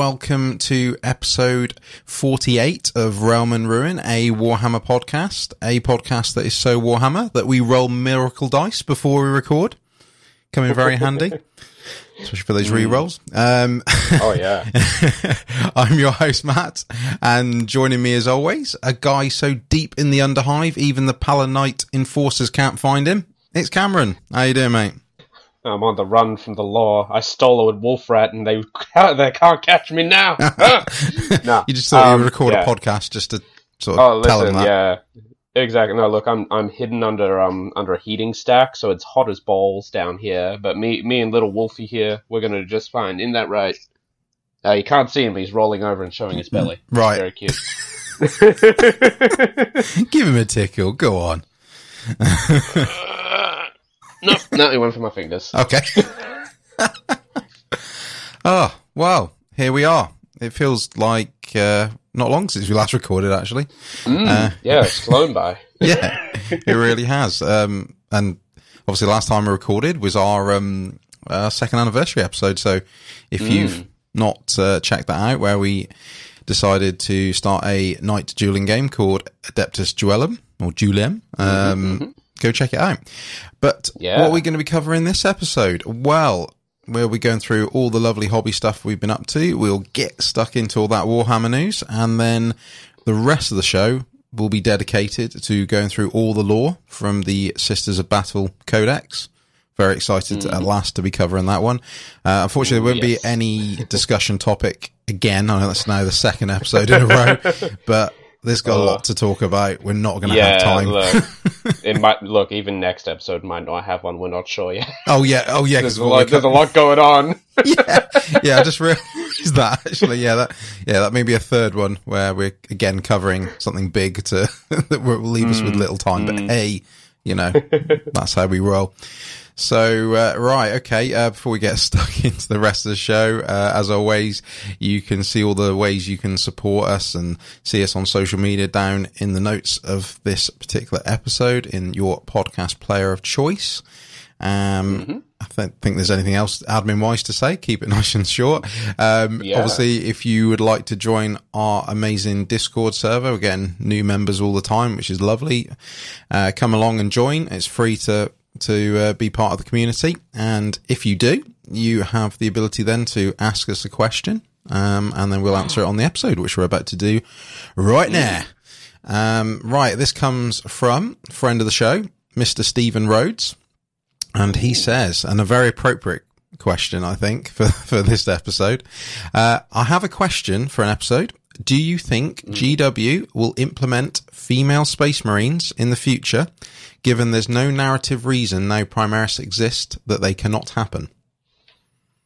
Welcome to episode 48 of Realm and Ruin, a Warhammer podcast, a podcast that is so Warhammer that we roll miracle dice before we record. Come in very handy, especially for those re-rolls. Um, Oh yeah. I'm your host, Matt, and joining me as always, a guy so deep in the Underhive, even the Palanite enforcers can't find him. It's Cameron. How you doing, mate? I'm on the run from the law. I stole a wolf rat and they they can't catch me now. No. You just thought you um, would record yeah. a podcast just to sort of Oh, tell them listen, that. yeah. Exactly. No, look, I'm I'm hidden under um under a heating stack, so it's hot as balls down here. But me me and little Wolfie here, we're gonna just fine. Isn't that right? Uh, you can't see him, but he's rolling over and showing his belly. Right. Very cute. Give him a tickle. Go on. No, no, he went for my fingers. Okay. oh, well, here we are. It feels like uh, not long since we last recorded, actually. Mm, yeah, it's flown by. Yeah, it really has. Um, and obviously, last time we recorded was our um, uh, second anniversary episode. So if you've not uh, checked that out, where we decided to start a night dueling game called Adeptus Duellum or Duelem, um, go check it out. But Yeah. what are we going to be covering this episode? Well, we'll be going through all the lovely hobby stuff we've been up to. We'll get stuck into all that Warhammer news, and then the rest of the show will be dedicated to going through all the lore from the Sisters of Battle Codex. Very excited to, at last to be covering that one. Uh, unfortunately, there won't yes. be any discussion topic again. I know that's now the second episode in a row, but there's got a lot to talk about. We're not going to have time. look, it might look even next episode might not have one. We're not sure yet. oh yeah, oh yeah, There's a lot. There's a lot going on. yeah, yeah. I just realised that actually. Yeah, that yeah, that may be a third one where we're again covering something big to that will leave us with mm, little time. But mm. hey, you know, that's how we roll. So uh, right, okay. Uh, before we get stuck into the rest of the show, uh, as always, you can see all the ways you can support us and see us on social media down in the notes of this particular episode in your podcast player of choice. Um, I don't think there's anything else admin wise to say. Keep it nice and short. Um, Yeah. obviously, if you would like to join our amazing Discord server, we're getting new members all the time, which is lovely. Uh, come along and join. It's free to, to uh, be part of the community. And if you do, you have the ability then to ask us a question. Um, and then we'll answer it on the episode, which we're about to do right now. Um, right. This comes from friend of the show, Mr. Stephen Rhodes. And he says, and a very appropriate question, I think, for, for this episode. Uh, I have a question for an episode. Do you think GW will implement female space marines in the future, given there's no narrative reason now Primaris exist that they cannot happen?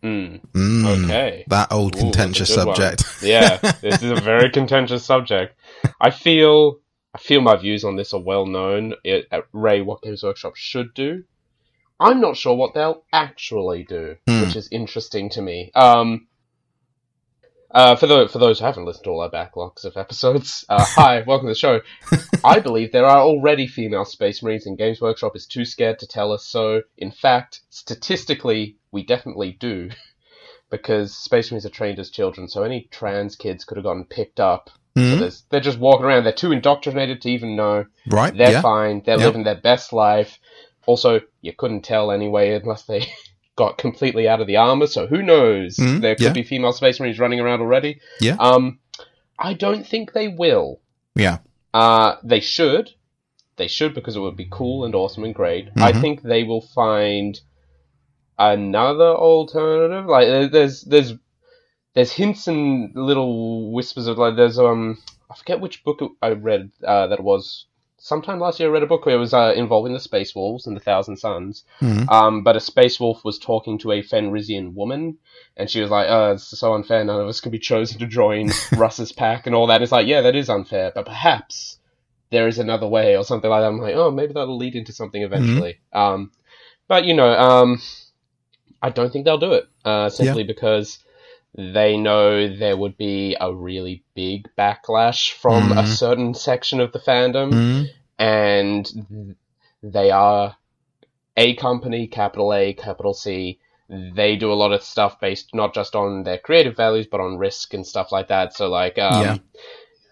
Mm, Mm, okay. That old Ooh, contentious that's a good one. subject. yeah, this is a very contentious subject. I feel I feel my views on this are well known. It, at Ray, what Games Workshop should do. I'm not sure what they'll actually do, Hmm. which is interesting to me. Um, uh, for the for those who haven't listened to all our backlogs of episodes, uh, hi, welcome to the show. I believe there are already female Space Marines, and Games Workshop is too scared to tell us so. In fact, statistically, we definitely do, because Space Marines are trained as children, so any trans kids could have gotten picked up. So Mhm. there's, they're just walking around. They're too indoctrinated to even know. Right? They're yeah. fine. They're Yep. living their best life. Also, you couldn't tell anyway unless they got completely out of the armor. So who knows? Mhm, There could yeah. be female Space Marines running around already. Yeah. Um, I don't think they will. Yeah. Uh, they should. They should because it would be cool and awesome and great. I Mhm. think they will find another alternative. Like there's there's there's hints and little whispers of like there's um I forget which book I read uh, that was. Sometime last year, I read a book where it was uh, involving the Space Wolves and the Thousand Suns. Mhm. Um, but a Space Wolf was talking to a Fenrisian woman, and she was like, "Oh, it's so unfair. None of us can be chosen to join Russ's pack and all that." It's like, yeah, that is unfair, but perhaps there is another way or something like that. I'm like, oh, maybe that'll lead into something eventually. Um, but you know, um, I don't think they'll do it uh, simply because they know there would be a really big backlash from a Mhm. certain section of the fandom, Mhm. and they are a company, capital A, capital C. they do a lot of stuff based not just on their creative values but on risk and stuff like that. So like, um, Yeah.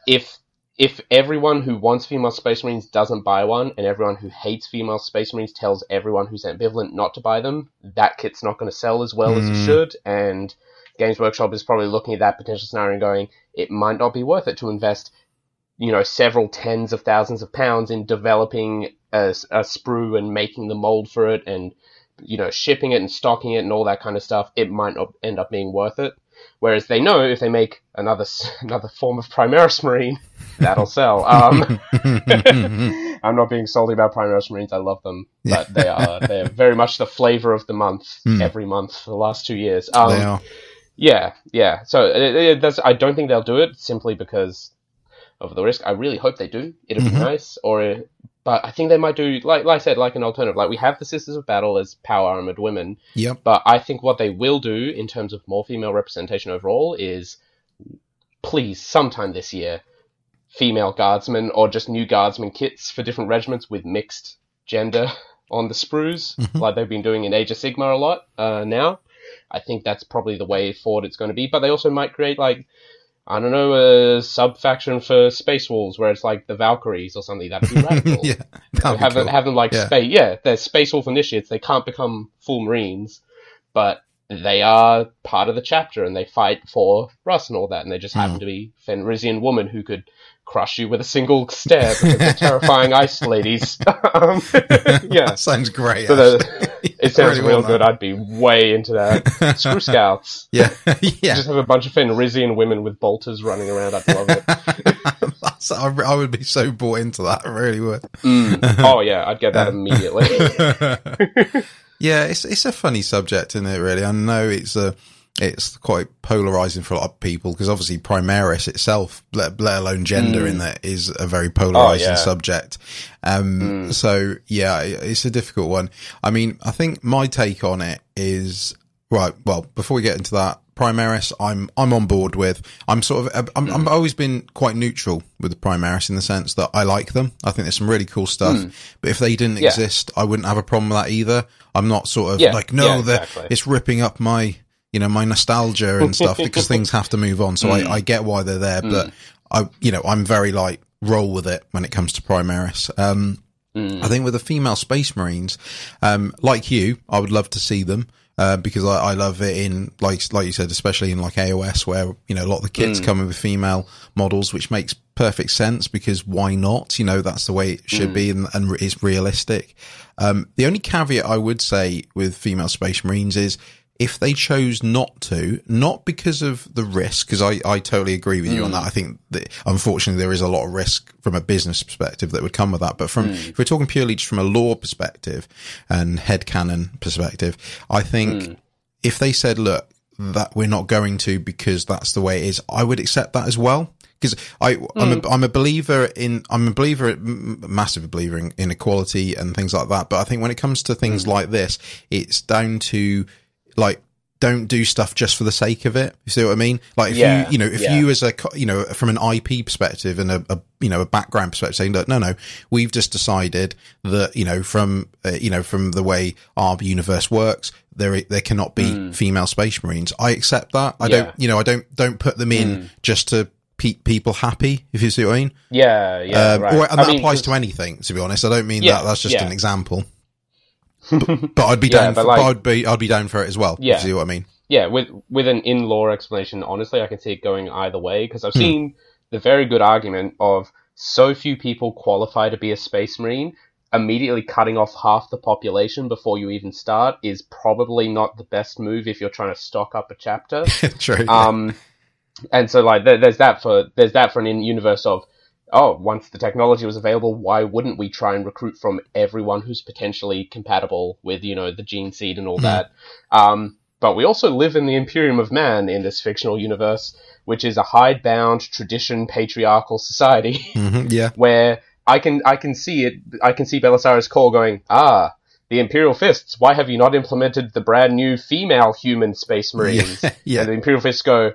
if if everyone who wants female space marines doesn't buy one, and everyone who hates female space marines tells everyone who's ambivalent not to buy them, that kit's not going to sell as well as it Mm. should. And Games Workshop is probably looking at that potential scenario and going, it might not be worth it to invest, you know, several tens of thousands of pounds in developing a, a sprue and making the mold for it and you know shipping it and stocking it and all that kind of stuff. It might not end up being worth it. Whereas they know if they make another another form of Primaris Marine, that'll sell. Um, I'm not being salty about Primaris Marines. I love them, but they are they are very much the flavor of the month every month for the last two years. Um, they are. Yeah, yeah. So uh, uh, it, it, that's, I don't think they'll do it simply because of the risk. I really hope they do. It'd be mm-hmm. nice. Or, uh, but I think they might do like like I said, like an alternative. Like we have the Sisters of Battle as power armored women, Yep. but I think what they will do in terms of more female representation overall is, please, sometime this year, female guardsmen or just new guardsmen kits for different regiments with mixed gender on the sprues, mm-hmm. like they've been doing in Age of Sigmar a lot uh, now. I think that's probably the way forward it's going to be. But they also might create like I don't know a sub faction for Space Wolves where it's like the Valkyries or something. That'd be radical. yeah. That'd be have them cool. have them like Yeah. space. Yeah, they're Space Wolf initiates. They can't become full Marines, but they are part of the chapter and they fight for Russ and all that. And they just Hmm. happen to be Fenrisian woman who could crush you with a single stare because they're terrifying ice ladies. um, yeah. sounds great. So it sounds real well good. I'd be way into that. Screw scouts. yeah, yeah. Just have a bunch of Fenrisian women with bolters running around. I'd love it. I, I would be so bought into that. I really would. Mm. oh yeah, I'd get that immediately. yeah, it's it's a funny subject, isn't it? Really, I know it's a it's quite polarizing for a lot of people because obviously Primaris itself, let, let alone gender in hmm. there, is a very polarizing Oh, yeah. subject. Um, hmm. so yeah, it- it's a difficult one. I mean, I think my take on it is right. Well, before we get into that, Primaris, I'm I'm on board with. I'm sort of I'm, I'm hmm. always been quite neutral with the Primaris in the sense that I like them. I think there's some really cool stuff. But if they didn't Yeah. exist, I wouldn't have a problem with that either. I'm not sort of Yeah, like no, yeah, exactly. it's ripping up my you know my nostalgia and stuff because things have to move on. So Mm. I, I get why they're there, but I you know I'm very like roll with it when it comes to Primaris. Um, Mm. I think with the female space marines, um, like you, I would love to see them. Uh, because I, I love it in like like you said, especially in like AOS where you know a lot of the kits Mm. come with female models, which makes perfect sense because why not? You know that's the way it should Mm. be and, and it's realistic. Um, the only caveat I would say with female space marines is if they chose not to, not because of the risk, because I, I totally agree with you on mm. that. I think that unfortunately there is a lot of risk from a business perspective that would come with that. But from, mm. if we're talking purely just from a law perspective and head headcanon perspective, I think mm. if they said, look, that we're not going to because that's the way it is, I would accept that as well. Because I, I'm, a, I'm a believer in, I'm a believer, massive believer in, in equality and things like that. But I think when it comes to things like this, it's down to like, don't do stuff just for the sake of it. You see what I mean? Like if Yeah, you, you know, if yeah. you as a, you know, from an IP perspective and a, a you know, a background perspective saying that, no, no, we've just decided that, you know, from, uh, you know, from the way our universe works, there, there cannot be female space marines. I accept that. I. Yeah. Don't, you know, I don't, don't put them in just to keep people happy, if you see what I mean. yeah, yeah, Um, right. or, and I that mean, applies to anything, to be honest. I don't mean that. That's just an example. But, but I'd be Yeah, down. for, like- but I'd be. I'd be down for it as well. Yeah. You see what I mean? yeah, with with an in law explanation, honestly, I can see it going either way because Hmm. I've seen the very good argument of so few people qualify to be a space marine. Immediately cutting off half the population before you even start is probably not the best move if you're trying to stock up a chapter. True. Um, and so like there, there's that for there's that for an in universe of oh once the technology was available why wouldn't we try and recruit from everyone who's potentially compatible with you know the gene seed and all that um, but we also live in the imperium of man in this fictional universe which is a hidebound tradition patriarchal society Mhm, yeah. where I can I can see it I can see Belisarius Cawl going ah the Imperial Fists why have you not implemented the brand new female human space marines Yeah. and the Imperial Fists go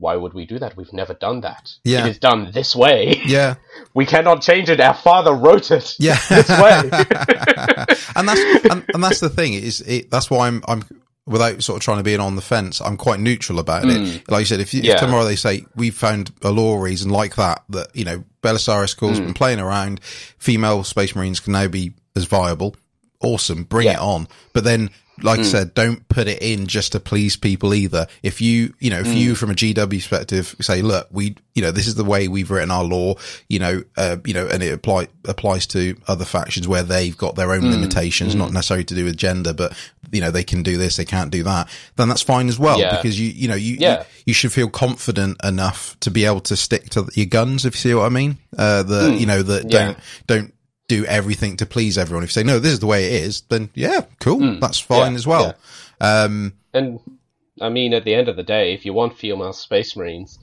why would we do that we've never done that Yeah. it is done this way Yeah. we cannot change it our father wrote it Yeah. this way and that's and, and that's the thing is it, that's why I'm I'm without sort of trying to be on the fence, I'm quite neutral about it. Like you said, if, you, Mm. Yeah. if tomorrow they say we found a law reason like that, that you know Belisarius Cawl's Mm. been playing around, female Space Marines can now be as viable. Awesome, bring Yeah. it on. But then, like I hmm. said, don't put it in just to please people either. If you, you know, if you hmm. from a GW perspective say, look, we, you know, this is the way we've written our law, you know, uh, you know, and it apply applies to other factions where they've got their own hmm. limitations, not necessarily to do with gender, but you know, they can do this, they can't do that. Then that's fine as well Yeah. because you, you know, you, Yeah. you, you should feel confident enough to be able to stick to your guns, if you see what I mean. Uh, the, you know, that Yeah. don't, don't do everything to please everyone. If you say, no, this is the way it is, then yeah, cool. That's fine Yeah, as well. Um, And I mean, at the end of the day, if you want female space marines,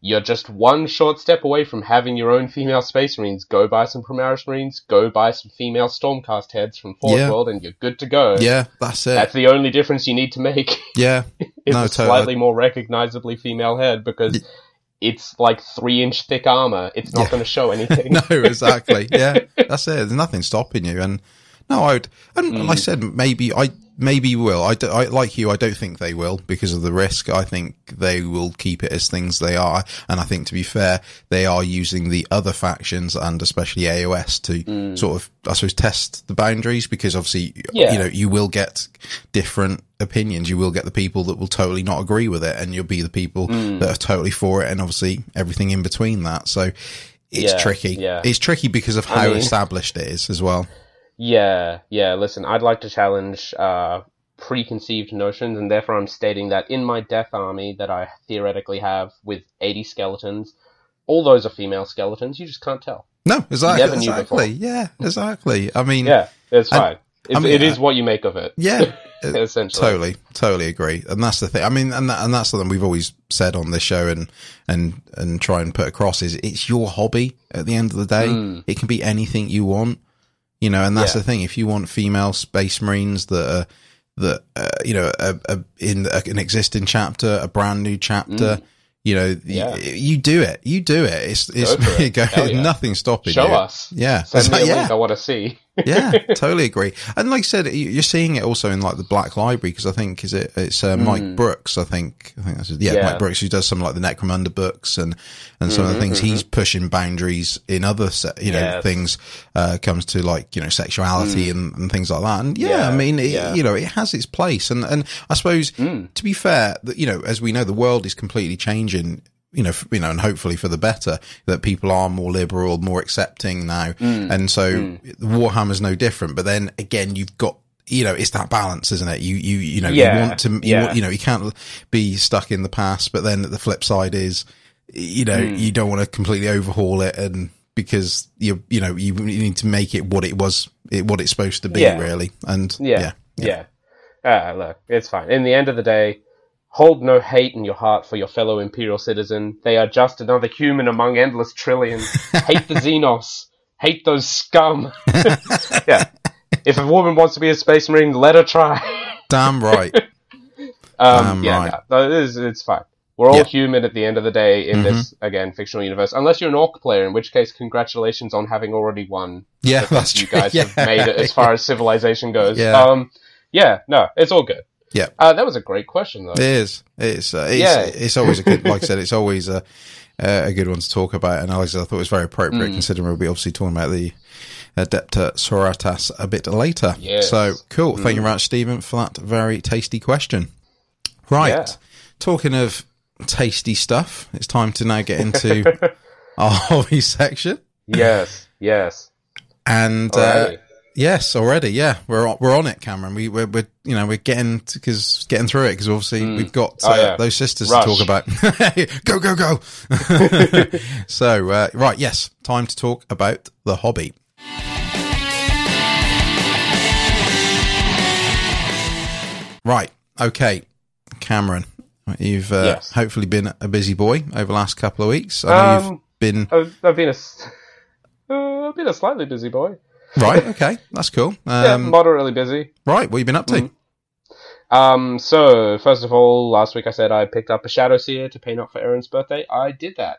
you're just one short step away from having your own female space marines. Go buy some Primaris marines, go buy some female Stormcast heads from Forge Yeah. World, and you're good to go. yeah, that's it. That's the only difference you need to make. yeah. it's No, a totally. slightly more recognizably female head because it's like three inch thick armor. It's not Yeah. going to show anything. no, exactly. Yeah, that's it. There's nothing stopping you. And no, I would, and Mm. like I said, maybe I, maybe will. I, do, I, like you, I don't think they will because of the risk. I think they will keep it as things they are. And I think to be fair, they are using the other factions and especially AOS to sort of, I suppose, test the boundaries because obviously, Mm. Yeah. you know, you will get different opinions. You will get the people that will totally not agree with it and you'll be the people Mm. that are totally for it and obviously everything in between that. So, it's Yeah, tricky. yeah. It's tricky because of how mean- established it is as well. Yeah, yeah. Listen, I'd like to challenge uh, preconceived notions, and therefore I'm stating that in my Death Army that I theoretically have with 80 skeletons, all those are female skeletons. You just can't tell. No, exactly. never knew exactly. before. Yeah, exactly. I mean, Yeah, it's fine. It's, I mean, it is uh, what you make of it. yeah, uh, essentially. totally, totally agree. And that's the thing. I mean, and that, and that's something we've always said on this show and, and, and try and put across is it's your hobby at the end of the day. It can be anything you want, you know, and that's. Yeah. the thing. If you want female space marines that are, that, uh, you know, a, a, in a, an existing chapter, a brand new chapter, you know. Yeah. you, you do it. You do it. It's, it's, Go it. go, yeah. nothing stopping Show you. us. Yeah. Send me a like, link. I want to see. Yeah, totally agree. And like I said, you- you're seeing it also in like the Black Library because I think is it it's uh, Mike Brooks. I think I think that's yeah, Hmm. Yeah. Mike Brooks who does some like the Necromunda books and and some of the things he's pushing boundaries in other se- you know Mm-hmm, Yes. things uh, comes to like you know sexuality and, and things like that. And yeah, Hmm. Yeah, I mean it, yeah. you know it has its place. And and I suppose Mm. to be fair, that you know as we know the world is completely changing you know, you know, and hopefully for the better that people are more liberal, more accepting now. Mm. And so Warhammer's no different. But then again, you've got, you know, it's that balance, isn't it? You, you, you know, Yeah, you want to, you, yeah. want, you know, you can't be stuck in the past, but then the flip side is, you know, Mm. you don't want to completely overhaul it and because you, you know, you need to make it what it was, it, what it's supposed to be Yeah. really. And Yeah. yeah, Yeah. Ah, look, it's fine. In the end of the day, hold no hate in your heart for your fellow Imperial citizen. They are just another human among endless trillions. hate the Xenos. Hate those scum. yeah. If a woman wants to be a space marine, let her try. damn right. Um, Damn yeah, right. no, it is, it's fine. We're all Yeah. Mm-hmm. human at the end of the day in this, again, fictional universe. Unless you're an orc player, in which case, congratulations on having already won. Yeah, that's you true. guys yeah. have made it as far as civilization goes. Yeah. Um, yeah, no, it's all good. Yeah. Uh, that was a great question, though. It is. It's. Uh, it's. Yeah. It's always a good. Like I said, it's always a a good one to talk about. And Alex, I thought it was very appropriate considering we'll be obviously talking about the Adepta Sororitas a bit later. Yes. So cool. Thank you very much, Stephen, for that very tasty question. Right. Yeah. Talking of tasty stuff, it's time to now get into our hobby section. yes, yes. And uh. Yes, already. Yeah, we're on, we're on it, Cameron. We we're, we're you know we're getting because getting through it because obviously we've got Oh, uh, yeah. those sisters Rush. to talk about. go go go! so uh, right, yes, time to talk about the hobby. Right, okay, Cameron, you've uh, Yes. hopefully been a busy boy over the last couple of weeks. I know you've Um, been I've, I've been a, uh, I've been a slightly busy boy. Right. Okay, that's cool. Yeah, Um, moderately busy. right, what have you been up to? Um, so first of all, last week I said I picked up a Shadow Seer to paint up for Aaron's birthday. I did that.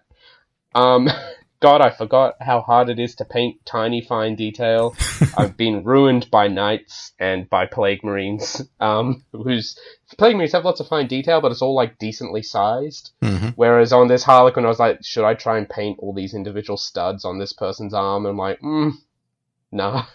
Um, God, I forgot how hard it is to paint tiny, fine detail. I've been ruined by knights and by plague marines, um, whose plague marines have lots of fine detail, but it's all like decently sized. Mhm. Whereas on this Harlequin, I was like, should I try and paint all these individual studs on this person's arm? And I'm like, mm, nah.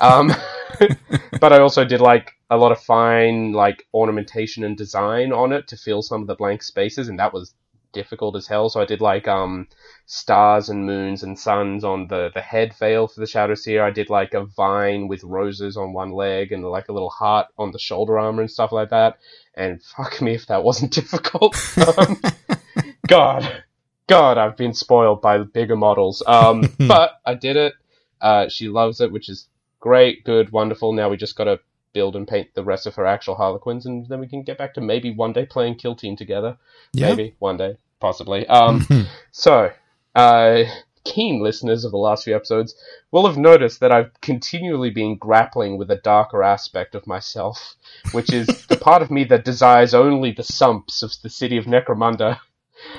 um, but I also did like a lot of fine like ornamentation and design on it to fill some of the blank spaces, and that was difficult as hell. So I did like um stars and moons and suns on the the head veil for the Shadow Seer. I did like a vine with roses on one leg and like a little heart on the shoulder armor and stuff like that. And fuck me if that wasn't difficult. um, God, God, I've been spoiled by bigger models. Um, but I did it. Uh, she loves it, which is great, good, wonderful. Now we just got to build and paint the rest of her actual Harlequins, and then we can get back to maybe one day playing Kill Team together. Yeah. Maybe one day, possibly. Um, so, uh, keen listeners of the last few episodes will have noticed that I've continually been grappling with a darker aspect of myself, which is the part of me that desires only the sumps of the city of Necromunda.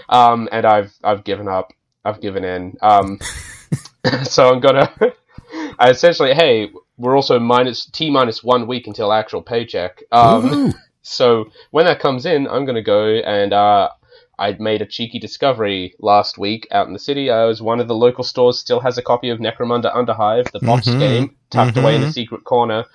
Um, and I've I've given up. I've given in. Um, so I'm gonna. I essentially, hey, we're also minus t minus one week until actual paycheck. Um, so when that comes in, I'm gonna go and uh, I made a cheeky discovery last week out in the city. I was one of the local stores still has a copy of Necromunda Underhive, the box Mhm. game, tucked away in a Mhm. secret corner,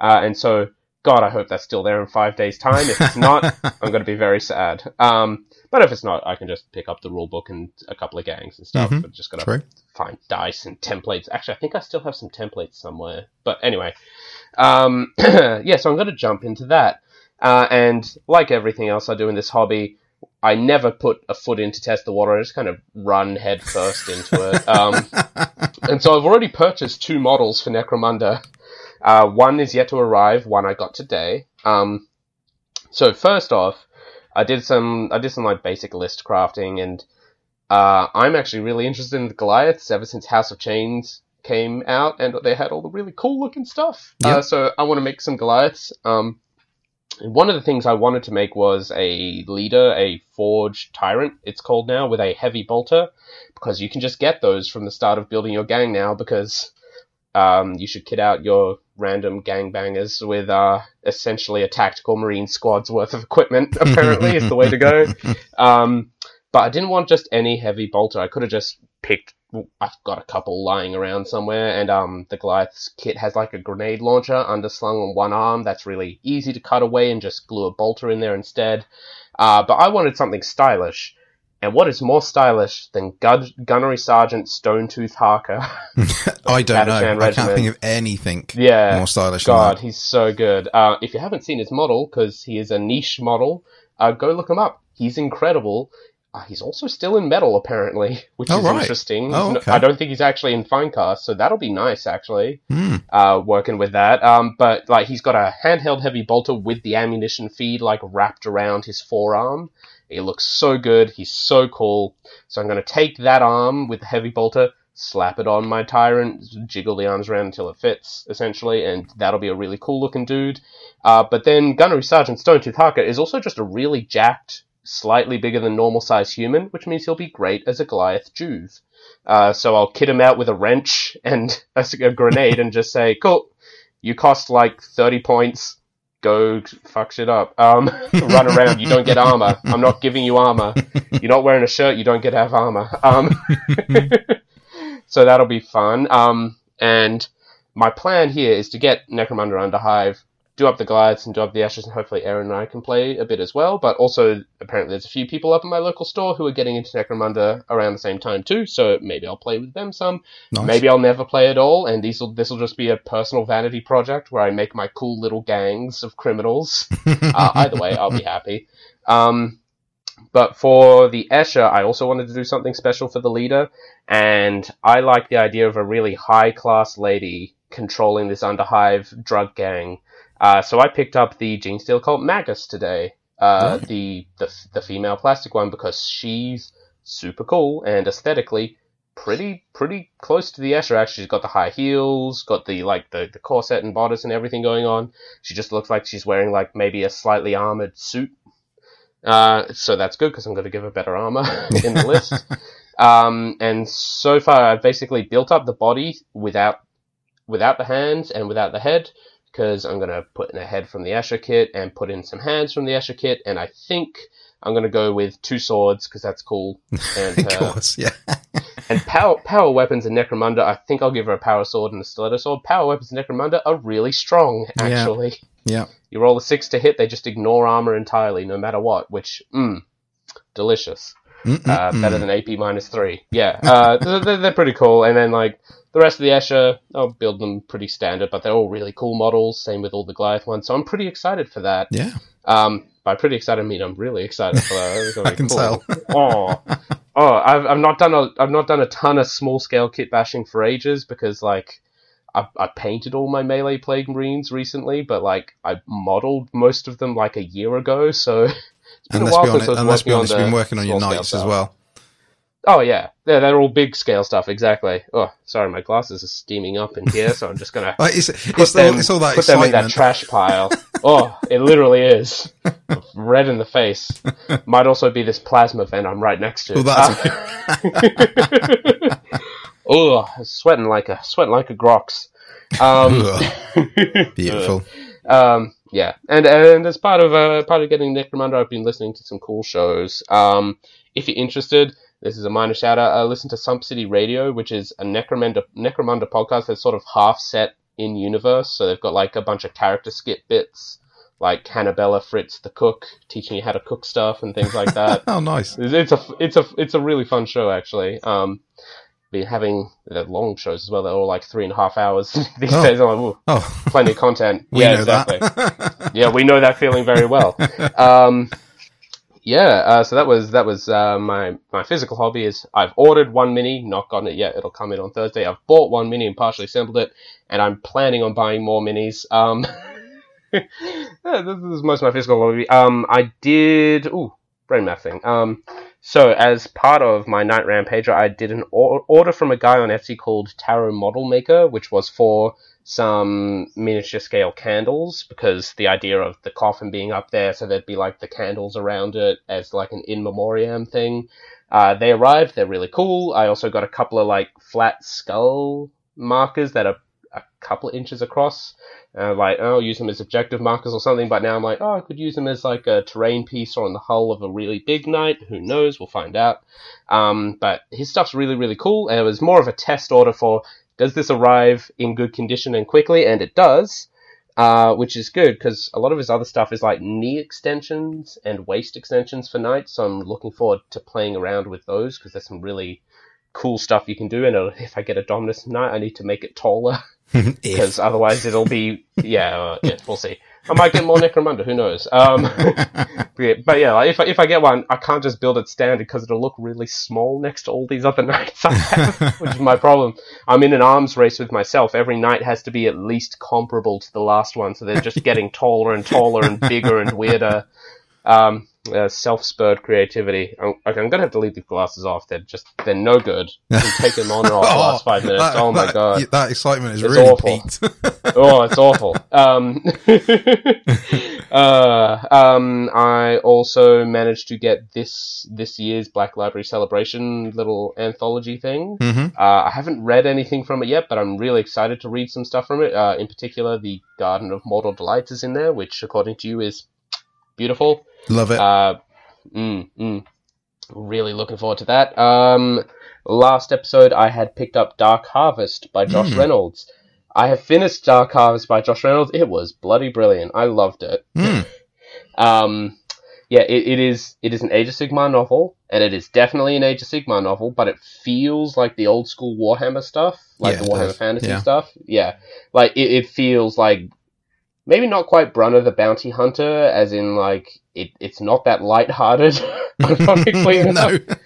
uh, and so. God, I hope that's still there in five days' time. If it's not, I'm going to be very sad. Um, but if it's not, I can just pick up the rule book and a couple of gangs and stuff. Mhm. But just got to True. find dice and templates. Actually, I think I still have some templates somewhere. But anyway, um, yeah. So I'm going to jump into that. Uh, and like everything else I do in this hobby, I never put a foot in to test the water. I just kind of run head first into it. Um, and so I've already purchased two models for Necromunda. Uh, one is yet to arrive. One I got today. Um, so first off, I did some I did some like basic list crafting, and uh, I'm actually really interested in the Goliaths ever since House of Chains came out, and they had all the really cool looking stuff. Yep. Uh, so I want to make some Goliaths. Um, one of the things I wanted to make was a leader, a Forge Tyrant, it's called now, with a heavy bolter, because you can just get those from the start of building your gang now, because um, you should kit out your random gangbangers with uh, essentially a tactical marine squad's worth of equipment, apparently, is the way to go. Um, but I didn't want just any heavy bolter. I could have just picked. I've got a couple lying around somewhere, and um, the Goliath's kit has like a grenade launcher underslung on one arm. That's really easy to cut away and just glue a bolter in there instead. Uh, but I wanted something stylish. And what is more stylish than Gun- Gunnery Sergeant Stonetooth Harker? I don't know. Batishan I can't think of anything yeah, more stylish than God, he's so good. Uh, if you haven't seen his model, because he is a niche model, uh, go look him up. He's incredible. Uh, he's also still in metal, apparently, which Oh, is right. interesting. Oh, okay. I don't think he's actually in Finecast, so that'll be nice, actually, Hmm. uh, working with that. Um, but like, he's got a handheld heavy bolter with the ammunition feed like wrapped around his forearm. He looks so good. He's so cool. So I'm going to take that arm with the heavy bolter, slap it on my tyrant, jiggle the arms around until it fits, essentially, and that'll be a really cool looking dude. Uh, but then Gunnery Sergeant Stonetooth Harker is also just a really jacked, slightly bigger than normal size human, which means he'll be great as a Goliath Juve. Uh, so I'll kit him out with a wrench and a, a grenade and just say, cool, you cost like 30 points. Go fuck shit up. Um, run around. You don't get armor. I'm not giving you armor. You're not wearing a shirt. You don't get to have armor. Um, so that'll be fun. Um, and my plan here is to get Necromunda under Hive, do up the Goliaths and do up the Eschers, and hopefully Aaron and I can play a bit as well. But also, apparently, there's a few people up in my local store who are getting into Necromunda around the same time too. So maybe I'll play with them some. Nice. Maybe I'll never play at all, and these will this will just be a personal vanity project where I make my cool little gangs of criminals. uh, either way, I'll be happy. Um, but for the Escher, I also wanted to do something special for the leader, and I like the idea of a really high class lady controlling this underhive drug gang. Uh, so I picked up the Genestealer Cult Magus today, uh, the, the the female plastic one, because she's super cool and aesthetically pretty pretty close to the Escher. Actually, she's got the high heels, got the like the, the corset and bodice and everything going on. She just looks like she's wearing like maybe a slightly armored suit. Uh, so that's good because I'm going to give her better armor in the list. Um, and so far, I've basically built up the body without without the hands and without the head because I'm gonna put in a head from the Escher kit and put in some hands from the Escher kit, and I think I'm gonna go with two swords because that's cool. And, of uh, course, yeah. and power power weapons and Necromunda, I think I'll give her a power sword and a stiletto sword. Power weapons and Necromunda are really strong, actually. Yeah. You roll a six to hit, they just ignore armor entirely, no matter what, which, mmm, delicious. Mm, Uh, mm, better mm. than AP minus three. Yeah, uh, they're- they're pretty cool. And then, like, the rest of the Escher, I'll build them pretty standard, but they're all really cool models. Same with all the Goliath ones. So I'm pretty excited for that. Yeah, Um, by pretty excited, I mean I'm really excited for that. I can cool. tell. oh, oh, I've I've not done a I've not done a ton of small scale kit bashing for ages because like I I painted all my melee plague marines recently, but like I modeled most of them like a year ago, so it's been and a while be since I was and be working on honest, you've the been working on your knights as well. Oh yeah, they're they're all big scale stuff exactly. Oh, sorry, my glasses are steaming up in here, so I'm just gonna Uh, it's put it's, them all, it's all that put them in that trash pile. oh, it literally is red in the face. Might also be this plasma vent I'm right next to. Well, Uh, oh, sweating like a sweating like a grox. Um, Beautiful. um, yeah, and and as part of uh, part of getting Necromunda, I've been listening to some cool shows. Um, if you're interested, this is a minor shout out. Uh, listen to Sump City Radio, which is a Necromunda Necromunda podcast that's sort of half set in universe. So they've got like a bunch of character skit bits, like Hannabella Fritz the cook, teaching you how to cook stuff and things like that. Oh, nice. It's it's a it's a it's a really fun show actually. Um, been having the long shows as well. They're all like three and a half hours these Oh. days. I'm like, "Ooh, Oh, plenty of content. we yeah, know exactly. that. yeah, we know that feeling very well. Um, yeah, uh, so that was that was uh, my my physical hobby. Is I've ordered one mini, not gotten it yet. It'll come in on Thursday. I've bought one mini and partially assembled it, and I'm planning on buying more minis. Um, yeah, this is most of my physical hobby. Um, I did ooh brain math thing. Um, so as part of my Knight Rampager, I did an or- order from a guy on Etsy called Tarot Model Maker, which was for some miniature scale candles because the idea of the coffin being up there so there'd be like the candles around it as like an in memoriam thing uh, they arrived they're really cool. I also got a couple of like flat skull markers that are a couple of inches across. Uh, like oh, I'll use them as objective markers or something but now i'm like oh i could use them as like a terrain piece or on the hull of a really big knight who knows? We'll find out. Um, but his stuff's really really cool and it was more of a test order for does this arrive in good condition and quickly? And it does, uh, which is good because a lot of his other stuff is like knee extensions and waist extensions for knights. So I'm looking forward to playing around with those because there's some really cool stuff you can do. And uh, if I get a Dominus knight, I need to make it taller because otherwise it'll be yeah, uh, yeah, we'll see. I might get more Necromunda, who knows? Um, but yeah, like if I, if I get one, I can't just build it standard because it'll look really small next to all these other knights I have, which is my problem. I'm in an arms race with myself. Every knight has to be at least comparable to the last one, so they're just getting taller and taller and bigger and weirder. Um, uh, self-spurred creativity. I'm, okay, I'm gonna have to leave the glasses off. They're just they're no good. You can take them on and off the last five minutes. that- oh my that- god. That excitement is It's really awful. oh, it's awful. Um, uh, um, I also managed to get this this year's Black Library Celebration little anthology thing. hmm Uh, I haven't read anything from it yet, but I'm really excited to read some stuff from it. Uh, in particular, the Garden of Mortal Delights is in there, which, according to you, is beautiful. Love it. Uh, mm, mm. Really looking forward to that. Um, last episode, I had picked up Dark Harvest by Josh Mm. Reynolds. I have finished Dark Harvest by Josh Reynolds. It was bloody brilliant. I loved it. Mm. Um, yeah, it, it is. It is an Age of Sigmar novel, and it is definitely an Age of Sigmar novel. But it feels like the old school Warhammer stuff, like Yeah, the Warhammer does. Fantasy Yeah. stuff. Yeah, like it, it feels like maybe not quite Brunner the Bounty Hunter, as in like it, it's not that lighthearted. ironically enough. no.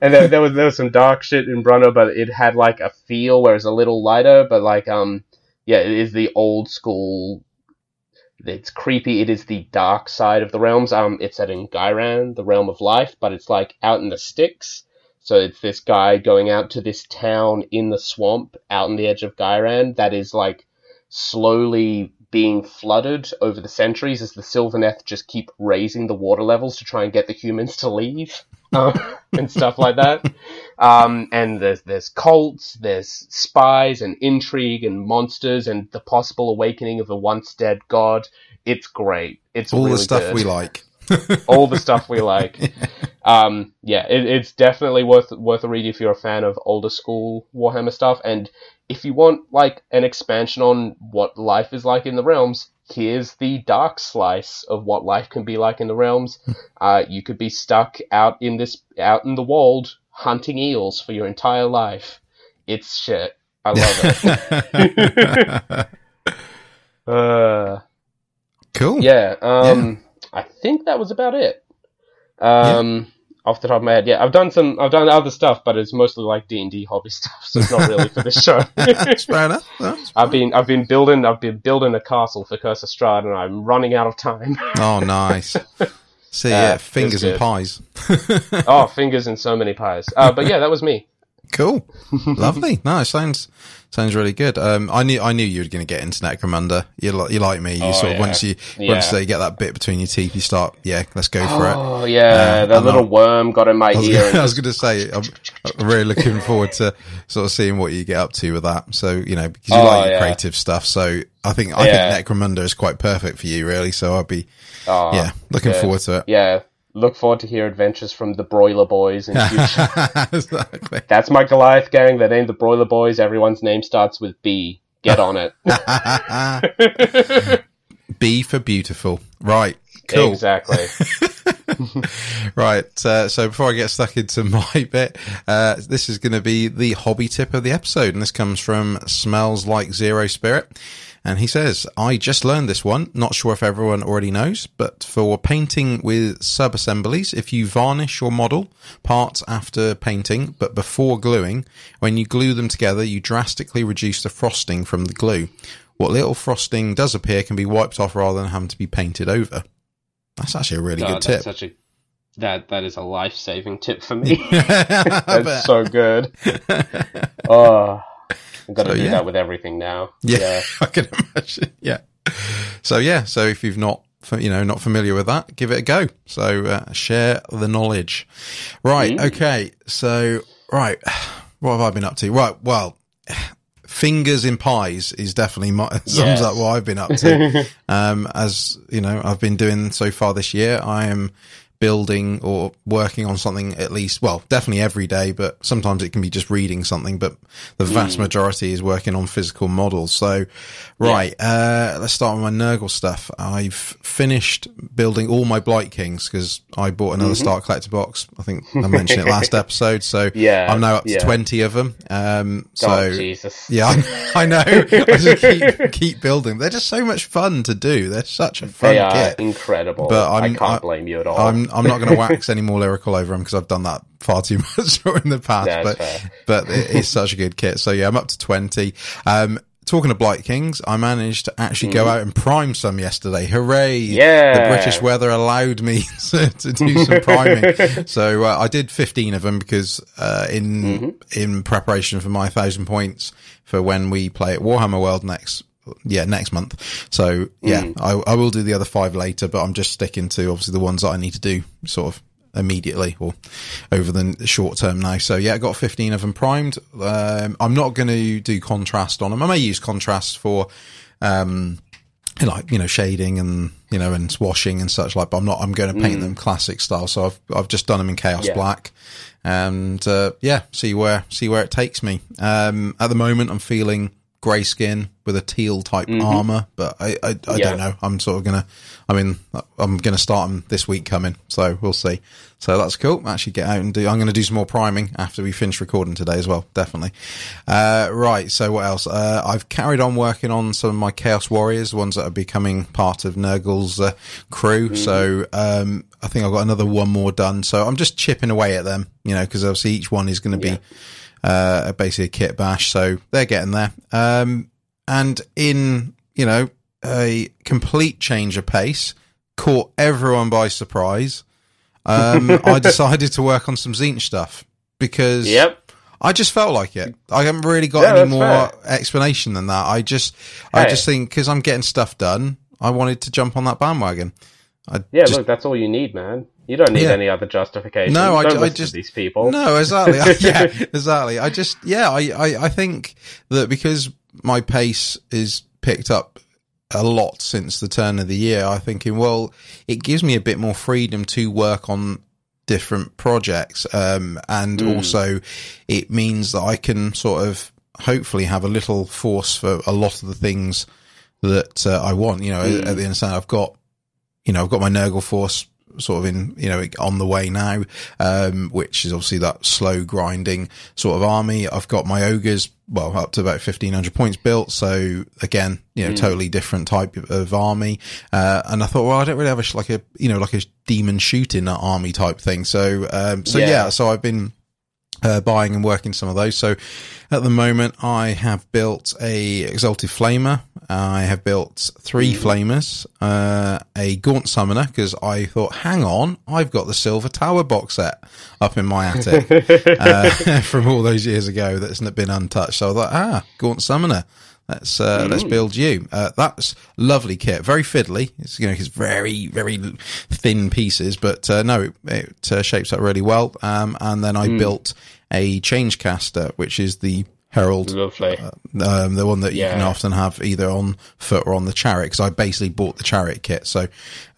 and there, there was there was some dark shit in Brunner, but it had like a feel where it's a little lighter. But like um, yeah, it is the old school. It's creepy. It is the dark side of the realms. Um, it's set in Ghyran, the realm of life, but it's like out in the sticks. So it's this guy going out to this town in the swamp, out on the edge of Ghyran, that is like slowly being flooded over the centuries as the Sylvaneth just keep raising the water levels to try and get the humans to leave um, and stuff like that. Um, and there's there's cults, there's spies and intrigue and monsters and the possible awakening of a once dead god. It's great. It's All really the stuff good. we like. All the stuff we like. Um, yeah, it, it's definitely worth worth a read if you're a fan of older school Warhammer stuff, and if you want like an expansion on what life is like in the realms. Here's the dark slice of what life can be like in the realms. Uh, you could be stuck out in this out in the wold hunting eels for your entire life. It's shit. I love it. uh, cool. yeah. Um, I think that was about it. Um, off the top of my head, yeah, I've done some, I've done other stuff, but it's mostly like D and D hobby stuff, so it's not really for this show. That's fair enough. That's- I've been, I've been building, I've been building a castle for Curse of Strahd, and I'm running out of time. Oh, nice. See, Uh, yeah, it's fingers and pies. oh, fingers and so many pies. Uh, but yeah, that was me. Cool, lovely. No, it sounds sounds really good. Um, I knew I knew you were going to get into Necromunda. You li- you like me. You Oh, sort of yeah. once you Yeah. once they get that bit between your teeth, you start. Yeah, let's go for it. Oh yeah, Uh, that little worm got in my I ear. gonna, I was going to say, I'm, I'm really looking forward to sort of seeing what you get up to with that. So, you know, because you Oh, like your yeah. creative stuff. So I think, I think Necromunda is quite perfect for you, really. So I'd be, Oh, yeah, looking good. forward to it. Yeah, look forward to hear adventures from the Broiler Boys in future. exactly. That's my Goliath gang. They named the Broiler Boys. Everyone's name starts with B. Get on it. B for beautiful. Right. Cool. Exactly. Right. Uh, so before I get stuck into my bit, uh, this is going to be the hobby tip of the episode. And this comes from Smells Like Zero Spirit. And he says, I just learned this one. Not sure if everyone already knows, but for painting with sub assemblies, if you varnish your model parts after painting, but before gluing, when you glue them together, you drastically reduce the frosting from the glue. What little frosting does appear can be wiped off rather than having to be painted over. That's actually a really good tip. such a that that is a life saving tip for me. That's so good. Oh, I've got to So, do yeah. that with everything now. Yeah, I can imagine. Yeah. So yeah, so if you've not, you know, not familiar with that, give it a go. So uh, share the knowledge. Right. Mm. Okay. So right, what have I been up to? Right. Well, fingers in pies is definitely my, sums Yes. up what I've been up to. um, as you know, I've been doing so far this year. I am building or working on something at least, well, definitely every day, but sometimes it can be just reading something, but the vast majority is working on physical models. So, right, uh, let's start with my Nurgle stuff. I've finished building all my Blight Kings because I bought another Start Collecting box. I think I mentioned it last episode. So Yeah, I'm now up to yeah. 20 of them. Um, so oh Jesus. yeah, I, I know. I just keep keep building. They're just so much fun to do. They're such a fun They are kit. incredible. But I I'm- can't I- blame you at all. I'm I'm not going to wax any more lyrical over them because I've done that far too much in the past. But fair. but it is such a good kit. So yeah, I'm up to twenty. Um, talking of Blight Kings, I managed to actually go out and prime some yesterday. Hooray! Mm-hmm. Yeah. the British weather allowed me to, to do some priming. so uh, I did 15 of them because uh, in Mm-hmm. in preparation for my thousand points for when we play at Warhammer World next. Yeah, next month. So yeah, Mm. I, I will do the other five later, but I'm just sticking to obviously the ones that I need to do sort of immediately or over the short term now. So yeah, I got 15 of them primed. Um, I'm not going to do contrast on them. I may use contrast for, um, like you know shading and you know and swashing and such like but i'm not i'm going to paint them classic style so i've i've just done them in chaos Yeah. black and uh yeah see where see where it takes me um at the moment i'm feeling grey skin with a teal type armor but i i, I Yeah. don't know. I'm sort of gonna i mean i'm gonna start them this week coming so we'll see. So that's cool. Actually get out and do i'm gonna do some more priming after we finish recording today as well definitely. Uh right so what else? Uh i've carried on working on some of my chaos warriors the ones that are becoming part of nurgle's uh, crew. So um i think i've got another one more done. So i'm just chipping away at them you know because obviously each one is going to Yeah. Uh, basically a kit bash. So they're getting there. Um, and in, you know, a complete change of pace, caught everyone by surprise. Um, I decided to work on some Tzeentch stuff because Yep. I just felt like it. I haven't really got Yeah, any more fair. explanation than that. I just, I just think because I'm getting stuff done, I wanted to jump on that bandwagon. I Yeah, just, look, that's all you need, man. You don't need Yeah. any other justification. No, I I just- these people. No, exactly. yeah, exactly. I just, yeah, I, I, I think that because my pace is picked up a lot since the turn of the year, I'm thinking, well, it gives me a bit more freedom to work on different projects. Um, and Mm. also it means that I can sort of hopefully have a little force for a lot of the things that uh, I want. You know, Mm. at the end of the day, I've got, you know, I've got my Nurgle force sort of in, you know, on the way now, um, which is obviously that slow grinding sort of army. I've got my ogres, well, up to about 1500 points built. So again, you know, totally different type of, of army. Uh, and I thought, well, I don't really have a, sh- like a, you know, like a demon shooting army type thing. So, um, so Yeah. yeah, so I've been, uh, buying and working some of those. So at the moment, I have built a Exalted Flamer. I have built three Flamers, uh, a Gaunt Summoner, because I thought, hang on, I've got the Silver Tower box set up in my attic uh, from all those years ago that's been untouched. So I thought, ah, Gaunt Summoner. Let's uh, let's build you. Uh, that's lovely kit, very fiddly. It's you know it's very very thin pieces, but uh, no, it, it uh, shapes up really well. Um, and then I built a change caster, which is the Herald Lovely. um, the one that you can often have either on foot or on the chariot. Because I basically bought the chariot kit, so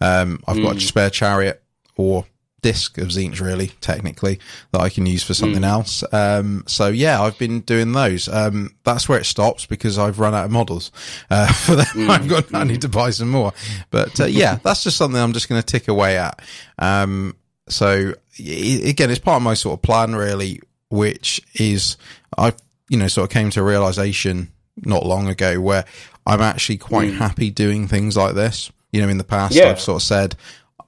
um, I've got a spare chariot or disc of Tzeentch really technically that I can use for something else. Um, so yeah, I've been doing those. Um, that's where it stops because I've run out of models uh, for them. I've got I need to buy some more. But uh, yeah, that's just something I'm just going to tick away at. Um, so again, it's part of my sort of plan, really, which is I, you know, sort of came to a realization not long ago where I'm actually quite happy doing things like this. You know, in the past, Yeah. I've sort of said,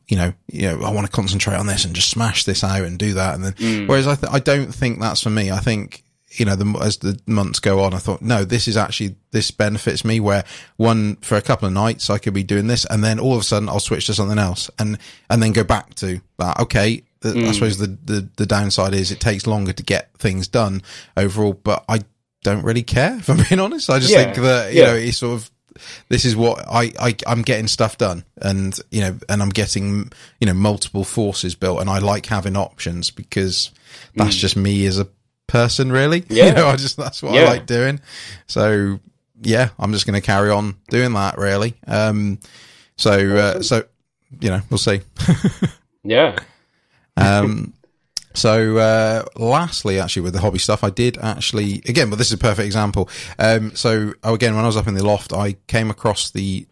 you know, you know, I want to concentrate on this and just smash this out and do that. And then, mm. whereas I, th- I don't think that's for me. I think, you know, the, as the months go on, I thought, no, this is actually, this benefits me where one, for a couple of nights, I could be doing this and then all of a sudden I'll switch to something else and, and then go back to that. Okay. The, I mm. suppose the, the, the downside is it takes longer to get things done overall, but I don't really care if I'm being honest. I just Yeah. think that, you Yeah. know, it's sort of, this is what I, I I'm getting stuff done and you know and I'm getting you know multiple forces built and I like having options because that's just me as a person really Mm. Yeah. you know I just that's what I like doing so yeah I'm just going to carry on doing that really um so uh, so you know we'll see Yeah. um, so, uh, lastly, actually, with the hobby stuff, I did actually, again, but this is a perfect example. Um, so oh, again, when I was up in the loft, I came across the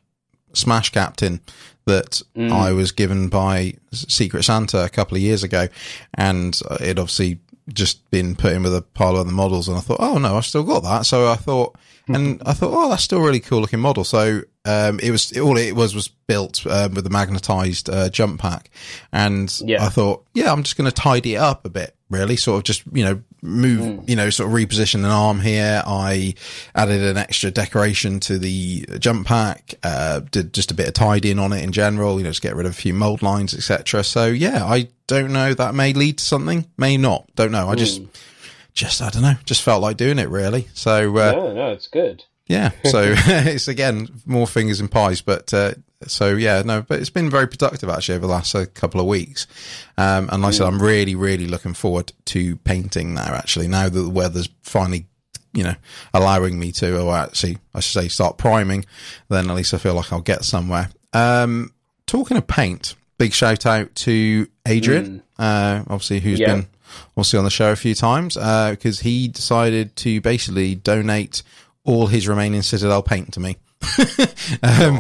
Smash Captain that I was given by Secret Santa a couple of years ago. And it obviously just been put in with a pile of the models. And I thought, oh no, I've still got that. So I thought, and I thought, oh, that's still a really cool looking model. So, um, it was, all it was was built, um, with a magnetized, uh, jump pack. And Yeah. I thought, yeah, I'm just going to tidy it up a bit, really. Sort of just, you know, move, you know, sort of reposition an arm here. I added an extra decoration to the jump pack, uh, did just a bit of tidying on it in general, you know, just get rid of a few mold lines, etc. So yeah, I don't know. That may lead to something, may not. Don't know. I just, just, I don't know, just felt like doing it really. So, uh, No, no, it's good. yeah. So it's again more fingers and pies, but uh, so yeah, no, but it's been very productive actually over the last uh, couple of weeks. Um, and like I said, I'm really, really looking forward to painting now. Actually, now that the weather's finally, you know, allowing me to, or actually, I should say, start priming, then at least I feel like I'll get somewhere. Um, talking of paint, big shout out to Adrian, uh, obviously who's Yeah. been obviously on the show a few times because he decided to basically donate all his remaining Citadel paint to me, um,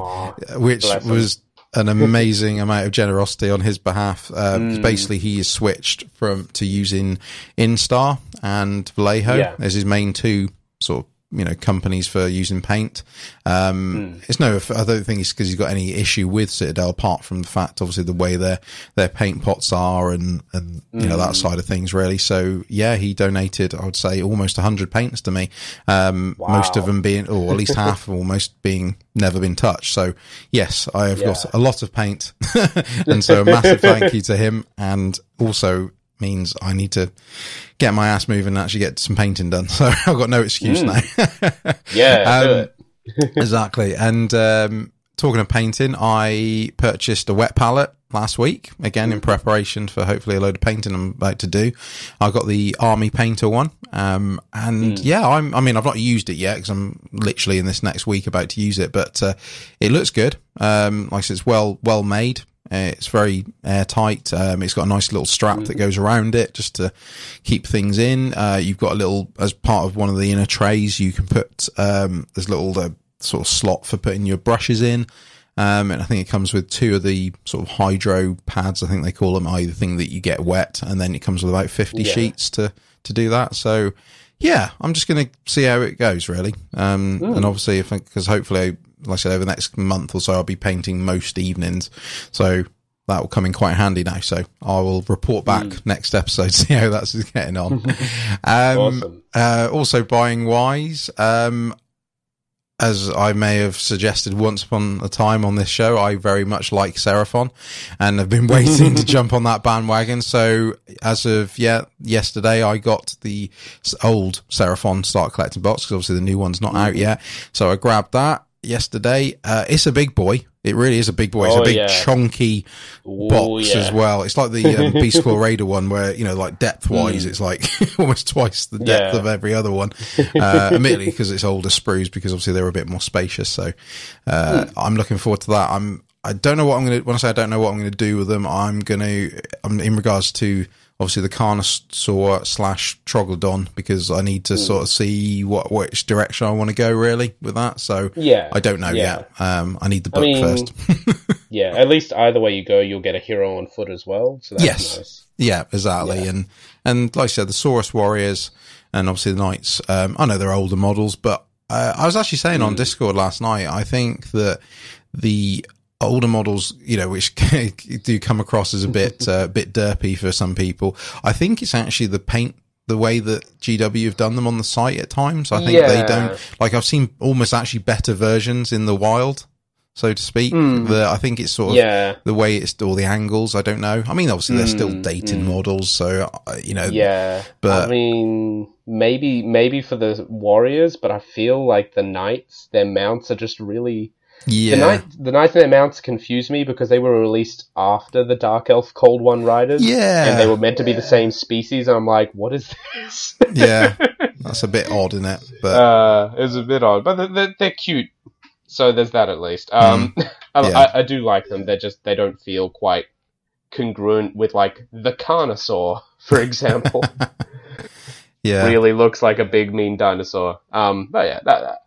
which was an amazing amount of generosity on his behalf. Um, 'cause Basically, he is switched from to using Instar and Vallejo Yeah. as his main two sort of you know companies for using paint. Um, It's no, I don't think it's because he's got any issue with Citadel apart from the fact, obviously, the way their their paint pots are and and you know that side of things really. So yeah, he donated, I would say, almost hundred paints to me. Um, most of them being, or at least half, almost being never been touched. So yes, I have got a lot of paint, and so a massive thank you to him, and also means I need to get my ass moving and actually get some painting done. So I've got no excuse now. Yeah, Um, exactly. And um, talking of painting, I purchased a wet palette last week again in preparation for hopefully a load of painting I'm about to do. I got the Army Painter one, um, and yeah, I'm. I mean, I've not used it yet because I'm literally in this next week about to use it, but uh, it looks good. Um, like I said, it's well well made. Uh, It's very airtight. Um, it's got a nice little strap that goes around it just to keep things in. Uh, you've got a little, as part of one of the inner trays, you can put, um, there's a little uh, sort of slot for putting your brushes in. Um, and I think it comes with two of the sort of hydro pads, I think they call them, either thing that you get wet. And then it comes with about 50 Yeah. sheets to, to do that. So yeah, I'm just going to see how it goes really. Um, and obviously if, because hopefully, like I said, over the next month or so, I'll be painting most evenings. So that will come in quite handy now. So I will report back next episode, see how that's getting on. um, Awesome. uh, also buying wise, um, as I may have suggested once upon a time on this show, I very much like Seraphon and have been waiting to jump on that bandwagon. So as of yeah, yesterday, I got the old Seraphon start collecting box because obviously the new one's not out yet. So I grabbed that yesterday. Uh, it's a big boy. It really is a big boy. It's Oh, a big yeah. chunky Ooh, box yeah. as well. It's like the um, Beast Raider one where, you know, like depth wise, it's like almost twice the depth Yeah. of every other one. Uh, admittedly, because it's older sprues, because obviously they're a bit more spacious. So, uh, I'm looking forward to that. I'm, I don't know what I'm going to, when I say I don't know what I'm to do with them, I'm going to, I'm in regards to obviously the Carnosaur slash Troglodon, because I need to sort of see what, which direction I want to go really with that. So, Yeah. I don't know yeah. yet. Um, I need the book mean, first. Yeah, at least either way you go, you'll get a hero on foot as well. So that's Yes. nice. Yeah, exactly. Yeah. And and like I said, the Saurus Warriors and obviously the Knights. Um, I know they're older models, but uh, I was actually saying on Discord last night. I think that the older models, you know, which do come across as a bit uh, bit derpy for some people. I think it's actually the paint. The way that GW have done them on the site at times, I think they don't like. I've seen almost actually better versions in the wild, so to speak. The, I think it's sort of Yeah. the way it's all the angles. I don't know. I mean, obviously they're still Mm, models, so uh, you know. Yeah. But- I mean, maybe maybe for the warriors, but I feel like the knights, their mounts are just really yeah, the knight the knights and their mounts confuse me because they were released after the Dark Elf Cold One Riders. Yeah. And they were meant to be the same species, and I'm like, what is this? yeah. That's a bit odd, isn't it? But uh, it's a bit odd, but they're, they're, they're cute. So there's that at least. Um, I, Mm. Yeah. I, I do like them. They're just they don't feel quite congruent with like the Carnosaur, for example. yeah, really looks like a big mean dinosaur. Um, but yeah, that, that,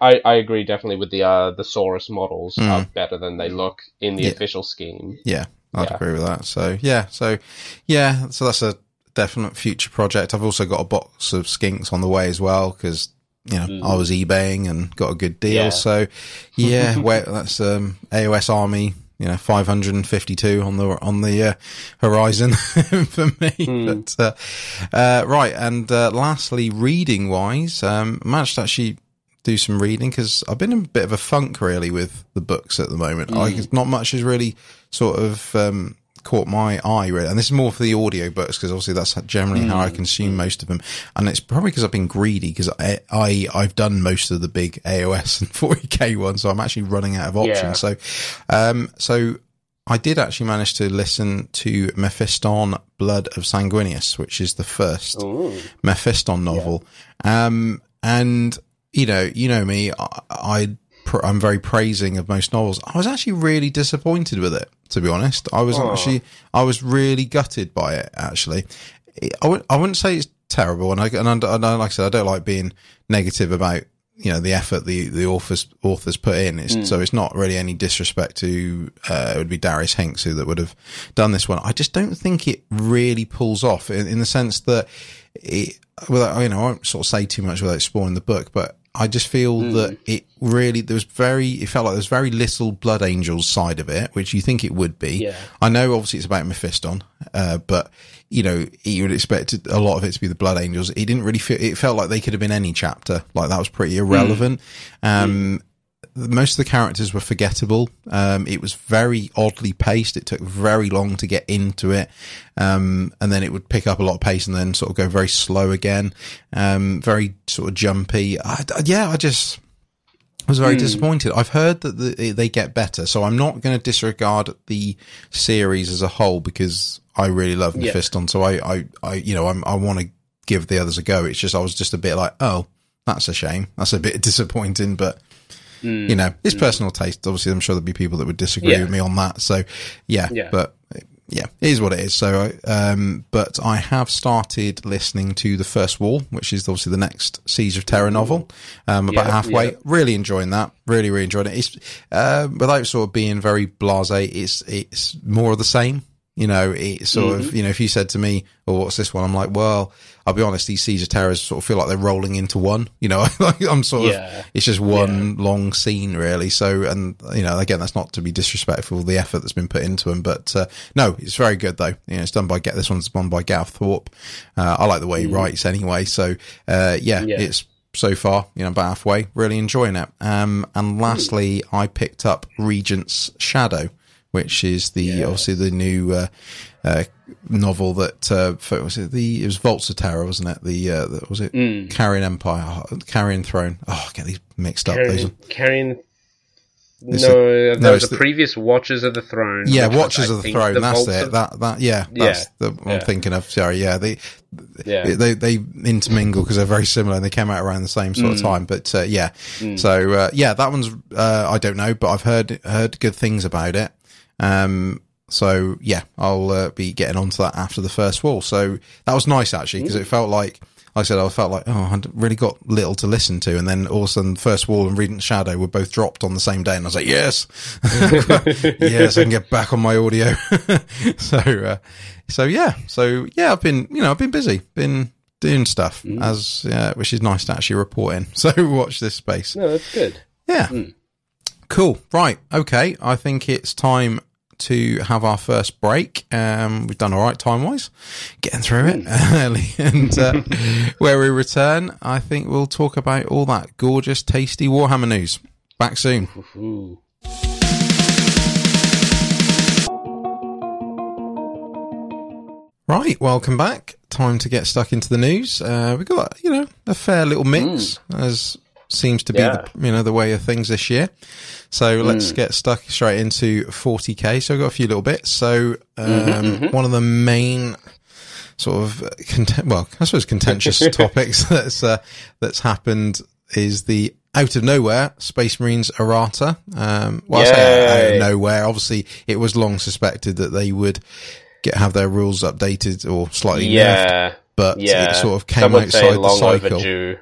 I, I agree definitely with the uh, the Saurus models are better than they look in the. Yeah. official scheme. yeah, I'd Yeah. agree with that. So yeah, so yeah, so that's a definite future project. I've also got a box of skinks on the way as well because you know I was eBaying and got a good deal. Mm. Yeah. So yeah, where, that's um, AOS Army. You know, 552 on the on the uh, horizon for me. Hmm. But uh, uh, right, and uh, lastly, reading wise, um, managed to actually do some reading because I've been in a bit of a funk really with the books at the moment. Hmm. Like, not much has really sort of um, caught my eye really, and this is more for the audio books because obviously that's generally how Hmm. I consume most of them, and it's probably because I've been greedy because I, I I've done most of the big AOS and 40k ones, so I'm actually running out of options. So, um, so. I did actually manage to listen to Mephiston Blood of Sanguinius, which is the first Ooh. Mephiston novel. Um, and you know, you know me, I, I I'm very praising of most novels. I was actually really disappointed with it, to be honest. I was Aw. actually, I was really gutted by it. Actually, It- I wouldn't, say it's terrible, and I, and I, and I- like I said, I don't like being negative about you know the effort the the authors authors put in. It's, So it's not really any disrespect to uh, it would be Darius Hinks who that would have done this one. I just don't think it really pulls off in, in the sense that it. You know, I won't sort of say too much without spoiling the book, but I just feel that it really there was very it felt like there was very little Blood Angels side of it, which you think it would be. Yeah. I know obviously it's about Mephiston, uh, but you know you would expect a lot of it to be the Blood Angels. It didn't really feel. It felt like they could have been any chapter. Like that was pretty irrelevant. Um, most of the characters were forgettable. Um, it was very oddly paced. It took very long to get into it. Um, and then it would pick up a lot of pace and then sort of go very slow again. Um, very sort of jumpy. I, yeah, I just, was very disappointed. I've heard that the, they get better, so I'm not going to disregard the series as a whole because I really love Yeah. Mephiston. So I, I, I, you know, I'm, I want to give the others a go. It's just I was just a bit like, oh, that's a shame. That's a bit disappointing, but you know, it's personal taste. Obviously, I'm sure there'll be people that would disagree Yeah. with me on that. So yeah, Yeah. but yeah, it is what it is. So, um, but I have started listening to the first wall, which is obviously the next Siege of Terra novel. Um, about Yeah, halfway. yeah. Really enjoying that. Really, really enjoying it. It's uh, without sort of being very blasé. It's it's more of the same. You know, sort Mm-hmm. of you know, if you said to me, "Oh, what's this one?" I'm like, "Well, I'll be honest. These Siege of Terras sort of feel like they're rolling into one. You know, I'm sort Yeah. of it's just one long scene really. So, and you know, again, that's not to be disrespectful of the effort that's been put into them, but uh, no, it's very good though. You know, it's done by get this one's done by Gareth Thorpe. Uh, I like the way he writes anyway. So, uh, yeah, Yeah. it's so far, you know, about halfway, really enjoying it. Um, and lastly, I picked up Regent's Shadow, which is the obviously the new uh, uh, novel that uh, was it the it was Vaults of Terra, wasn't it? The, uh, the was it Carrion Empire, Carrion Throne? Oh, I get these mixed up. Are- Carrying, carrying. It's No, a- no, was it's the, the- previous Watchers of the Throne. yeah, Watchers of the Throne. that's it. of- That that yeah, that's Yeah, the what I'm thinking of. Sorry, yeah, they yeah. they they intermingle because they're very similar and they came out around the same sort Mm. of time. But uh, yeah, so uh, yeah, that one's uh, I don't know, but I've heard heard good things about it. Um, so yeah, I'll uh, be getting onto that after the first wall. So that was nice actually because it felt like. Like I said, I felt like, oh, I really got little to listen to. And then all of a sudden, First Wall and Regent Shadow were both dropped on the same day. And I was like, yes, yes, I can get back on my audio. so, uh, so yeah, so yeah, I've been, you know, I've been busy, been doing stuff as, uh, which is nice to actually report in. So watch this space. No, that's good. Yeah. Cool. Right. Okay. I think it's time to have our first break. Um, we've done all right time wise, getting through it early. And uh, where we return, I think we'll talk about all that gorgeous, tasty Warhammer news. Back soon. Ooh. Right, welcome back. Time to get stuck into the news. Uh, we've got, you know, a fair little mix, as seems to be, Yeah. the, you know, the way of things this year. So let's get stuck straight into 40k. So I've got a few little bits. So um, one of the main sort of content, well, I suppose contentious topics that's uh, that's happened is the out of nowhere Space Marines errata. Um, well, I say out of nowhere. Obviously, it was long suspected that they would get have their rules updated or slightly nerfed, Yeah. but Yeah. it sort of came Some outside the cycle. overdue.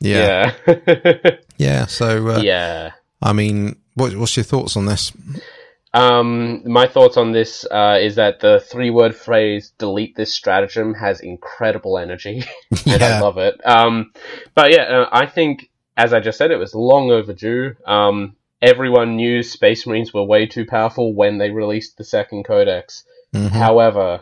Yeah, yeah. Yeah. So, uh, yeah. I mean, what, what's your thoughts on this? Um, my thoughts on this uh, is that the three-word phrase "delete this stratagem" has incredible energy, and I love it. Um, but yeah, uh, I think, as I just said, it was long overdue. Um, everyone knew Space Marines were way too powerful when they released the second codex. Mhm. However,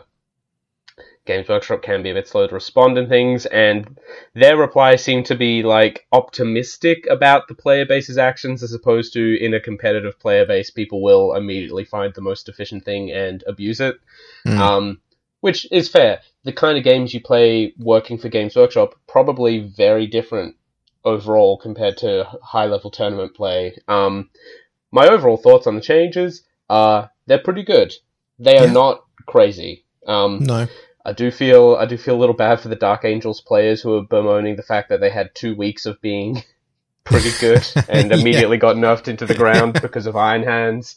Games Workshop can be a bit slow to respond in things, and their replies seem to be like optimistic about the player base's actions, as opposed to in a competitive player base, people will immediately find the most efficient thing and abuse it. Mm. Um, which is fair. The kind of games you play working for Games Workshop probably very different overall compared to high level tournament play. Um, my overall thoughts on the changes are they're pretty good. They are Yeah. not crazy. Um, No. I do feel I do feel a little bad for the Dark Angels players who are bemoaning the fact that they had two weeks of being pretty good and Yeah. immediately got nerfed into the ground because of Iron Hands.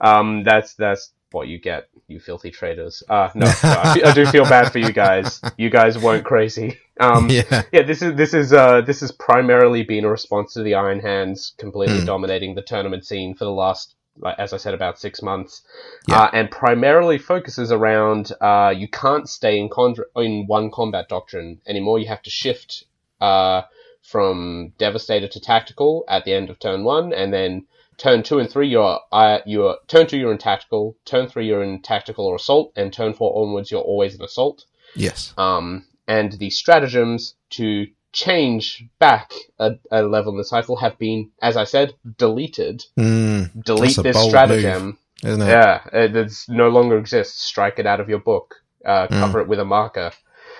Um, that's that's what you get, you filthy traitors. Uh, no, no, I, I do feel bad for you guys. You guys weren't crazy. Um, yeah. yeah, this is this is uh this has primarily been a response to the Iron Hands completely Hmm. dominating the tournament scene for the last, as I said, about six months, Yeah. uh, and primarily focuses around uh you can't stay in con- in one combat doctrine anymore. You have to shift uh from Devastator to Tactical at the end of turn one, and then turn two and three you're uh, you're turn two you're in Tactical, turn three you're in Tactical or Assault, and turn four onwards you're always in Assault Yes. um, and the stratagems to change back a, a level in the cycle have been, as I said, deleted. Mm, Delete this stratagem. isn't it? Yeah, it it's no longer exists. Strike it out of your book. Uh, cover it with a marker.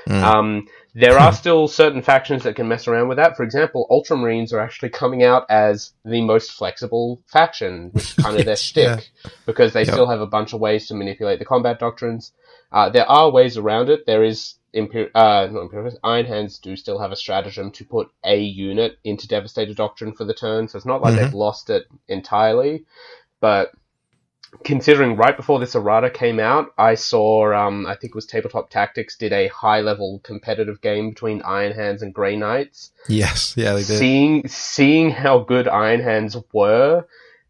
Um, there are still certain factions that can mess around with that. For example, Ultramarines are actually coming out as the most flexible faction, which is kind of their Yes, shtick, because they still have a bunch of ways to manipulate the combat doctrines. Uh, there are ways around it. There is Imper- uh, not Iron Hands do still have a stratagem to put a unit into Devastator Doctrine for the turn, so it's not like they've lost it entirely. But considering right before this errata came out, I saw, um, I think it was Tabletop Tactics did a high level competitive game between Iron Hands and Grey Knights. Yes, yeah, they did. Seeing seeing how good Iron Hands were,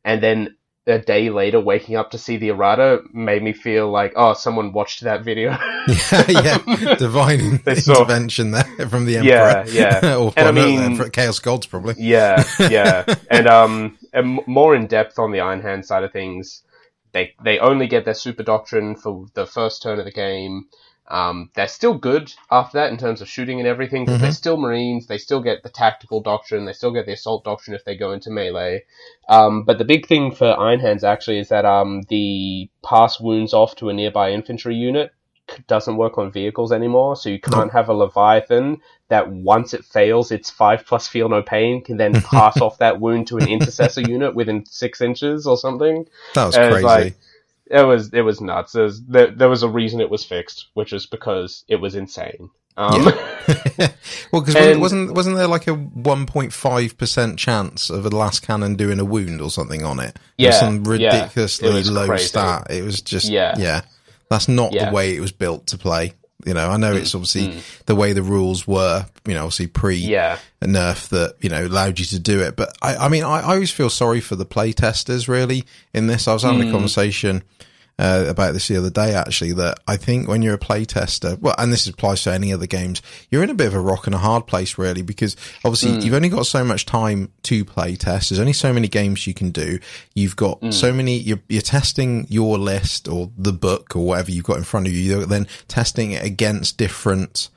and then a day later waking up to see the errata made me feel like, oh, someone watched that video. yeah, yeah, divine saw- intervention there from the emperor. yeah. or And I mean- Chaos Gods probably. Yeah, yeah, and um, and more in depth on the Iron Hand side of things. They they only get their super doctrine for the first turn of the game. Um, they're still good after that in terms of shooting and everything, but they're still Marines. They still get the tactical doctrine. They still get the assault doctrine if they go into melee. Um, but the big thing for Iron Hands actually is that um, the pass wounds off to a nearby infantry unit doesn't work on vehicles anymore, so you can't have a Leviathan that once it fails its five plus feel no pain can then pass off that wound to an intercessor unit within six inches or something. That was And crazy. like- It was it was nuts. There was, there, there was a reason it was fixed, which is because it was insane. Um, well, because wasn't wasn't there like a one point five percent chance of a lascannon doing a wound or something on it? Yeah, some ridiculously was low crazy. stat. It was just Yeah. yeah. That's not Yeah. the way it was built to play. You know, I Mm, know it's obviously the way the rules were. You know, obviously pre yeah, nerf that you know allowed you to do it. But I, I mean, I, I always feel sorry for the play testers. Really, in this, I was having a conversation uh, about this the other day. Actually, that I think when you're a play tester, well, and this applies to any other games, you're in a bit of a rock and a hard place, really, because obviously you've only got so much time to play test. There's only so many games you can do. You've got so many. You're, you're testing your list or the book or whatever you've got in front of you. You're then testing it against different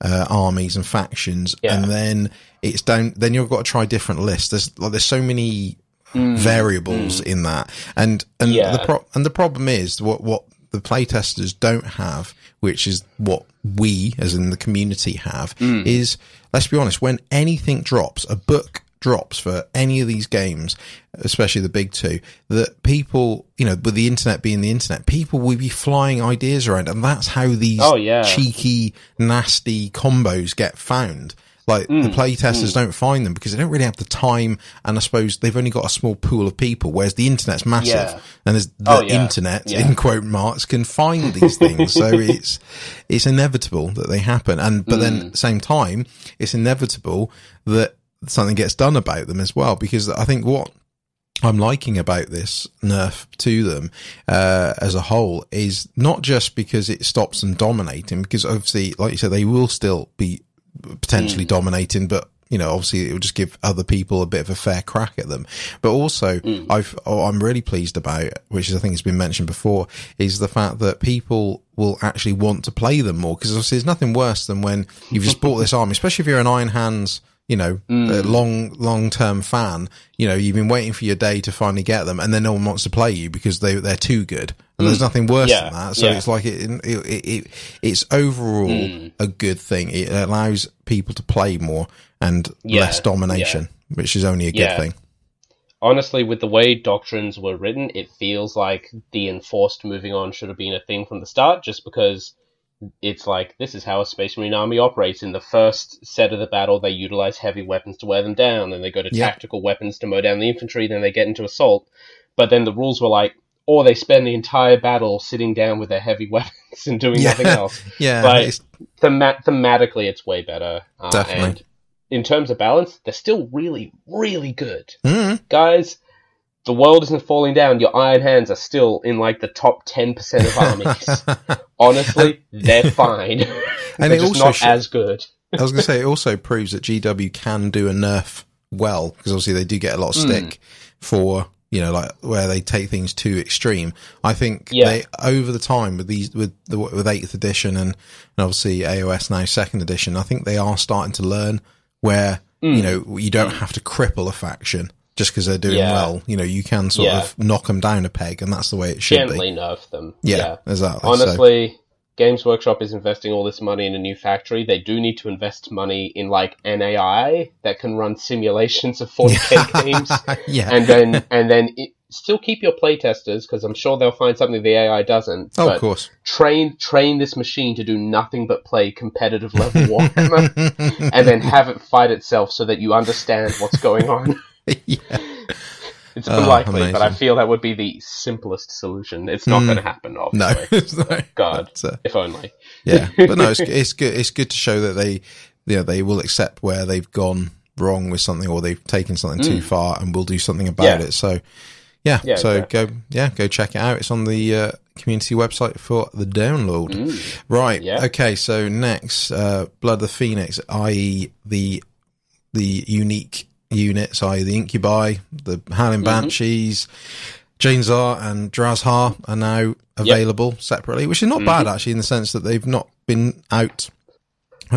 uh, armies and factions, Yeah. and then it's down. Then you've got to try different lists. There's like there's so many variables in that, and and Mm. Yeah. the pro- and the problem is what what the playtesters don't have, which is what we as in the community have, Mm. is let's be honest. When anything drops, a book drops for any of these games, especially the big two, that people, you know, with the internet being the internet, people will be flying ideas around, and that's how these Oh, yeah. cheeky, nasty combos get found. Like the Mm, playtesters don't find them because they don't really have the time, and I suppose they've only got a small pool of people. Whereas the internet's massive, Yeah. and there's the Oh, yeah. internet Yeah. in quote marks can find these things. so it's it's inevitable that they happen, and but then Mm. at the same time, it's inevitable that something gets done about them as well. Because I think what I'm liking about this nerf to them uh, as a whole is not just because it stops them dominating, because obviously, like you said, they will still be potentially mm. dominating, but you know, obviously, it will just give other people a bit of a fair crack at them. But also, mm. I've oh, I'm really pleased about, which is I think has been mentioned before, is the fact that people will actually want to play them more because obviously, there's nothing worse than when you've just bought this army, especially if you're an Iron Hands you know, a mm. long, long term fan, you know, you've been waiting for your day to finally get them and then no one wants to play you because they, they're too good. And there's mm. nothing worse Yeah, than that. So yeah. it's like it, it, it, it it's overall mm. a good thing. It allows people to play more and Yeah, less domination, which is only a good thing. honestly, with the way doctrines were written, it feels like the enforced moving on should have been a thing from the start, just because it's like this is how a Space Marine army operates. In the first set of the battle, they utilize heavy weapons to wear them down, then they go to Yeah. tactical weapons to mow down the infantry, then they get into assault. But then the rules were like, or they spend the entire battle sitting down with their heavy weapons and doing Yeah. nothing else. Yeah. Like, it's, thema- thematically, it's way better. Uh, Definitely. And in terms of balance, they're still really, really good Mm, guys, the world isn't falling down. Your iron hands are still in like the top ten percent of armies. Honestly, they're fine. And they're it just also not sh- as good. I was going to say it also proves that GW can do a nerf well because obviously they do get a lot of hmm. stick for you know like where they take things too extreme. I think Yeah. they over the time with these with the with eighth edition and, and obviously AOS now second edition. I think they are starting to learn where you hmm. know you don't have to cripple a faction just because they're doing Yeah. well. You know you can sort Yeah. of knock them down a peg, and that's the way it should Gently be. nerf them. Yeah, Yeah. exactly. So- Honestly, Games Workshop is investing all this money in a new factory. They do need to invest money in like an AI that can run simulations of 40k games, yeah. and then and then it, still keep your playtesters because I'm sure they'll find something the AI doesn't. oh, but of course. train train this machine to do nothing but play competitive level Warhammer, and then have it fight itself so that you understand what's going on. yeah. It's Oh, unlikely, but I feel that would be the simplest solution. It's not Mm. going to happen, No. obviously. No. God, But, uh, if only. yeah, but no, it's it's good. It's good to show that they, you know, they will accept where they've gone wrong with something or they've taken something too far and will do something about Mm. Yeah. it. So, yeah, Yeah, so exactly. go, yeah, go check it out. It's on the uh, community website for the download. Mm. Right. Yeah. Okay. So next, uh, Blood of the Phoenix, i.e. the the unique units, i.e. the Incubi, the Howling Mm-hmm. Banshees, Jain Zar and Drazhar are now available separately, which is not bad Mm-hmm. actually in the sense that they've not been out,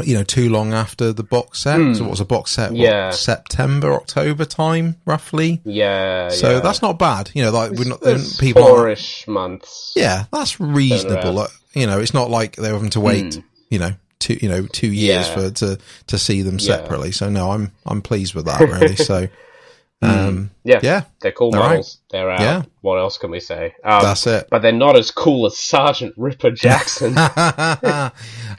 you know, too long after the box set. So what was a box set? what, Hmm. Yeah. September, October time, roughly. Yeah. So yeah. that's not bad. You know, like we're not It's people. four-ish months. yeah, that's reasonable. Like, you know, it's not like they're having to wait. You know, two you know two years Hmm. Yeah. for to to see them Yeah. separately. So no, I'm I'm pleased with that really. so um, Yeah. yeah, They're cool right. models. They're out. Yeah. What else can we say? Um, that's it. but they're not as cool as Sergeant Ripper Jackson. oh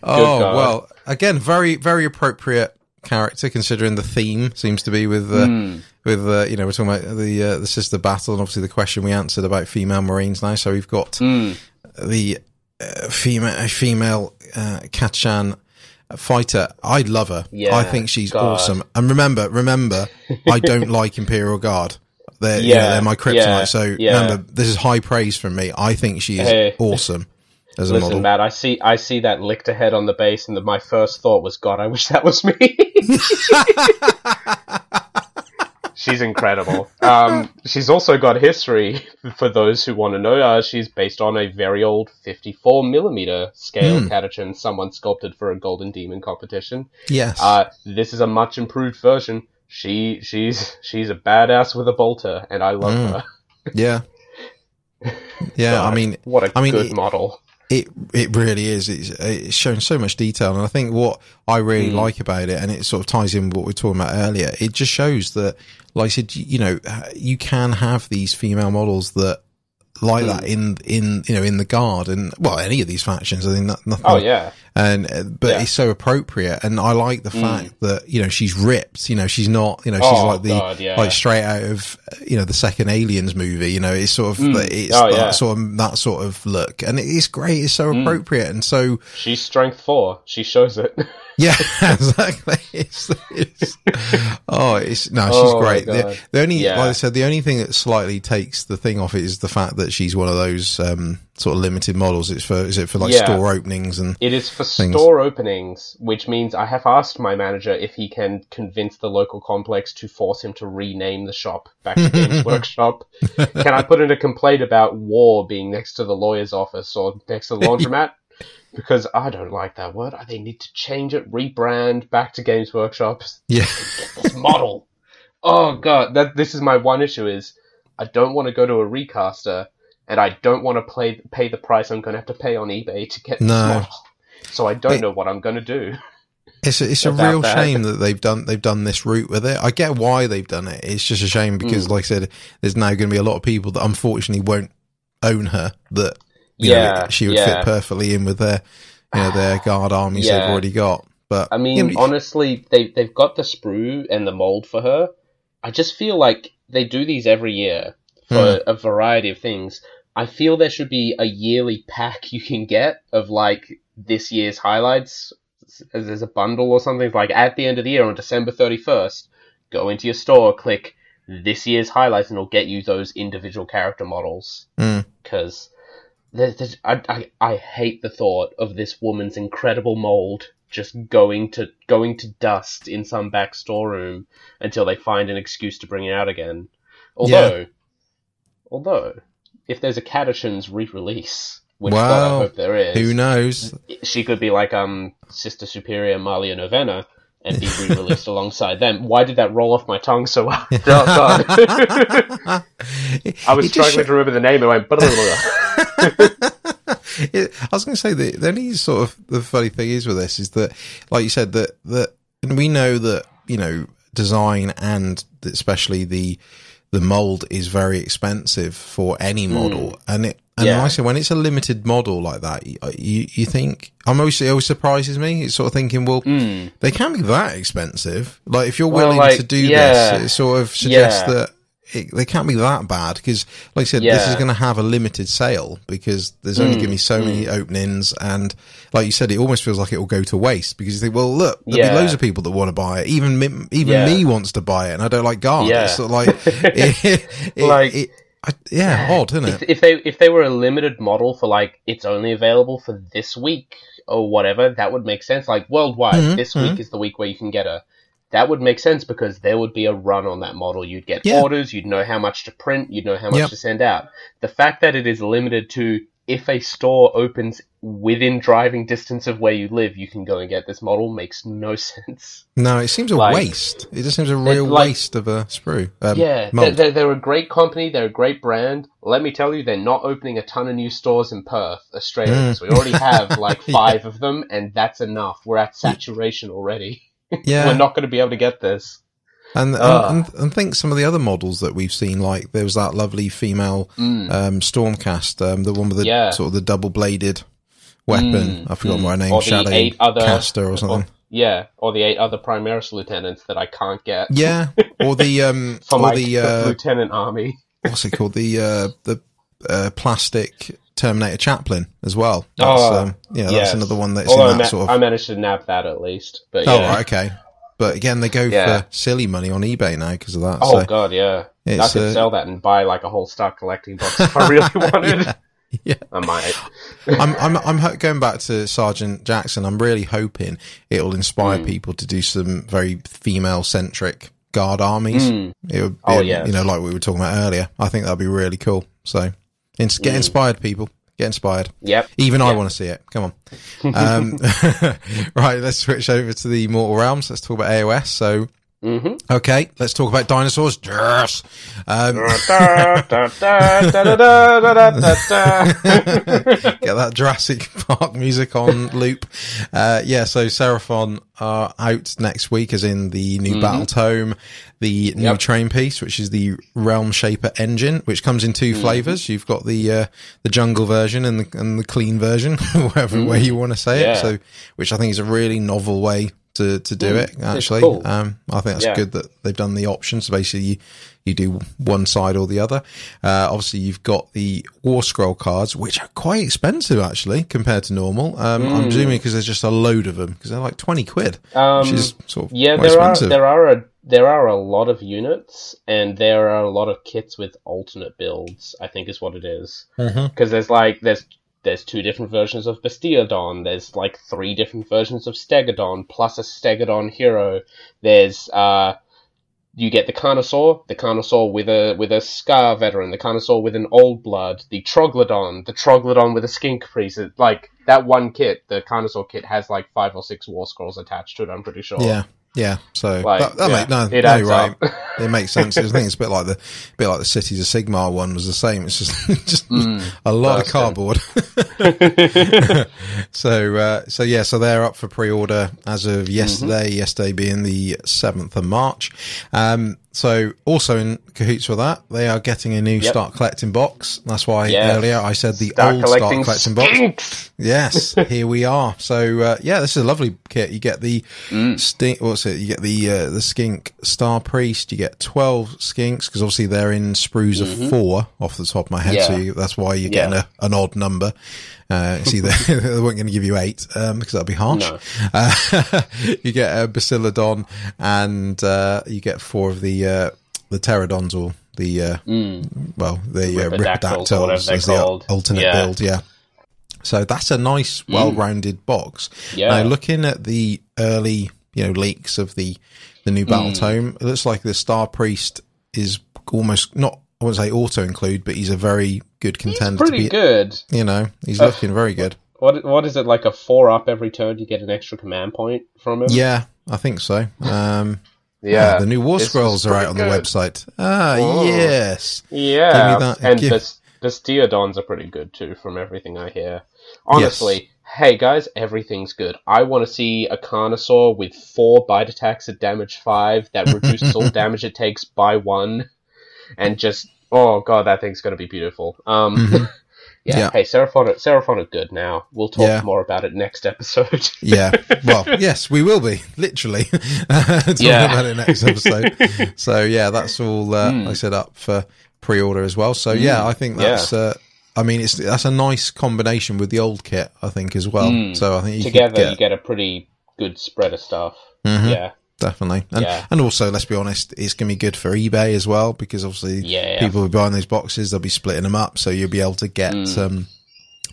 well, again, very very appropriate character considering the theme seems to be with uh, Hmm. with uh, you know we're talking about the uh, the sister battle and obviously the question we answered about female marines now. So we've got Hmm. the female female uh, Catachan fighter. I love her. Yeah, I think she's God. awesome. And remember, remember, I don't like Imperial Guard. They're, you know, Yeah, they're my kryptonite. yeah, so yeah. remember, this is high praise from me. I think she is Hey. awesome as a Listen, model. Matt, I see I see that licked ahead on the base, and the, my first thought was, God, I wish that was me. she's incredible. Um, she's also got history for those who want to know. Uh, she's based on a very old 54 millimeter scale Hmm. Catachan someone sculpted for a Golden Demon competition. Yes. Uh, this is a much improved version. She she's she's a badass with a bolter, and I love Mm. her. yeah. Yeah. I mean, what a I mean, good it- model. It it really is. It's it's shown so much detail, and I think what I really Hmm. like about it, and it sort of ties in with what we were talking about earlier. It just shows that, like I said, you know, you can have these female models that like Hmm. that in in you know in the guard and well any of these factions. I think that, nothing. Oh yeah, and uh, but Yeah. it's so appropriate, and I like the fact that you know she's ripped. You know, she's not. You know, she's Oh, like the God, yeah. like straight out of uh, you know the second Aliens movie. You know, it's sort of it's Oh, that yeah. sort of that sort of look, and it's great. It's so appropriate, and so she's strength four. She shows it. yeah, exactly. It's, it's, oh, it's no, she's Oh, great. The, the only, like I said, the only thing that slightly takes the thing off it is the fact that she's one of those um, sort of limited models. It's for is it for like Yeah. store openings and It is for Things. store openings, which means I have asked my manager if he can convince the local complex to force him to rename the shop back to Games Workshop. Can I put in a complaint about war being next to the lawyer's office or next to the laundromat? Because I don't like that word. I They need to change it, rebrand back to Games Workshops. yeah. This model. Oh god, that this is my one issue is I don't want to go to a recaster and I don't want to play pay the price I'm going to have to pay on eBay to get this No. model. So I don't It- know what I'm going to do. It's a, it's a real that. shame that they've done they've done this route with it. I get why they've done it. It's just a shame because, Mm. like I said, there's now going to be a lot of people that unfortunately won't own her. That you know, Yeah, she would yeah. fit perfectly in with their you know their guard armies Yeah. they've already got. But I mean, you know, honestly, they they've got the sprue and the mold for her. I just feel like they do these every year for a variety of things. I feel there should be a yearly pack you can get of like this year's highlights as, as a bundle or something. Like at the end of the year on December 31st, go into your store, click this year's highlights, and it'll get you those individual character models. Mm. Because there's, there's, I, I, I hate the thought of this woman's incredible mold just going to going to dust in some back storeroom until they find an excuse to bring it out again. Although, although, if there's a Catachan's re-release, which God, I hope there is, who knows? she could be like um Sister Superior Malia Novena and be re-released alongside them. Why did that roll off my tongue so well? Oh, I was It just struggling to remember the name and I went. "Blah, blah, blah." it, I was going to say that the only sort of the funny thing is with this is that, like you said, that that and we know that you know design and especially the the mold is very expensive for any hmm. model, and it and Yeah. I say when it's a limited model like that, you uh, you, you think I'm always it always surprises me. It's sort of thinking, well, hmm. they can't be that expensive. Like if you're Well, willing like, to do yeah. this, it sort of suggests Yeah. that. It, they can't be that bad because, like I said, this is going to have a limited sale because there's only mm, going to be so many mm. openings, and like you said, it almost feels like it will go to waste because you think, well, look, there'll Yeah. be loads of people that want to buy it. Even me, even Yeah. me wants to buy it, and I don't like garlic. Yeah. Like, it, it, Like- I, yeah, odd, isn't if, it? if they if they were a limited model for like it's only available for this week or whatever, that would make sense. Like worldwide, Mhm, this week mm-hmm. is the week where you can get her. That would make sense because there would be a run on that model. You'd get Yeah. orders, you'd know how much to print, you'd know how much Yep. to send out. The fact that it is limited to if a store opens within driving distance of where you live, you can go and get this model makes no sense. No, it seems a like- waste. It just seems a real like- waste of a sprue. Um, Yeah, they're, they're, they're a great company. They're a great brand. Let me tell you, they're not opening a ton of new stores in Perth, Australia. Mm. because we already have like five of them, and that's enough. We're at saturation already. Yeah, We're not going to be able to get this. And, Ah. and, and think some of the other models that we've seen, like there was that lovely female um, Stormcast, um, the one with the Mm. Yeah. sort of the double bladed weapon. I forgot what her name, Or the Shadow eight other- Caster or something. Yeah, or the eight other Primaris lieutenants that I can't get yeah, or the um, or my the uh, lieutenant army. what's it called? The uh, the uh, plastic Terminator Chaplain as well. That's, Oh, um, yeah, that's yes. another one that's Although in that ma- sort of. I managed to nab that at least. But Oh, yeah. right, okay. But again, they go Yeah. for silly money on eBay now because of that. Oh so. god, yeah. I could uh, sell that and buy like a whole stock collecting box if I really wanted. yeah. I might. I'm I'm I'm going back to Sergeant Jackson. I'm really hoping it'll inspire Hmm. people to do some very female centric guard armies. It would be, Oh, yes. you know, like we were talking about earlier. I think that'd be really cool. So, ins- get inspired, people. Get inspired. Yep. Even I want to see it. Come on. Um, right, let's switch over to the Mortal Realms. Let's talk about AOS. So, hmm okay, let's talk about dinosaurs. Yes. Um, get that Jurassic Park music on loop. Uh, yeah, so Seraphon are out next week, as in the new Battle Tome, the new Yep. train piece, which is the Realm Shaper engine, which comes in 2 flavors. You've got the uh, the jungle version and the and the clean version, whatever way you want to say it. So, which I think is a really novel way to to do it. Actually, cool. um, I think that's Yeah. good that they've done the options. Basically, you, you do one side or the other. Uh, obviously, you've got the War Scroll cards, which are quite expensive actually compared to normal. Um, Mm. I'm assuming because there's just a load of them because they're like twenty quid, Um, which is sort of Yeah, there are there are a there are a lot of units, and there are a lot of kits with alternate builds. I think is what it is. Because there's like there's there's two different versions of Bastiodon. There's like three different versions of Stegodon plus a Stegodon hero. There's uh. You get the Carnosaur, the Carnosaur with a with a Scar veteran, the Carnosaur with an Old Blood, the Troglodon, the Troglodon with a Skink Priest. Like that one kit, the Carnosaur kit has like five or six War Scrolls attached to it. I'm pretty sure. Yeah, yeah. So Like, that, that yeah, make, no, it no, you're right. up. it makes sense. I think it's a bit like the bit like the Cities of Sigmar one was the same. It's just just a lot of cardboard. so uh, so yeah, so they're up for pre-order as of yesterday. Yesterday being the seventh of March. Um, so also in cahoots with that, they are getting a new Yep. start collecting box. That's why Yes. earlier I said the Start old collecting start collecting box. Yes, here we are. So uh, yeah, this is a lovely kit. You get the Mm. stink. What's it? You get the uh, the skink star priest. You get twelve skinks because obviously they're in sprues of four off the top of my head. So Mm-hmm. You, that's why you're getting Yeah. a, an odd number. Uh, see, they, they weren't going to give you eight um, because that'd be harsh. No. Uh, you get a Bastiladon and uh, you get four of the uh, the Terradons or the uh, well the uh, Mm. Or whatever Ripperdactyls they're as the called. alternate Yeah. build. Yeah. So that's a nice, well-rounded box. Mm. Yeah. Now, looking at the early, you know, leaks of the the new battle Mm. tome, it looks like the Star Priest is almost not. I wouldn't say auto include, but he's a very good contender to Pretty be. good. You know, he's looking very good. What what is it like a four up every turn? You get an extra command point from him. Yeah, I think so. Um, yeah. the new War Scrolls are out on pretty the website. Ah, Oh. yes. Yeah, Give me that- and give- the Bastiodons are pretty good too, from everything I hear. Honestly, hey guys, everything's good. I want to see a Carnosaur with four bite attacks at damage five that reduces all damage it takes by one, and just oh god, that thing's gonna be beautiful. Um, Mhm. yeah, Yeah. Hey, Seraphon, Seraphon are good now. We'll talk Yeah. more about it next episode. Yeah. Well, yes, we will be literally talking Yeah. about it next episode. so yeah, that's all. Uh, Mm. I set up for pre-order as well. So yeah, I think Yeah. that's. Uh, I mean, it's that's a nice combination with the old kit. I think as well. Mm. So I think you Together, get, you get a pretty good spread of stuff. Mhm. Yeah, definitely, and Yeah. and also let's be honest, it's gonna be good for eBay as well because obviously yeah. people will be buying these boxes, they'll be splitting them up, so you'll be able to get Mm. um,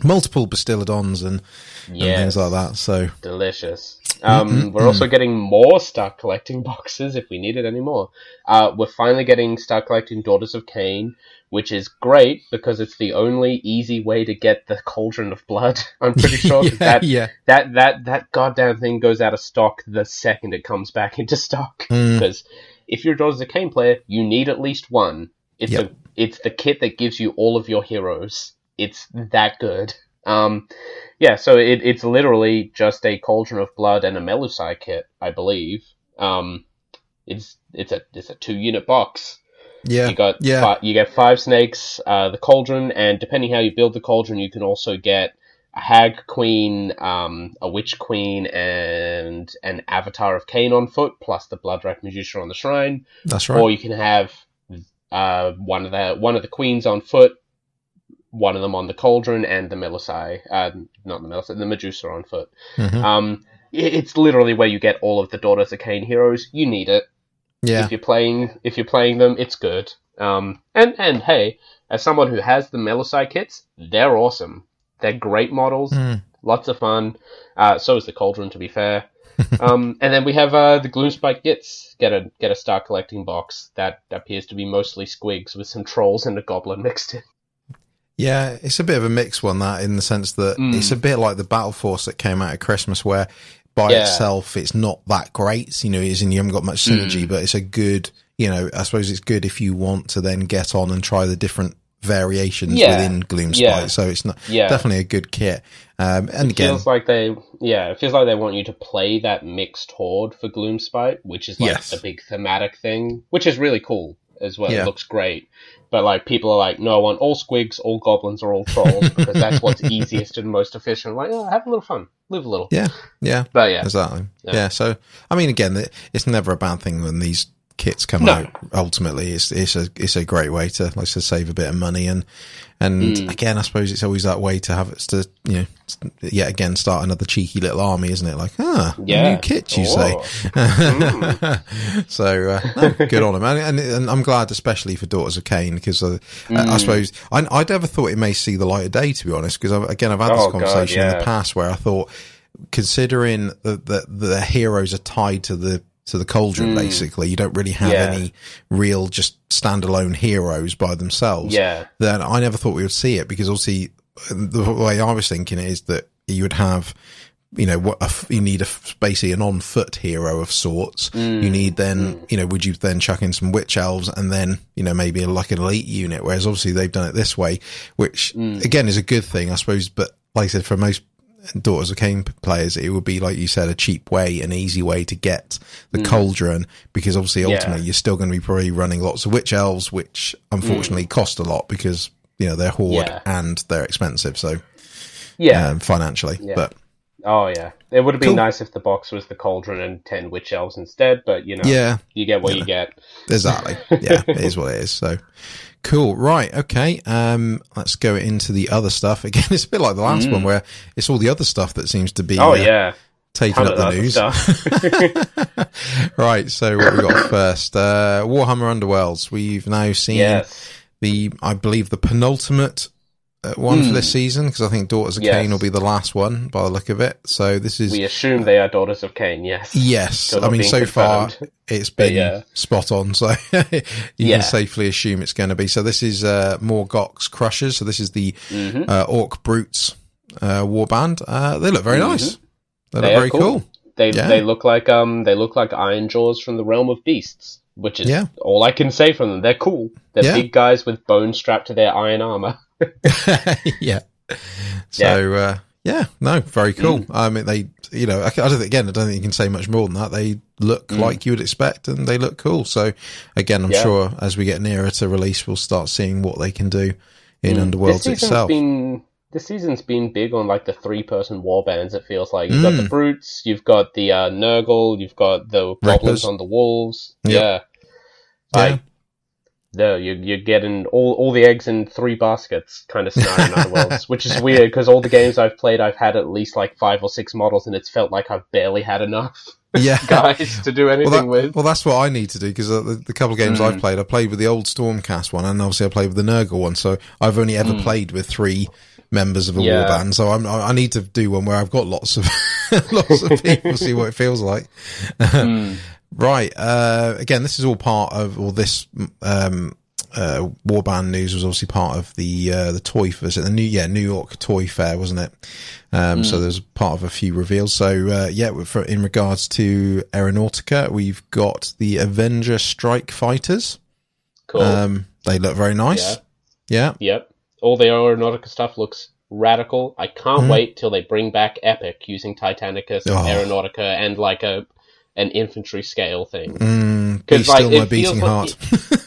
multiple Bastiladons and, and things like that. So Delicious. Um, we're also getting more Start Collecting boxes if we need it anymore. Uh, we're finally getting Start Collecting Daughters of Khaine, which is great because it's the only easy way to get the Cauldron of Blood. I'm pretty sure yeah, that, yeah, that that that goddamn thing goes out of stock the second it comes back into stock. Mm. Because if you're a Daughters of Khaine player, you need at least one. It's Yep. the it's the kit that gives you all of your heroes. It's that good. Um, yeah, so it, it's literally just a Cauldron of Blood and a Melusai kit, I believe. Um, it's it's a it's a two unit box. Yeah, You got yeah. fi- you get five snakes, uh, the cauldron, and depending how you build the cauldron, you can also get a hag queen, um, a witch queen, and an avatar of Khaine on foot, plus the Bloodwrack Medusa on the shrine. That's right. Or you can have uh, one of the one of the queens on foot, one of them on the cauldron, and the Melusai, uh, not the Melusai, the Medusa on foot. Mhm. Um, it's literally where you get all of the Daughters of Khaine heroes. You need it yeah, if you're playing if you're playing them, it's good. Um, and and hey, as someone who has the Melusai kits, they're awesome. They're great models, Mm. lots of fun. Uh, so is the Cauldron, to be fair. um, and then we have uh, the Gloomspite Gitz. Get a get a star collecting box that appears to be mostly squigs with some trolls and a goblin mixed in. Yeah, it's a bit of a mixed one that in the sense that Mm. it's a bit like the Battle Force that came out at Christmas where by Yeah. itself it's not that great, you know, is in you haven't got much Mm. synergy, but it's a good you know, I suppose it's good if you want to then get on and try the different variations Yeah. within Gloomspite. Yeah. So it's not Yeah, definitely a good kit. Um and it again feels like they yeah, it feels like they want you to play that mixed horde for Gloomspite, which is like Yes. the big thematic thing, which is really cool as well. It looks great. But like people are like, no, I want all squigs, all goblins, or all trolls because that's what's easiest and most efficient. Like, oh, have a little fun, live a little. Yeah, yeah. But yeah, Exactly. Yeah. Yeah. So, I mean, again, it's never a bad thing when these kits come No. out. Ultimately, it's it's a it's a great way to like said, save a bit of money and and Mm. again, I suppose it's always that way to have it to you know yet again start another cheeky little army, isn't it? Like, ah, Yeah. new kit, you Oh. say. Mm. so uh, no, good on him, and, and, and I'm glad, especially for Daughters of Khaine, because uh, I, I Mm. suppose I, I never thought it may see the light of day, to be honest. Because again, I've had this Oh, God, conversation in the past where I thought, considering that the, the heroes are tied to the to the cauldron, Mm. basically, you don't really have Yeah. any real just standalone heroes by themselves. yeah, Then I never thought we would see it because obviously the way I was thinking is that you would have. You know what? A you need a basically an on foot hero of sorts. Mm. You need then, you know, would you then chuck in some witch elves and then, you know, maybe like an elite unit? Whereas obviously they've done it this way, which Mm. again is a good thing, I suppose. But like I said, for most Daughters of Khaine players, it would be like you said, a cheap way, an easy way to get the cauldron because obviously Mm. Yeah. ultimately you're still going to be probably running lots of witch elves, which unfortunately cost a lot because you know they're hoard Yeah. and they're expensive, so yeah. um, financially. Yeah. But oh yeah. It would have been Cool. nice if the box was the cauldron and ten witch elves instead. But you know, yeah, you get what you get. Exactly. Yeah, it is what it is. So cool. Right. Okay. Um, let's go into the other stuff. Again, it's a bit like the last one where it's all the other stuff that seems to be Mm. Oh uh, yeah, taking up the news. right. So what we got first? Uh, Warhammer Underworlds. We've now seen yes. the, I believe, the penultimate one for this season because I think Daughters of Hmm. Yes. Khaine will be the last one by the look of it. So this is We assume they are daughters of Khaine. Yes. Yes, I mean so far it's been yeah. spot on, so you Yeah. can safely assume it's going to be. So this is uh, Morgok's Krushas. So this is the Mhm. uh, Orc Brutes uh, warband. Uh, they look very nice. They, Mm-hmm. They look very cool. cool. They Yeah. they look like um they look like Ironjawz from the realm of beasts, which is Yeah. all I can say from them. They're cool. They're Yeah. big guys with bones strapped to their iron armor. yeah, So uh, yeah, no, very cool. I mean, they, you know, I, I don't again, I don't think you can say much more than that. They look like you would expect, and they look cool. So again, I'm Yeah. sure as we get nearer to release, we'll start seeing what they can do in this Underworlds season's itself. been this season's been big on like the three person war bands. It feels like you've got the brutes, you've got the uh, Nurgle, you've got the Rippers. goblins on the wolves. Yep. Yeah, Yeah. like no, you're, you're getting all all the eggs in three baskets kind of scenario in Underworlds, which is weird because all the games I've played, I've had at least like five or six models, and it's felt like I've barely had enough yeah. guys to do anything Well, that, with. well, that's what I need to do because uh, the, the couple of games Mm. I've played, I played with the old Stormcast one, and obviously I played with the Nurgle one. So I've only ever played with three members of a Mm. Yeah. warband. So I'm, I I need to do one where I've got lots of lots of people, see what it feels like. Mm. Right. Uh, again, this is all part of, or this um, uh, warband news was obviously part of the uh, the toy was it the new yeah New York Toy Fair wasn't it? Um, So there's part of a few reveals. So uh, yeah, for, in regards to Aeronautica, we've got the Avenger Strike Fighters. Cool. Um, they look very nice. Yeah. Yep. All the Aeronautica stuff looks radical. I can't wait till they bring back Epic using Titanicus, Oh. Aeronautica, and like a an infantry scale thing. Mm, like, still it feels beating like heart.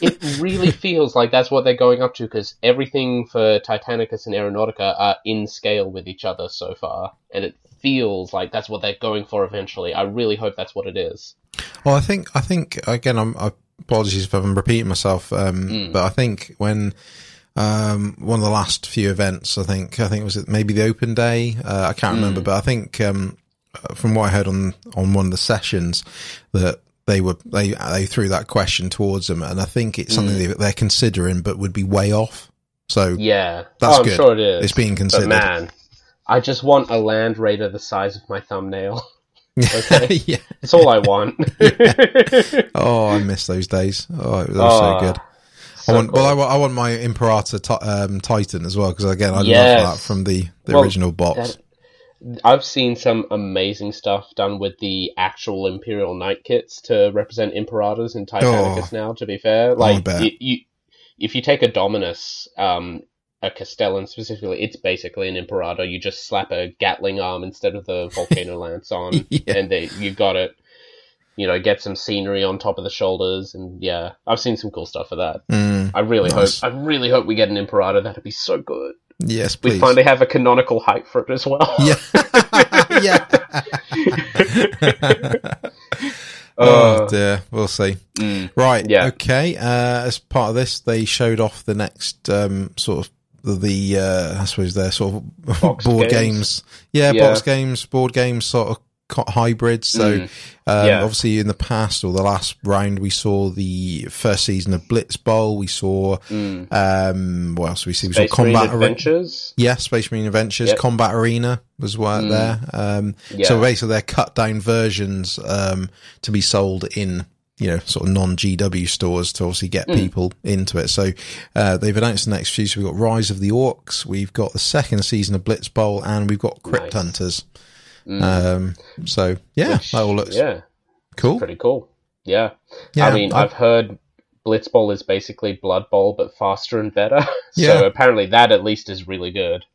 It really feels like that's what they're going up to because everything for Titanicus and Aeronautica are in scale with each other so far, and it feels like that's what they're going for eventually. I really hope that's what it is. Well, I think I think again. I'm I, apologies if I'm repeating myself, um, Mm. but I think when um, one of the last few events, I think I think it was maybe the open day. Uh, I can't Mm. remember, but I think um, from what I heard on on one of the sessions that they were they they threw that question towards them, and I think it's something that they're considering, but would be way off. So Mm. Yeah, That's oh, I'm good. sure it is. it's being But considered. man, I just want a Land Raider the size of my thumbnail. Okay. yeah. That's all I want. Oh, I miss those days. Oh, it was all so Oh, good. so I want, cool. well, I want, I want my Imperator ti- um, Titan as well because again, I Yes. love that from the, the Well, original box. that- I've seen some amazing stuff done with the actual Imperial Knight kits to represent Imperators in Titanicus now, to be fair. Like, you, you, if you take a Dominus, um, a Castellan specifically, it's basically an Imperator. You just slap a Gatling arm instead of the Volcano Lance on, Yeah. and they, you got it. You know, get some scenery on top of the shoulders, and yeah, I've seen some cool stuff for that. Mm, I really Nice. hope, I really hope we get an Imperator. That'd be so good. Yes, please. We finally have a canonical height for it as well. yeah. yeah. oh Uh, dear, we'll see. mm, Right. Yeah. Okay. Uh, as part of this, they showed off the next um, sort of the, the uh, I suppose their sort of board games? games. Yeah, Yeah. box games, board games, sort of hybrids. So, Mm. um, Yeah. obviously, in the past or the last round, we saw the first season of Blitz Bowl. We saw mm. um, what else? We see we Space saw Combat Arena. Adventures. Yeah, Space Marine Adventures, Yep. Combat Arena was what Mm. there. Um, Yeah. So basically, they're cut down versions um, to be sold in you know sort of non GW stores to obviously get Mm. people into it. So uh, they've announced the next few. So we've got Rise of the Orcs, we've got the second season of Blitz Bowl, and we've got Crypt Nice. Hunters. Mm. Um, so yeah, Which- that all looks yeah, cool. pretty cool. Yeah, Yeah, I mean, I- I've heard Blitz Bowl is basically Blood Bowl but faster and better. Yeah. so apparently that at least is really good.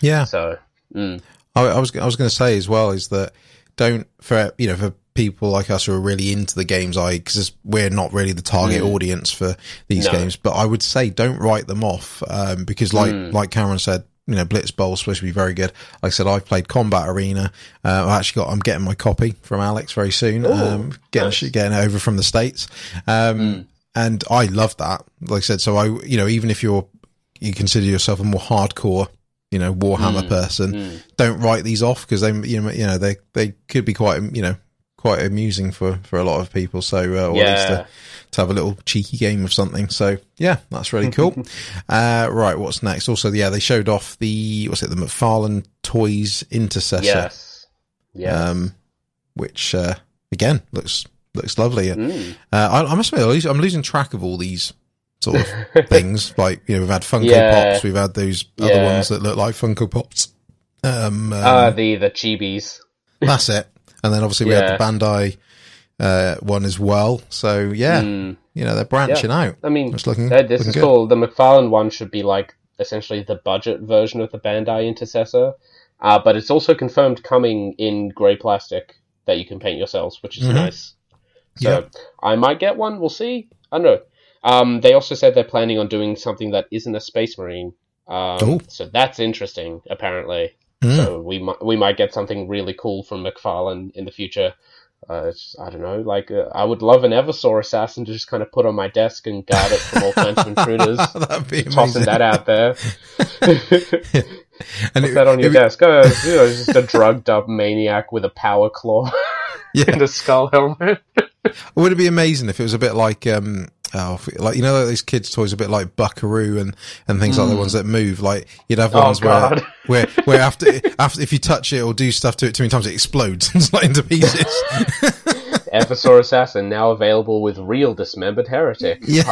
Yeah, So mm, I, I was I was going to say as well is that don't for you know for people like us who are really into the games, I because we're not really the target Mm. audience for these No. games, but I would say don't write them off um, because like Mm. like Cameron said. You know, Blitz Bowl is supposed to be very good. Like I said, I've played Combat Arena. Uh, I actually got. I'm getting my copy from Alex very soon. Ooh, um, getting nice. getting it over from the states, um, Mm. and I love that. Like I said, so I you know even if you're you consider yourself a more hardcore, you know, Warhammer Mm. person, mm. don't write these off because they you know you know they they could be quite you know quite amusing for for a lot of people so uh, or at least to, to have a little cheeky game of something so yeah that's really cool uh right what's next also yeah they showed off the what's it the McFarlane Toys Intercessor yes, yes. um which uh again looks looks lovely uh, Mm. I, I must admit I'm losing- I'm losing track of all these sort of things like you know we've had Funko Yeah. Pops we've had those other Yeah. ones that look like Funko Pops um, um Ah, the the chibis. that's it. And then obviously we Yeah. had the Bandai uh, one as well. So yeah, Mm. you know they're branching out. I mean, It's looking, this looking is good. cool. The McFarlane one should be like essentially the budget version of the Bandai Intercessor. Uh, but it's also confirmed coming in grey plastic that you can paint yourselves, which is Mhm. nice. So Yeah. I might get one. We'll see. I don't know. Um, they also said they're planning on doing something that isn't a Space Marine. Um. So that's interesting, apparently. Mm. So we might we might get something really cool from McFarlane in the future. Uh, it's, I don't know. Like uh, I would love an Eversor assassin to just kind of put on my desk and guard it from all kinds of intruders. That'd be Tossing amazing. that out there. And Put it- that on your it- desk. Oh, you know, it's just a drugged up maniac with a power claw Yeah. and a skull helmet. Would it be amazing if it was a bit like, um, oh, like you know, like those kids' toys, a bit like Buckaroo and and things like the ones that move. Like you'd have Hmm. Oh, ones where where where after after if you touch it or do stuff to it too many times, it explodes and it's like into pieces. Eversor assassin now available with real dismembered heretic. Yeah.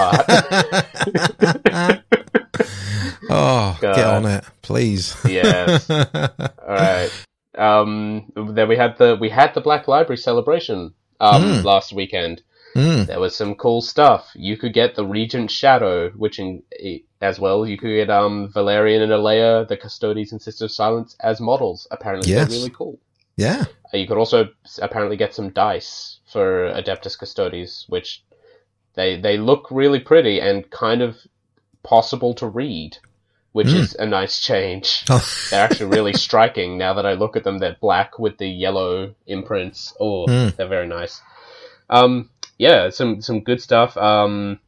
oh, get on it, please. yes. All right. Um, then we had the we had the Black Library celebration um, Mm. last weekend. Mm. There was some cool stuff. You could get the Regent Shadow, which in as well you could get um Valerian and Alea, the Custodes and Sisters of Silence, as models. Apparently, Yes. they're really cool. Yeah. Uh, You could also apparently get some dice for Adeptus Custodes, which they they look really pretty and kind of possible to read, which Mm. is a nice change. Oh. They're actually really striking now that I look at them. They're black with the yellow imprints. Oh, Mm. they're very nice. Um, yeah, some some good stuff. Um,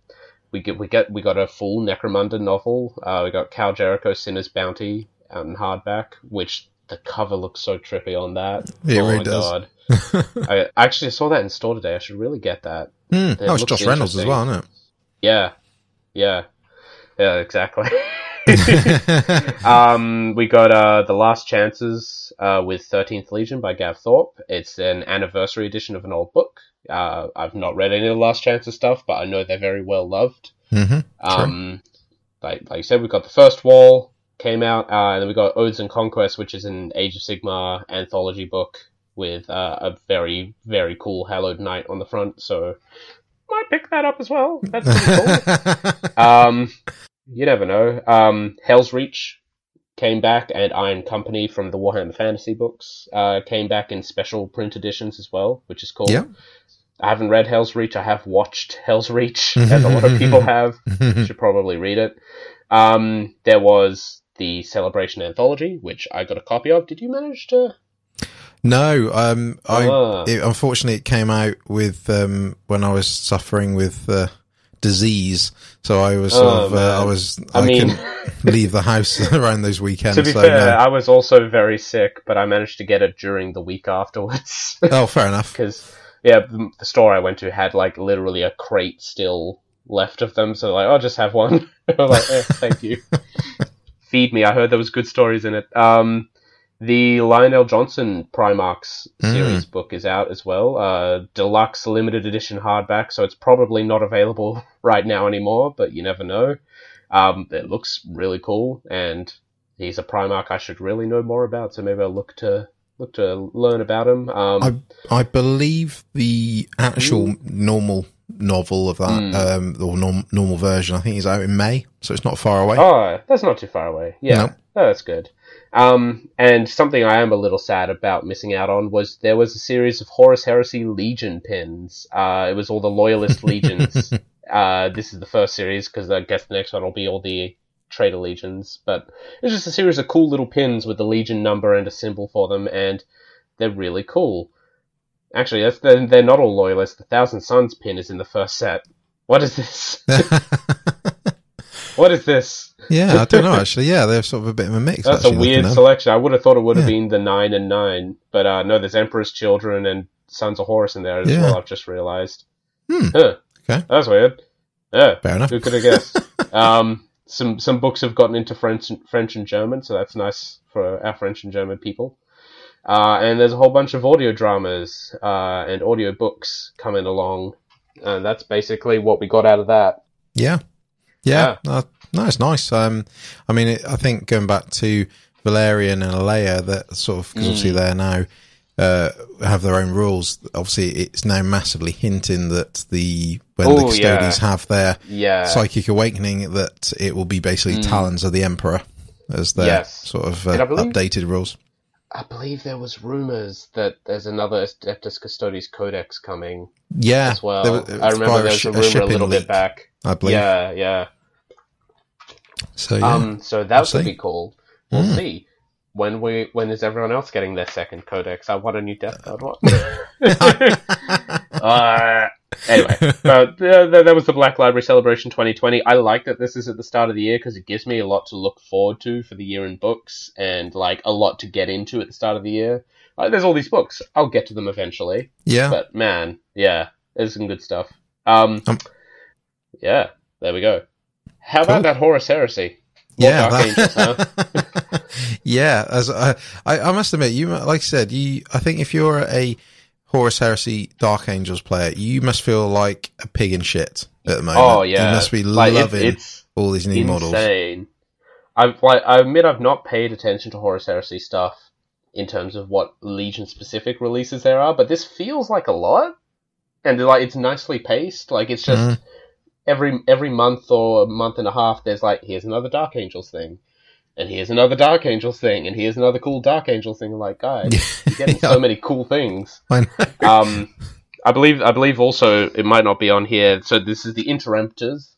we get we get we got a full Necromunda novel. Uh, we got Kal Jerico Sinner's Bounty out in hardback, which the cover looks so trippy on that. Yeah, oh really my does. god! I actually saw that in store today. I should really get that. Mm. Oh, it's Josh Reynolds as well, isn't it? Yeah, yeah, yeah, exactly. um, we got uh, the Last Chancers uh, with Thirteenth Legion by Gav Thorpe. It's an anniversary edition of an old book. Uh, I've not read any of the Last Chancers stuff, but I know they're very well loved. hmm Um, like like you said, we got the first wall came out, uh, and then we got Odes and Conquest, which is an Age of Sigmar anthology book with uh, a very very cool Hallowed Knight on the front. So might pick that up as well. That's pretty cool. um, you never know. Um, Hell's Reach came back, and Iron Company from the Warhammer Fantasy books uh, came back in special print editions as well, which is cool. Yeah. I haven't read Hell's Reach. I have watched Hell's Reach, as a lot of people have. Should probably read it. Um, there was the Celebration Anthology, which I got a copy of. Did you manage to? no, um, I Ah. it, unfortunately it came out with um when I was suffering with uh, disease, so I was sort Oh, of uh. I was I I, mean- couldn't leave the house around those weekends. to be so fair, no. I was also very sick, but I managed to get it during the week afterwards. oh, fair enough. because yeah, the, the store I went to had like literally a crate still left of them. So like, I'll just have one. Like, eh, thank you. Feed me. I heard there was good stories in it. Um, the Lion El'Jonson Primarchs series book is out as well. Uh, deluxe limited edition hardback, so it's probably not available right now anymore, but you never know. Um, it looks really cool, and he's a Primarch I should really know more about. So maybe I'll look to look to learn about him. Um, I believe the actual normal novel of that, Mm. um, or norm, normal version, I think is out in May, so it's not far away. Oh, that's not too far away. Yeah, No. Oh, that's good. Um, and something I am a little sad about missing out on was there was a series of Horus Heresy Legion pins. Uh, it was all the Loyalist Legions. uh, this is the first series because I guess the next one will be all the Traitor Legions. But it's just a series of cool little pins with the Legion number and a symbol for them, and they're really cool. Actually, that's they're, they're not all Loyalists. The Thousand Suns pin is in the first set. What is this? what is this? yeah, I don't know actually. Yeah, they're sort of a bit of a mix. That's actually, a weird selection. I would have thought it would have Yeah. been the nine and nine, but uh, no, there's Emperor's Children and Sons of Horus in there as Yeah. well. I've just realised. Hmm. Huh. Okay. That's weird. Yeah, Fair enough. who could have guessed? um, some some books have gotten into French French and German, so that's nice for our French and German people. Uh, and there's a whole bunch of audio dramas uh, and audio books coming along. And that's basically what we got out of that. Yeah, yeah, Uh, no, it's nice. Um, I mean, it, I think going back to Valerian and Alea, that sort of because obviously Mm. they're now uh, have their own rules. Obviously, it's now massively hinting that the when the Oh, custodians yeah. have their Yeah. psychic awakening, that it will be basically talons of the emperor as their Mm. Yes. sort of uh, believe- updated rules. I believe there was rumors that there's another Adeptus Custodes Codex coming Yeah, as well. there I remember there was sh- a rumor a, little leak, bit back. I believe. Yeah, yeah. So yeah, Um, so that We'll would see. be cool. We'll Mm. see. When we when is everyone else getting their second codex? I want a new Death Guard one. uh, anyway, but uh, that was the Black Library Celebration 2020. I like that this is at the start of the year because it gives me a lot to look forward to for the year in books and like a lot to get into at the start of the year. Like, there's all these books. I'll get to them eventually. yeah. But man, yeah, there's some good stuff. Um, Um, yeah, there we go. How Cool. about that Horus Heresy? More yeah, Angels, huh? yeah. As I, I, I must admit, you like I said, you. I think if you're a Horus Heresy Dark Angels player, you must feel like a pig in shit at the moment. Oh yeah, you must be Like, it- loving it's all these new models. insane. I've like I admit I've not paid attention to Horus Heresy stuff in terms of what Legion specific releases there are, but this feels like a lot, and like it's nicely paced. Like it's just Mhm. Every every month or a month and a half, there's like here's another Dark Angels thing, and here's another Dark Angels thing, and here's another cool Dark Angels thing. I'm like guys, you're getting Yeah. so many cool things. Um, I believe I believe also it might not be on here. So this is the Interemptors,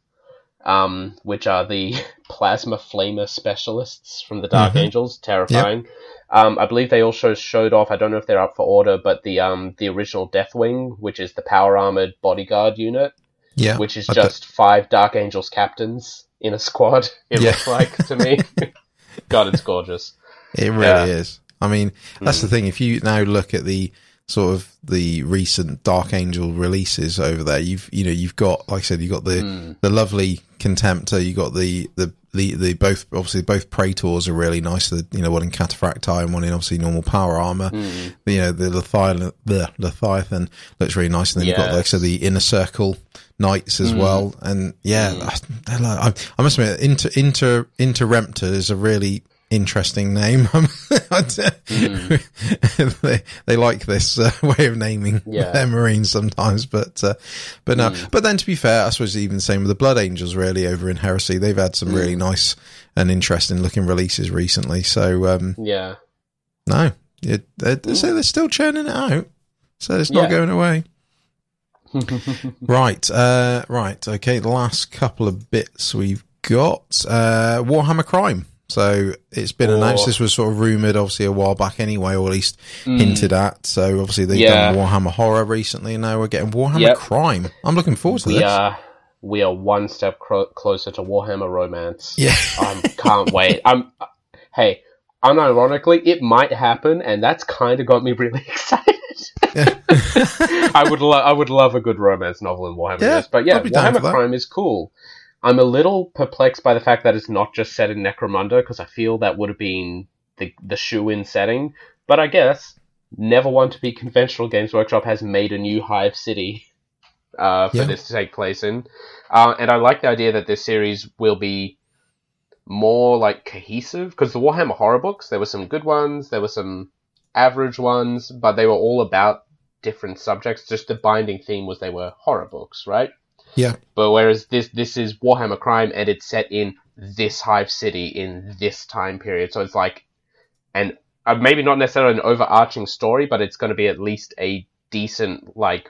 um, which are the plasma flamer specialists from the Dark Mhm. Angels. Terrifying. Um, I believe they also showed off. I don't know if they're up for order, but the um the original Deathwing, which is the power armored bodyguard unit, Yeah, which is just five Dark Angels captains in a squad. It Yeah. looks like to me. God, it's gorgeous. It really Yeah. is. I mean, that's the thing. If you now look at the sort of the recent Dark Angel releases over there, you've you know you've got like I said, you've got the Mm. the lovely Contemptor, you got the the the, the both obviously both Praetors are really nice. The you know one in Cataphracti and one in obviously normal power armor. Mm. You know the Leviathan, the Leviathan looks really nice, and then you've got like said the inner circle knights as Mm. well. And yeah, I, like- I, I must admit, inter inter interremptor is a really interesting name. they they like this uh, way of naming Yeah. their marines sometimes, but uh, but no. But then to be fair, I suppose even the same with the Blood Angels. Really, over in Heresy, they've had some really nice and interesting looking releases recently. So um, Yeah. no, it, they they say they're still churning it out, so it's not Yeah. going away. right, uh, right, okay. The last couple of bits we've got uh, Warhammer Crime. So it's been Oh. announced. This was sort of rumored, obviously, a while back anyway, or at least hinted at. So obviously they've. Yeah. done Warhammer Horror recently, and now we're getting Warhammer Yep. Crime. I'm looking forward to we this. are we are one step cro- closer to Warhammer Romance. Yeah, I can't wait. I'm hey, unironically, it might happen, and that's kind of got me really excited. I would lo- I would love a good romance novel in Warhammer. Yeah, but yeah, I'd be down Warhammer. Crime is cool. I'm a little perplexed by the fact that it's not just set in Necromunda because I feel that would have been the the shoe in setting. But I guess never want to be conventional. Games Workshop has made a new Hive City uh, for Yeah. this to take place in, uh, and I like the idea that this series will be more like cohesive because the Warhammer horror books there were some good ones, there were some average ones, but they were all about different subjects. Just the binding theme was they were horror books, right? Yeah. But whereas this this is Warhammer Crime and it's set in this hive city in this time period, so it's like, and uh, maybe not necessarily an overarching story, but it's going to be at least a decent like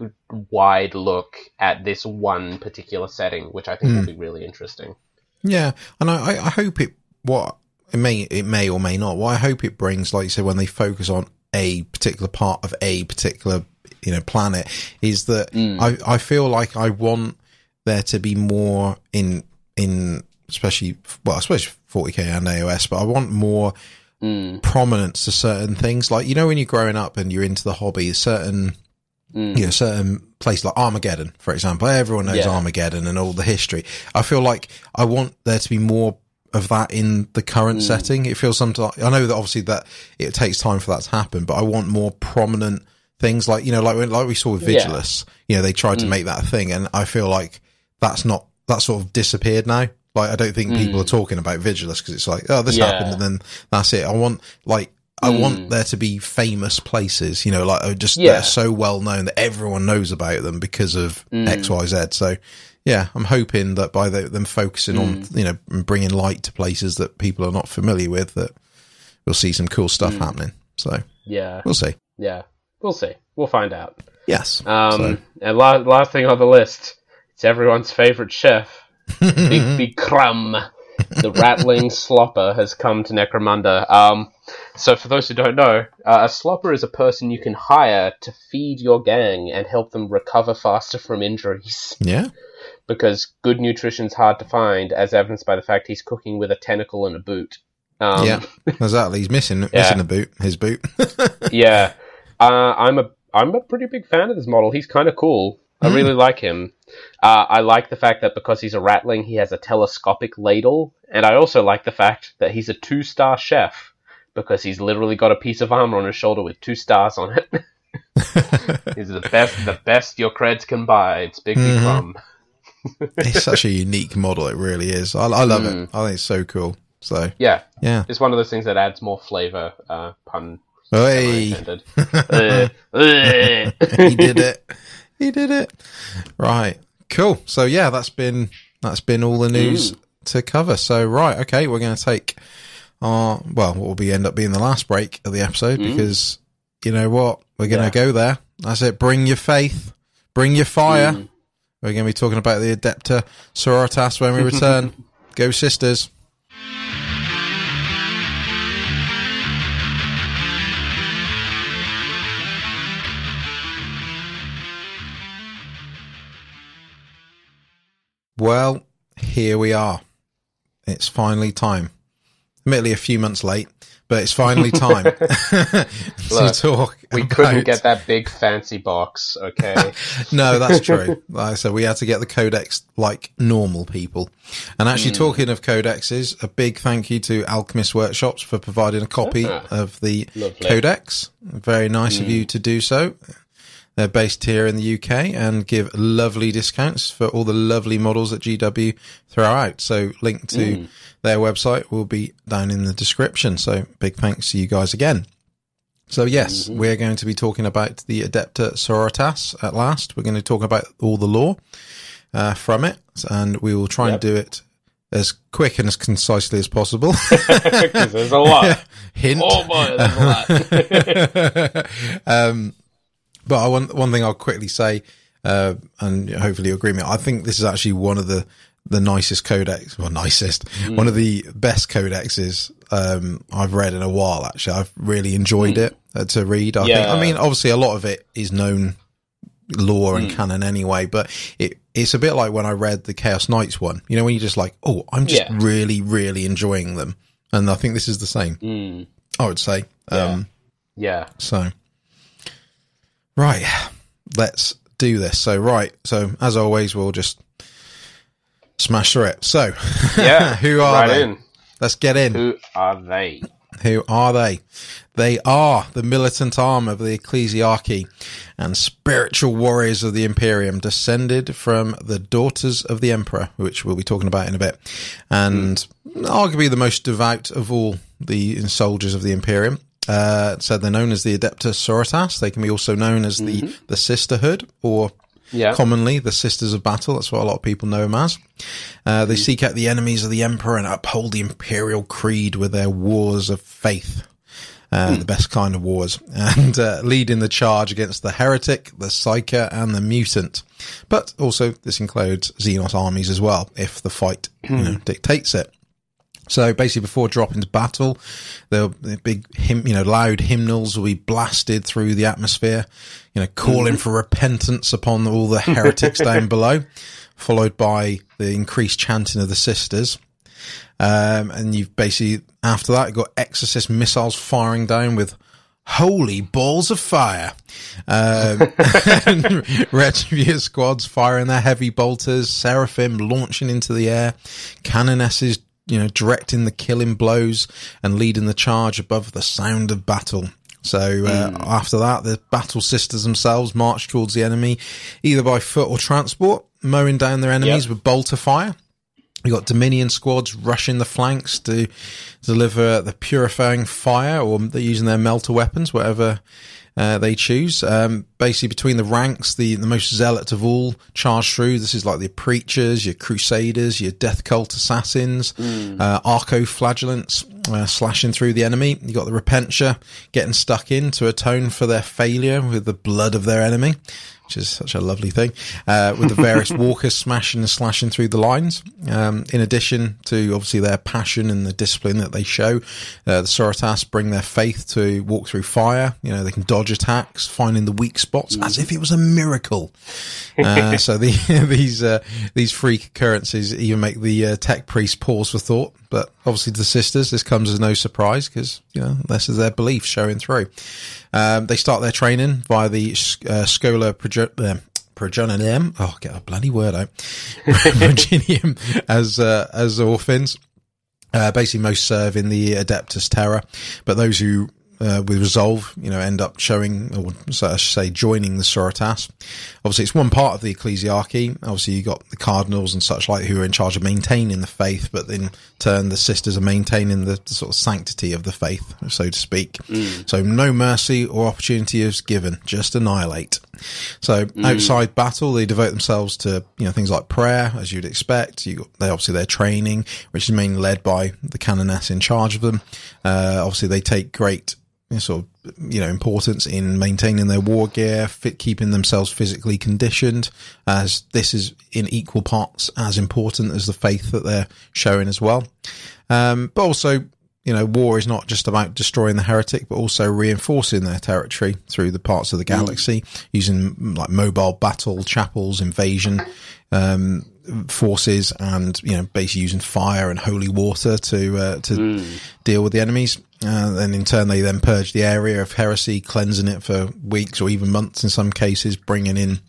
wide look at this one particular setting, which I think will be really interesting. Yeah, and I, I hope it what it may it may or may not. What I hope it brings, like you said, when they focus on a particular part of a particular you know planet, is that I I feel like I want there to be more in in especially well I suppose 40k and AOS, but I want more Mm, prominence to certain things. Like you know when you're growing up and you're into the hobby, certain mm, you know, certain place like Armageddon, for example. Everyone knows Yeah. Armageddon and all the history. I feel like I want there to be more of that in the current Hmm. setting. It feels sometimes, I know that obviously that it takes time for that to happen, but I want more prominent things like, you know, like, like we saw with Yeah. Vigilus, you know, they tried to Mm. make that a thing and I feel like that's not, that sort of disappeared now. Like, I don't think people are talking about Vigilus because it's like, oh, this. Yeah. happened and then that's it. I want, like, I want there to be famous places, you know, like uh, just Yeah. they're so well known that everyone knows about them because of X, Y, Z. So, yeah, I'm hoping that by the, them focusing on, you know, bringing light to places that people are not familiar with, that we'll see some cool stuff happening. So, Yeah, we'll see. yeah. We'll see. We'll find out. Yes. Um, So- and la- last thing on the list, it's everyone's favorite chef, Big Big Crumb. The rattling slopper has come to Necromunda. Um, so, for those who don't know, uh, a slopper is a person you can hire to feed your gang and help them recover faster from injuries. yeah. Because good nutrition's hard to find, as evidenced by the fact he's cooking with a tentacle and a boot. Um, yeah. Exactly. He's missing, Yeah. missing a boot, his boot. yeah, uh, I'm a I'm a pretty big fan of this model. He's kind of cool. I Hmm. really like him. Uh, I like the fact that because he's a ratling, he has a telescopic ladle, and I also like the fact that he's a two star chef because he's literally got a piece of armor on his shoulder with two stars on it. he's the best, the best your creds can buy. It's Big. Big Crumb. it's such a unique model. It really is. I, I love Hmm. it. I think it's so cool. So, Yeah, yeah. it's one of those things that adds more flavor. Uh, pun Hey. Uh, uh. he did it. He did it. Right. Cool. So yeah, that's been that's been all the news to cover. So right, okay, we're going to take our well, what will be end up being the last break of the episode hmm. because you know what, we're going to Yeah. go there. That's it. Bring your faith. Bring your fire. Hmm. We're going to be talking about the Adepta Sororitas when we return. go sisters. Well, here we are. It's finally time. Admittedly, a few months late, but it's finally time to Look, talk. We about- couldn't get that big fancy box, okay? No, that's true. Like I said, we had to get the codex like normal people. And Hmm. actually, talking of codexes, a big thank you to Alchemists Workshops for providing a copy Ah, of the lovely. codex. Very nice of you to do so. They're based here in the UK and give lovely discounts for all the lovely models that GW throw out. So, link to their website will be down in the description. So, big thanks to you guys again. So yes, we're going to be talking about the Adepta Sororitas at last. We're going to talk about all the lore uh, from it, and we will try Yep. and do it as quick and as concisely as possible. There's a lot. Hint. Oh boy, there's a lot. um, but I want one thing I'll quickly say, uh, and hopefully you agree with me. I think this is actually one of the the nicest codex, well, nicest, one of the best codexes um, I've read in a while. Actually, I've really enjoyed it uh, to read. I think. I mean, obviously, a lot of it is known lore and canon anyway, but it it's a bit like when I read the Chaos Knights one. You know, when you're just like, oh, I'm just Yeah. really, really enjoying them, and I think this is the same. Mm, I would say. Um, yeah. so, right, let's do this. So, right, so as always, we'll just smash through it. So, Yeah. who are right they? in. Let's get in. Who are they? Who are they? They are the militant arm of the ecclesiarchy and spiritual warriors of the Imperium, descended from the daughters of the Emperor, which we'll be talking about in a bit, and arguably the most devout of all the soldiers of the Imperium. Uh, so they're known as the Adeptus Sororitas. They can be also known as the the Sisterhood, or Yeah. commonly the Sisters of Battle. That's what a lot of people know them as. Uh, they seek out the enemies of the Emperor and uphold the Imperial creed with their wars of faith. Uh, The best kind of wars, and uh, leading the charge against the heretic, the psyker, and the mutant. But also, this includes Xenos armies as well, if the fight you know, dictates it. So basically, before dropping to battle, there'll big hymn, you know, loud hymnals will be blasted through the atmosphere, you know, calling for repentance upon all the heretics down below, followed by the increased chanting of the sisters. Um, and you've basically, after that, you've got exorcist missiles firing down with holy balls of fire. Um, and Retributor squads firing their heavy bolters, Seraphim launching into the air, canonesses, you know, directing the killing blows and leading the charge above the sound of battle. So uh, after that, the battle sisters themselves march towards the enemy, either by foot or transport, mowing down their enemies Yep. with bolter fire. You got Dominion squads rushing the flanks to deliver the purifying fire, or they're using their melter weapons, whatever uh, they choose. Um, basically, between the ranks, the, the most zealot of all charge through. This is like the preachers, your crusaders, your death cult assassins, mm. uh, arco flagellants uh, slashing through the enemy. You got the repentia getting stuck in to atone for their failure with the blood of their enemy which is such a lovely thing, uh, with the various walkers smashing and slashing through the lines. Um, in addition to obviously their passion and the discipline that they show, uh, the Sorotas bring their faith to walk through fire. You know, they can dodge attacks, finding the weak spots as if it was a miracle. Uh, so the, these, uh, these freak occurrences even make the uh, tech priest pause for thought. But obviously to the sisters, this comes as no surprise because, you know, this is their belief showing through. Um, they start their training via the uh, Schola Proge- uh, Progenium. Oh, get a bloody word out. Progenium as uh, as orphans. Uh, basically, most serve in the Adeptus Terra, but those who uh, with Resolve, you know, end up showing, or so I should say, joining the Sorotas. Obviously, it's one part of the ecclesiarchy. Obviously, you've got the cardinals and such like who are in charge of maintaining the faith, but in turn, the sisters are maintaining the, the sort of sanctity of the faith, so to speak. Mm. So, no mercy or opportunity is given, just annihilate. So, mm. outside battle, they devote themselves to you know things like prayer, as you'd expect. You got, they obviously their training, which is mainly led by the canoness in charge of them. Uh, obviously, they take great sort of you know importance in maintaining their war gear, fit, keeping themselves physically conditioned, as this is in equal parts as important as the faith that they're showing as well. Um, but also, you know, war is not just about destroying the heretic, but also reinforcing their territory through the parts of the galaxy mm. using like mobile battle chapels, invasion. Um, forces and you know basically using fire and holy water to uh, to mm. deal with the enemies uh, and in turn, they then purge the area of heresy, cleansing it for weeks or even months in some cases, bringing in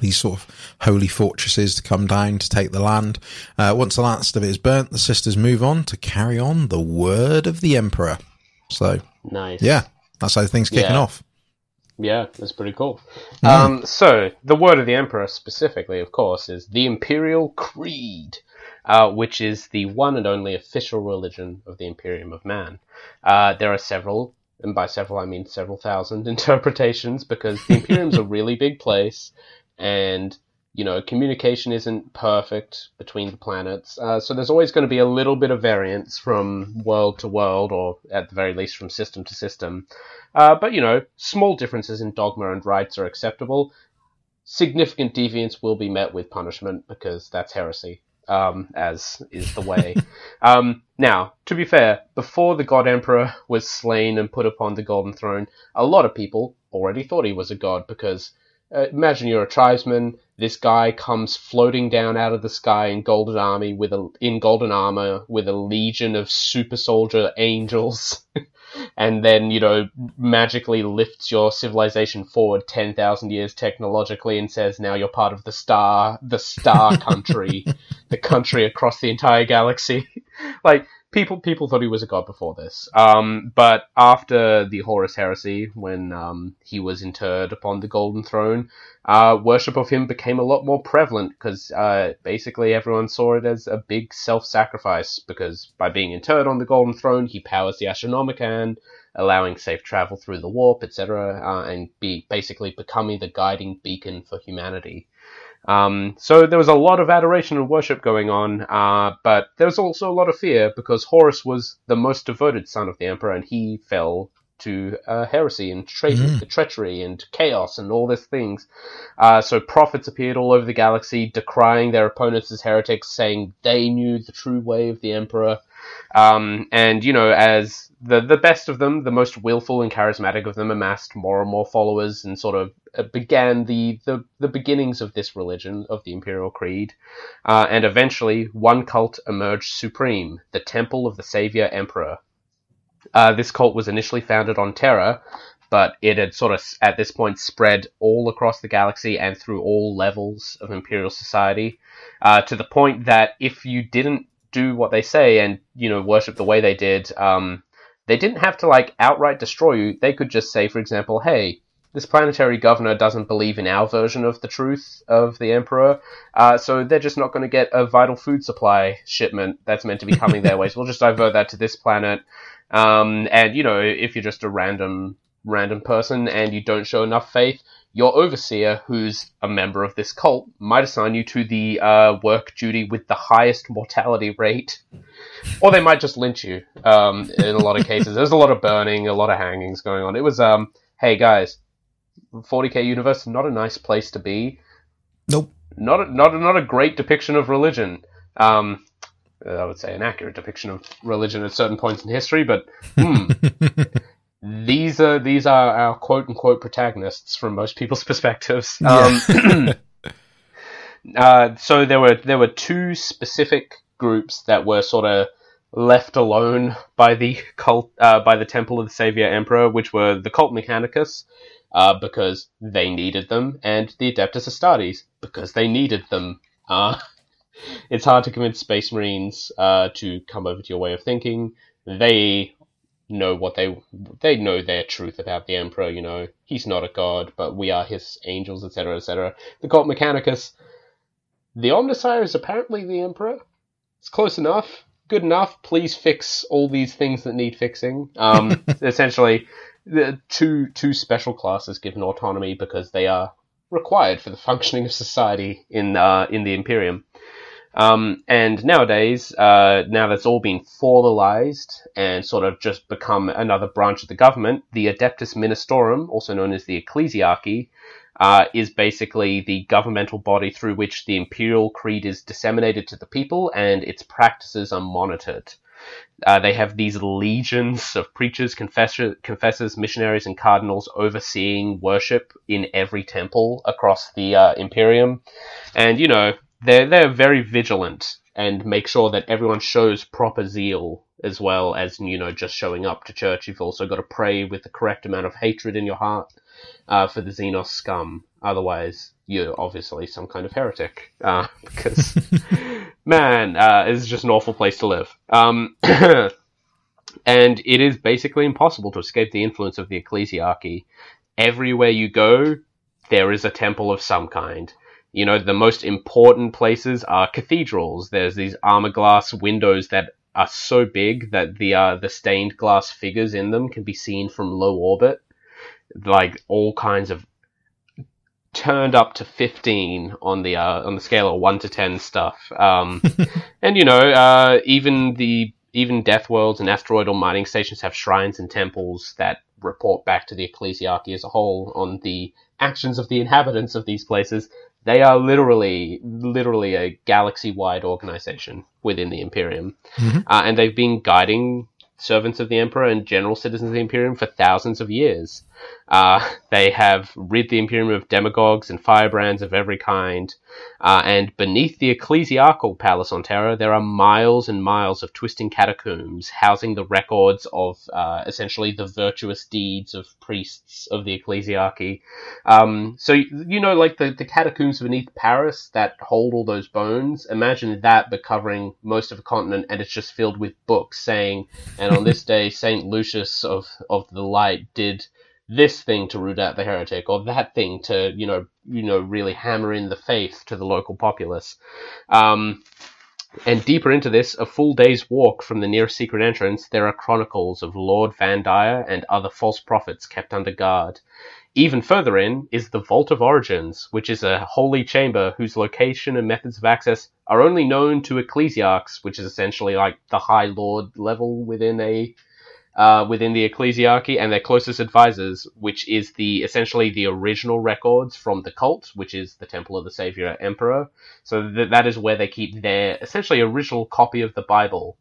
these sort of holy fortresses to come down to take the land. Uh, once the last of it is burnt, the sisters move on to carry on the word of the emperor. So, nice. Yeah, that's how things kicking yeah. off. Yeah, that's pretty cool. Mm. Um, so, the word of the emperor specifically, of course, is the Imperial Creed uh, which is the one and only official religion of the Imperium of Man. Uh, there are several, and by several I mean several thousand interpretations, because the Imperium's a really big place, and you know communication isn't perfect between the planets. Uh, so there's always going to be a little bit of variance from world to world, or at the very least from system to system. Uh, but you know, small differences in dogma and rites are acceptable significant deviance will be met with punishment because that's heresy um, as is the way. um, now, to be fair, before the God Emperor was slain and put upon the Golden Throne, a lot of people already thought he was a god because uh, imagine you're a tribesman. This guy comes floating down out of the sky in golden army with a in golden armor with a legion of super soldier angels. and then you know magically lifts your civilization forward 10,000 years technologically and says now you're part of the star the star country the country across the entire galaxy. Like people people thought he was a god before this. Um, but after the Horus heresy, when um, he was interred upon the golden throne, uh, worship of him became a lot more prevalent because uh, basically everyone saw it as a big self-sacrifice. Because by being interred on the golden throne, he powers the Astronomicon, allowing safe travel through the warp, etc., uh, and be basically becoming the guiding beacon for humanity. Um, so there was a lot of adoration and worship going on, uh, but there was also a lot of fear because Horus was the most devoted son of the emperor, and he fell to uh, heresy and tre- mm. treachery and chaos and all these things. Uh, so prophets appeared all over the galaxy, decrying their opponents as heretics, saying they knew the true way of the emperor. Um, and you know, as the the best of them, the most willful and charismatic of them, amassed more and more followers and sort of uh, began the, the the beginnings of this religion of the Imperial Creed. Uh, and eventually, one cult emerged supreme: the Temple of the Savior Emperor. Uh, this cult was initially founded on Terra, but it had sort of at this point spread all across the galaxy and through all levels of imperial society uh, to the point that if you didn't do what they say and you know worship the way they did, um, they didn't have to like outright destroy you. They could just say, for example, "Hey, this planetary governor doesn't believe in our version of the truth of the emperor, uh, so they're just not going to get a vital food supply shipment that's meant to be coming their way. So we'll just divert that to this planet. Um, and you know, if you're just a random random person and you don't show enough faith, your overseer, who's a member of this cult, might assign you to the uh, work duty with the highest mortality rate, or they might just lynch you. Um, in a lot of cases, there's a lot of burning, a lot of hangings going on. It was, um, hey guys, 40k universe, not a nice place to be. Nope. Not a, not a, not a great depiction of religion. Um, I would say an accurate depiction of religion at certain points in history, but hmm, these are these are our quote unquote protagonists from most people's perspectives. Um, uh, so there were there were two specific groups that were sort of left alone by the cult uh, by the Temple of the Savior Emperor, which were the Cult Mechanicus. Uh, because they needed them, and the Adeptus Astartes because they needed them. Uh, it's hard to convince Space Marines uh, to come over to your way of thinking. They know what they they know their truth about the Emperor. You know, he's not a god, but we are his angels, etc., etc. The Cult Mechanicus, the Omnissiah is apparently the Emperor. It's close enough, good enough. Please fix all these things that need fixing. Um, essentially, the two two special classes given autonomy because they are required for the functioning of society in uh, in the Imperium. Um, and nowadays, uh, now that's all been formalized and sort of just become another branch of the government, the Adeptus Ministorum, also known as the Ecclesiarchy, uh, is basically the governmental body through which the imperial creed is disseminated to the people and its practices are monitored. Uh, they have these legions of preachers, confessor, confessors, missionaries, and cardinals overseeing worship in every temple across the uh, Imperium. And, you know, they're they're very vigilant and make sure that everyone shows proper zeal as well as you know just showing up to church. You've also got to pray with the correct amount of hatred in your heart uh, for the Xenos scum. Otherwise, you're obviously some kind of heretic uh, because man, uh, it's just an awful place to live. Um, and it is basically impossible to escape the influence of the ecclesiarchy. Everywhere you go, there is a temple of some kind you know, the most important places are cathedrals. There's these armor glass windows that are so big that the uh, the stained glass figures in them can be seen from low orbit. Like all kinds of turned up to 15 on the uh, on the scale of 1 to 10 stuff. Um, and you know, uh, even the even death worlds and asteroidal mining stations have shrines and temples that report back to the ecclesiarchy as a whole on the actions of the inhabitants of these places they are literally, literally a galaxy-wide organization within the Imperium, mm-hmm. uh, and they've been guiding servants of the Emperor and general citizens of the Imperium for thousands of years. Uh, they have rid the Imperium of demagogues and firebrands of every kind. Uh, and beneath the ecclesiarchal palace on Terra, there are miles and miles of twisting catacombs housing the records of uh, essentially the virtuous deeds of priests of the ecclesiarchy. Um, so, you know, like the, the catacombs beneath Paris that hold all those bones, imagine that but covering most of a continent and it's just filled with books saying, and on this day, St. Lucius of, of the Light did this thing to root out the heretic or that thing to you know you know really hammer in the faith to the local populace um, and deeper into this, a full day's walk from the nearest secret entrance, there are chronicles of Lord Van and other false prophets kept under guard. Even further in is the Vault of Origins, which is a holy chamber whose location and methods of access are only known to ecclesiarchs, which is essentially like the High Lord level within a uh, within the ecclesiarchy and their closest advisors, which is the essentially the original records from the cult, which is the Temple of the Savior Emperor. So th- that is where they keep their essentially original copy of the Bible,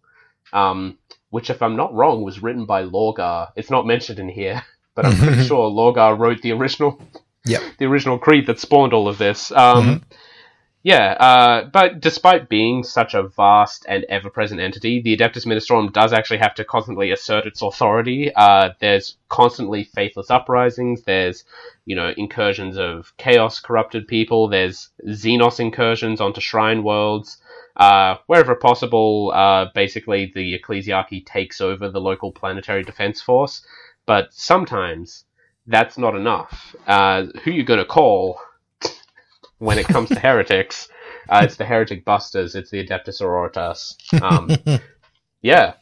um, which, if I'm not wrong, was written by Lorgar. It's not mentioned in here, but I'm pretty sure Lorgar wrote the original, yep. the original creed that spawned all of this. Um, mm-hmm. Yeah, uh, but despite being such a vast and ever-present entity, the Adeptus Ministorum does actually have to constantly assert its authority. Uh, there's constantly faithless uprisings. There's, you know, incursions of chaos corrupted people. There's Xenos incursions onto shrine worlds. Uh, wherever possible, uh, basically the ecclesiarchy takes over the local planetary defense force. But sometimes that's not enough. Uh, who you gonna call when it comes to heretics? Uh, it's the heretic busters. It's the Adeptus Sororitas. Um, yeah,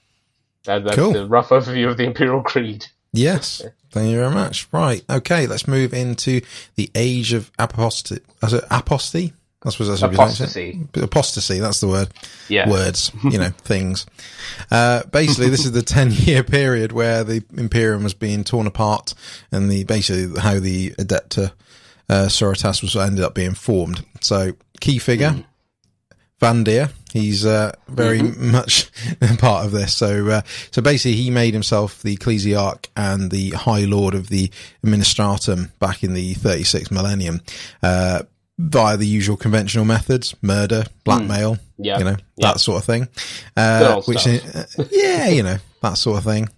that, that's Cool. the rough overview of the Imperial Creed. Yes. Thank you very much. Right. Okay. Let's move into the age of apostasy. Apostasy? I suppose that's what you pronounce it. Apostasy. Apostasy. That's the word. Yeah. Words. You know, things. Uh, basically, this is the 10 year period where the Imperium was being torn apart and the, basically how the Adepta, uh, Sororitas was ended up being formed. So key figure, Vandire. He's uh, very much part of this. So, uh, so basically, he made himself the ecclesiarch and the High Lord of the Administratum back in the 36th millennium uh, via the usual conventional methods: murder, blackmail, Yeah. you know Yeah. that sort of thing. Uh, which, uh, yeah, you know that sort of thing.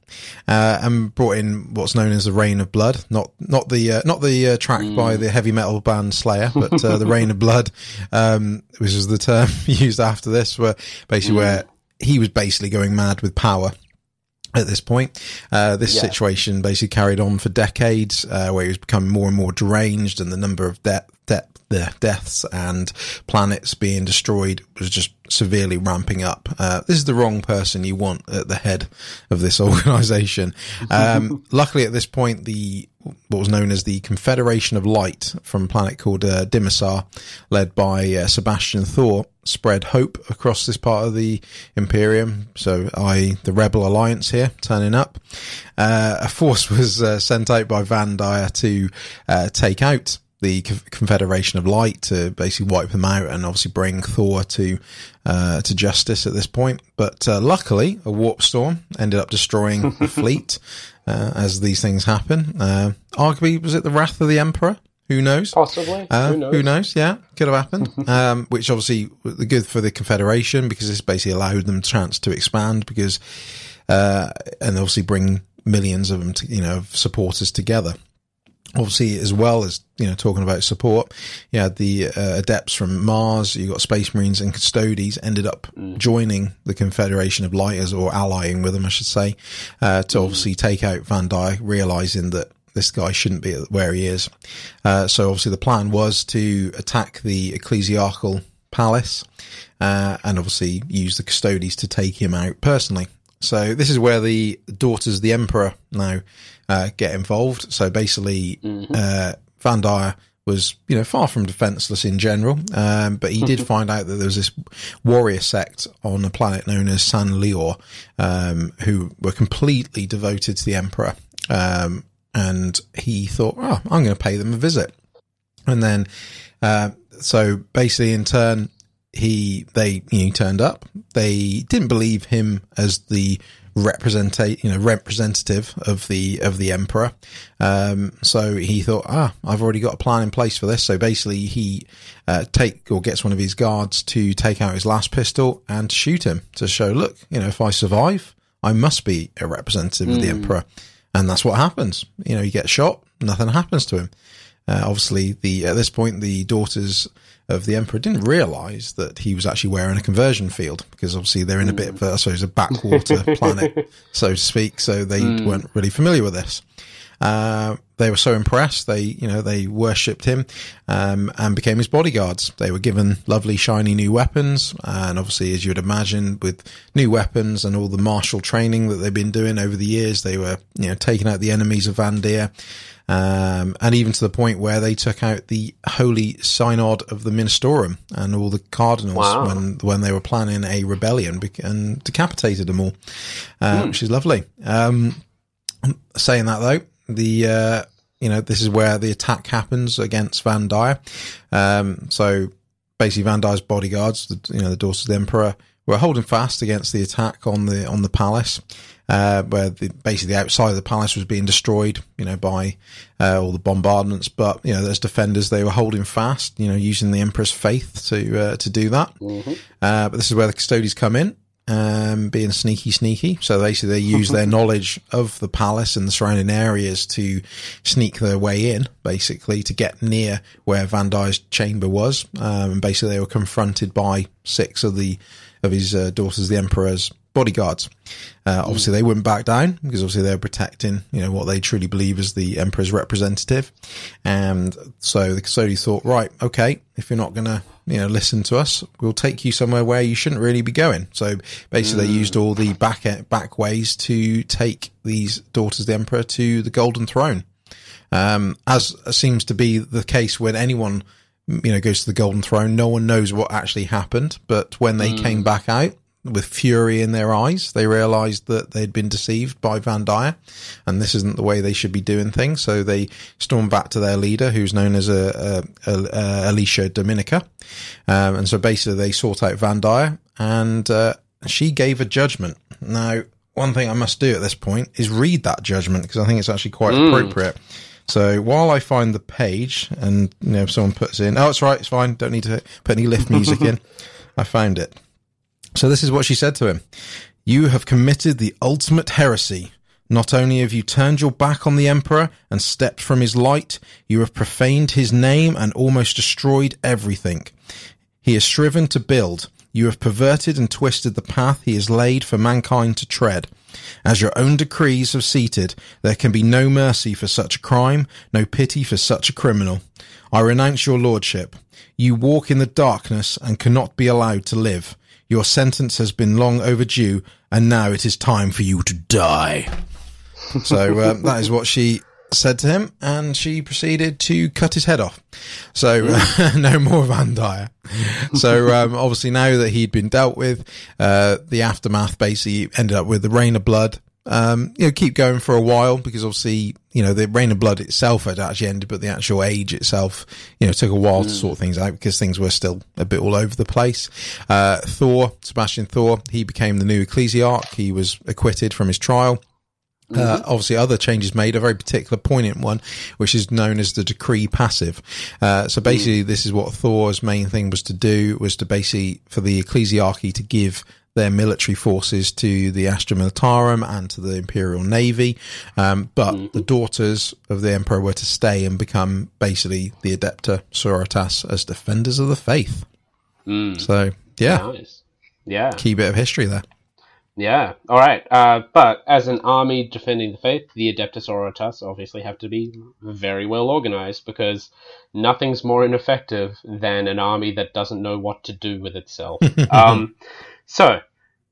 Uh, and brought in what's known as the Reign of Blood, not not the uh, not the uh, track by the heavy metal band Slayer, but uh, the Reign of Blood, um, which is the term used after this, where basically where he was basically going mad with power. At this point, uh, this Yeah. situation basically carried on for decades, uh, where he was becoming more and more deranged, and the number of de- de- the deaths and planets being destroyed was just severely ramping up. Uh, this is the wrong person you want at the head of this organization. Um, luckily, at this point, the what was known as the Confederation of Light from a planet called uh, Dimmamar, led by uh, Sebastian Thor, spread hope across this part of the Imperium. So, I, the Rebel Alliance here, turning up. Uh, a force was uh, sent out by Vandire to uh, take out the Confederation of Light to basically wipe them out and obviously bring Thor to uh, to justice at this point. But uh, luckily, a warp storm ended up destroying the fleet uh, as these things happen. Uh, arguably, was it the wrath of the Emperor? Who knows? Possibly. Uh, Who knows? Yeah, could have happened. um, which obviously was good for the Confederation because this basically allowed them a chance to expand because, uh, and obviously bring millions of them, to, you know, of supporters together. Obviously, as well as you know, talking about support, you had the uh, adepts from Mars. You got Space Marines and Custodes ended up joining the Confederation of Lighters or allying with them, I should say, uh, to obviously take out Vandire, realizing that this guy shouldn't be where he is. Uh, so obviously the plan was to attack the ecclesiarchal palace, uh, and obviously use the Custodes to take him out personally. So this is where the daughters of the emperor now uh, get involved. So basically, uh, Vandire was, you know, far from defenseless in general, um, but he did find out that there was this warrior sect on a planet known as San Leor, um, who were completely devoted to the emperor. Um, and he thought, oh, I'm going to pay them a visit. And then, uh, so basically in turn, he, they, you know, he turned up. They didn't believe him as the representate, you know, representative of the, of the emperor. Um, so he thought, ah, I've already got a plan in place for this. So basically he, uh, take or gets one of his guards to take out his laspistol and shoot him to show, look, you know, if I survive, I must be a representative of the emperor. And that's what happens. You know, he gets shot, nothing happens to him. Uh, obviously, the at this point, the daughters of the emperor didn't realize that he was actually wearing a conversion field because obviously they're in a bit of a, I suppose, a backwater planet, so to speak. So they weren't really familiar with this. Uh, they were so impressed. They, you know, they worshipped him, um, and became his bodyguards. They were given lovely, shiny new weapons. And obviously, as you would imagine, with new weapons and all the martial training that they've been doing over the years, they were, you know, taking out the enemies of Vandire. Um, and even to the point where they took out the holy synod of the Ministorum and all the cardinals Wow. when, when they were planning a rebellion and decapitated them all, uh, which is lovely. Um, saying that though, the uh, you know this is where the attack happens against Vandire. Um, so basically, Vandire's bodyguards, the, you know, the daughters of the emperor, were holding fast against the attack on the on the palace. Uh, where the, basically the outside of the palace was being destroyed, you know, by uh, all the bombardments. But you know, as defenders, they were holding fast, you know, using the emperor's faith to uh, to do that. Uh, but this is where the custodians come in, um, being sneaky, sneaky. So basically, they use their knowledge of the palace and the surrounding areas to sneak their way in, basically to get near where Vandire's chamber was. Um, and basically, they were confronted by six of the of his uh, daughters, the emperor's bodyguards. Uh, obviously, they wouldn't back down because obviously they're protecting, you know, what they truly believe is the emperor's representative. And so the custodian thought, right, okay, if you're not going to, you know, listen to us, we'll take you somewhere where you shouldn't really be going. So basically, they used all the back back ways to take these daughters of the emperor to the golden throne. Um, as seems to be the case when anyone, you know, goes to the golden throne, no one knows what actually happened. But when they came back out, with fury in their eyes. They realized that they'd been deceived by Vandire and this isn't the way they should be doing things. So they stormed back to their leader, who's known as a, a, a Alicia Dominica. Um, and so basically they sought out Vandire and, uh, she gave a judgment. Now, one thing I must do at this point is read that judgment because I think it's actually quite Mm. appropriate. So while I find the page and, you know, if someone puts in, oh, it's right, it's fine. Don't need to put any lift music in. I found it. So this is what she said to him. You have committed the ultimate heresy. Not only have you turned your back on the emperor and stepped from his light, you have profaned his name and almost destroyed everything. He has striven to build. You have perverted and twisted the path he has laid for mankind to tread. As your own decrees have seated, there can be no mercy for such a crime, no pity for such a criminal. I renounce your lordship. You walk in the darkness and cannot be allowed to live. Your sentence has been long overdue, and now it is time for you to die. So um, that is what she said to him, and she proceeded to cut his head off. So uh, no more Vandire. So um, obviously now that he'd been dealt with, uh, the aftermath basically ended up with the Reign of Blood. Um, you know, keep going for a while because obviously, you know, the Reign of Blood itself had actually ended, but the actual age itself, you know, took a while to sort things out because things were still a bit all over the place. Uh, Thor, Sebastian Thor, he became the new ecclesiarch. He was acquitted from his trial. Uh, obviously, other changes made. A very particular, poignant one, which is known as the decree passive. Uh, so basically, this is what Thor's main thing was to do: was to basically for the ecclesiarchy to give their military forces to the Astra Militarum and to the Imperial Navy. Um, but the daughters of the Emperor were to stay and become basically the Adepta Sororitas as defenders of the faith. So, yeah, Nice. Yeah. key bit of history there. Yeah. All right. Uh, but as an army defending the faith, the Adeptus Sororitas obviously have to be very well organized because nothing's more ineffective than an army that doesn't know what to do with itself. um, so,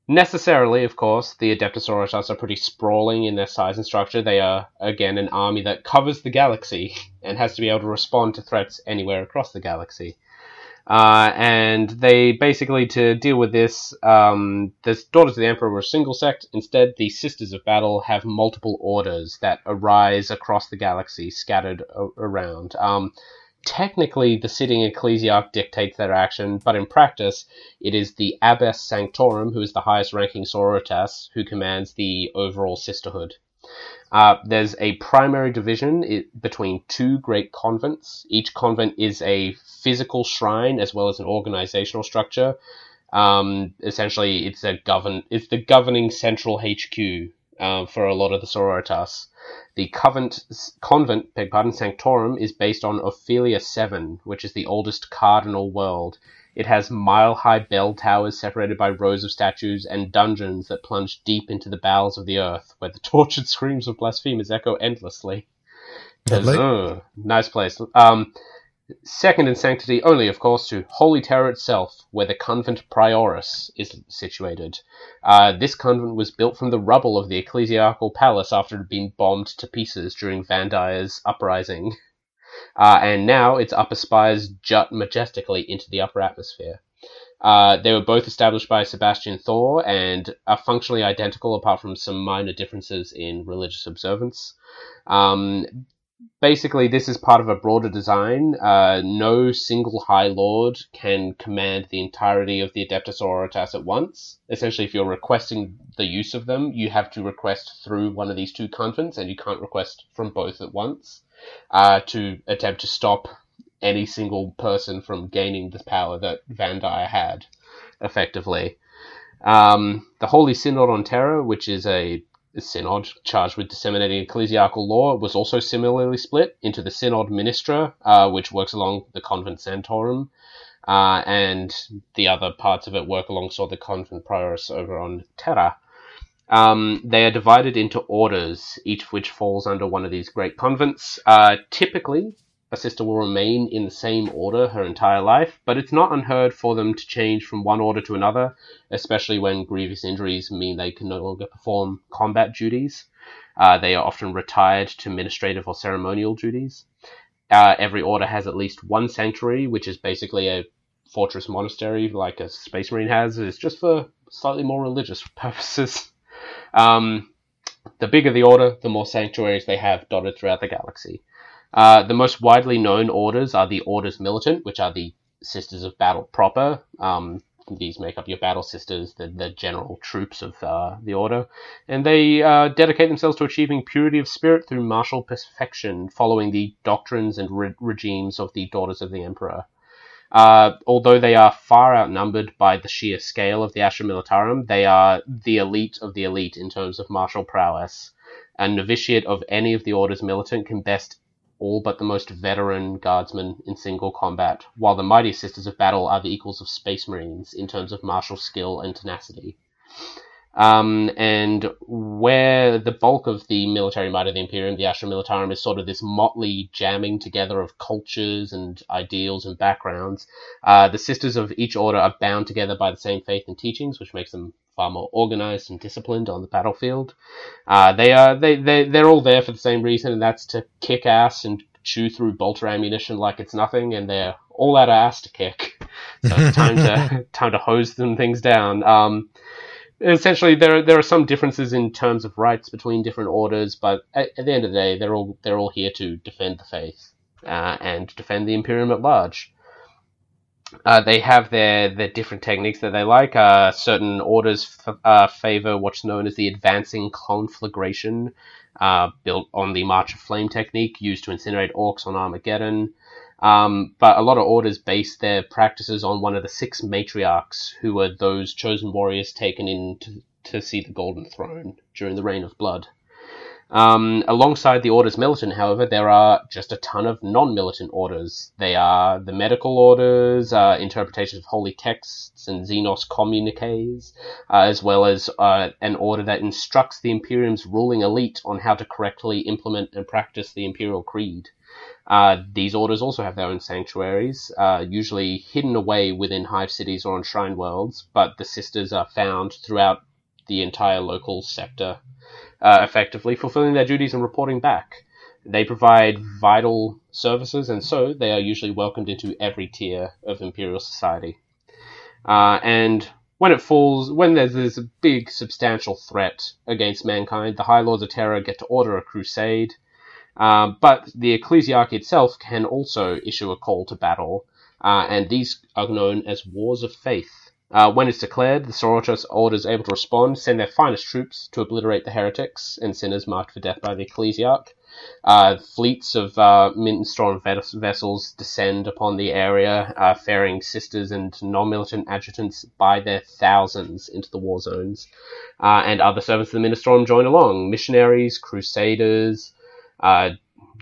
necessarily, of course, the Adeptus Sororitas are pretty sprawling in their size and structure. They are, again, an army that covers the galaxy and has to be able to respond to threats anywhere across the galaxy. Uh, and they basically, to deal with this, um, the Daughters of the Emperor were a single sect. Instead, the Sisters of Battle have multiple orders that arise across the galaxy, scattered a- around. Um, technically, the sitting ecclesiarch dictates their action, but in practice, it is the Abbess Sanctorum, who is the highest ranking sororitas, who commands the overall sisterhood. Uh, there's a primary division i between two great convents. Each convent is a physical shrine as well as an organizational structure. Um, essentially, it's a govern it's the governing central HQ uh, for a lot of the sororitas. The convent convent, beg pardon, sanctorum is based on Ophelia Seven, which is the oldest cardinal world. It has mile high bell towers separated by rows of statues and dungeons that plunge deep into the bowels of the earth, where the tortured screams of blasphemers echo endlessly. Lovely. uh, nice place. Um, second in sanctity only, of course, to Holy Terra itself, where the convent prioris is situated. Uh, this convent was built from the rubble of the ecclesiastical palace after it had been bombed to pieces during Vandire's uprising. Uh, and now its upper spires jut majestically into the upper atmosphere. Uh, they were both established by Sebastian Thor and are functionally identical apart from some minor differences in religious observance. Um, basically, this is part of a broader design. Uh, no single High Lord can command the entirety of the Adeptus Sororitas at once. Essentially, if you're requesting the use of them, you have to request through one of these two convents, and you can't request from both at once uh, to attempt to stop any single person from gaining the power that Vandire had, effectively. Um, the Holy Synod on Terra, which is a synod charged with disseminating ecclesiastical law was also similarly split into the synod ministra, uh, which works along the convent sanctorum, uh, and the other parts of it work alongside the convent prioris over on Terra. Um, they are divided into orders, each of which falls under one of these great convents. Uh, typically, a sister will remain in the same order her entire life, but it's not unheard for them to change from one order to another, especially when grievous injuries mean they can no longer perform combat duties. Uh, they are often retired to administrative or ceremonial duties. Uh, every order has at least one sanctuary, which is basically a fortress monastery like a Space Marine has. It's just for slightly more religious purposes. Um, the bigger the order, the more sanctuaries they have dotted throughout the galaxy. Uh, the most widely known orders are the Orders Militant, which are the Sisters of Battle proper. Um, these make up your battle sisters, the, the general troops of uh, the order, and they uh, dedicate themselves to achieving purity of spirit through martial perfection, following the doctrines and re- regimes of the Daughters of the Emperor. Uh, although they are far outnumbered by the sheer scale of the Astra Militarum, they are the elite of the elite in terms of martial prowess. A novitiate of any of the Order's militant can best all but the most veteran guardsmen in single combat, while the mighty Sisters of Battle are the equals of Space Marines in terms of martial skill and tenacity. Um, and where the bulk of the military might of the Imperium, the Astra Militarum, is sort of this motley jamming together of cultures and ideals and backgrounds, uh, the sisters of each order are bound together by the same faith and teachings, which makes them far more organized and disciplined on the battlefield. Uh, they are they they they're all there for the same reason, and that's to kick ass and chew through bolter ammunition like it's nothing, and they're all out of ass to kick. So it's time to time to hose them things down. Um, essentially there there are some differences in terms of rights between different orders, but at, at the end of the day, they're all they're all here to defend the faith uh, and defend the Imperium at large. Uh, they have their, their different techniques that they like. Uh, certain orders f- uh, favor what's known as the advancing conflagration, uh, built on the March of Flame technique used to incinerate orcs on Armageddon. Um, but a lot of orders base their practices on one of the six matriarchs, who were those chosen warriors taken in to, to see the Golden Throne during the Reign of Blood. Um, alongside the orders militant, however, there are just a ton of non-militant orders. They are the medical orders, uh, interpretations of holy texts and Xenos communiques, uh, as well as uh, an order that instructs the Imperium's ruling elite on how to correctly implement and practice the Imperial Creed. Uh, these orders also have their own sanctuaries, uh, usually hidden away within hive cities or on shrine worlds, but the sisters are found throughout the entire local sector, uh, effectively fulfilling their duties and reporting back. They provide vital services, and so they are usually welcomed into every tier of imperial society. Uh, and when it falls, when there's, a big, substantial threat against mankind, the High Lords of Terra get to order a crusade. Um, but the ecclesiarchy itself can also issue a call to battle, uh, and these are known as wars of faith. Uh, when it's declared, the Sororitas orders able to respond, send their finest troops to obliterate the heretics and sinners marked for death by the ecclesiarch. Uh, fleets of uh, vessels descend upon the area, uh, ferrying sisters and non-militant adjutants by their thousands into the war zones. Uh, and other servants of the Ministorum join along: missionaries, crusaders, uh,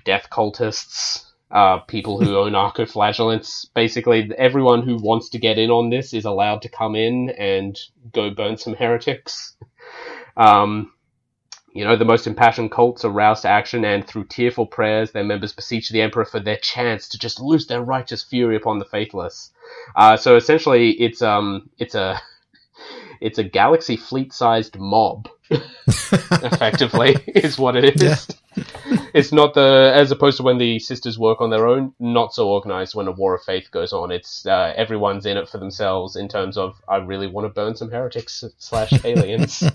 death cultists, uh, people who own arcoflagellants. Basically, everyone who wants to get in on this is allowed to come in and go burn some heretics. Um, you know, the most impassioned cults are roused to action, and through tearful prayers, their members beseech the emperor for their chance to just loose their righteous fury upon the faithless. Uh, so essentially, it's um, it's a it's a galaxy fleet-sized mob. effectively, is what it is. Yeah. It's not the as opposed to when the sisters work on their own, not so organized when a war of faith goes on. It's uh, everyone's in it for themselves in terms of I really want to burn some heretics slash aliens.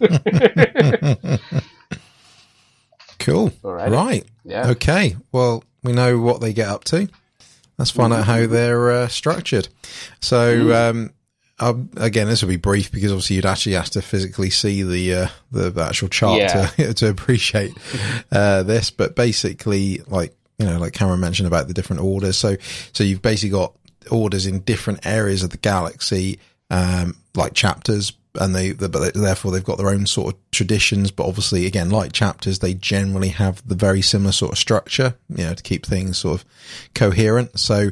cool. Right. Yeah. Okay. Well, we know what they get up to. Let's find out how they're uh, structured. So, mm. um, um, again, this will be brief because obviously you'd actually have to physically see the uh, the actual chart yeah. to to appreciate uh, this. But basically, like you know, like Cameron mentioned about the different orders. So so you've basically got orders in different areas of the galaxy, um, like chapters and they, but they, therefore they've got their own sort of traditions. But obviously, again, like chapters, they generally have the very similar sort of structure, you know, to keep things sort of coherent. So,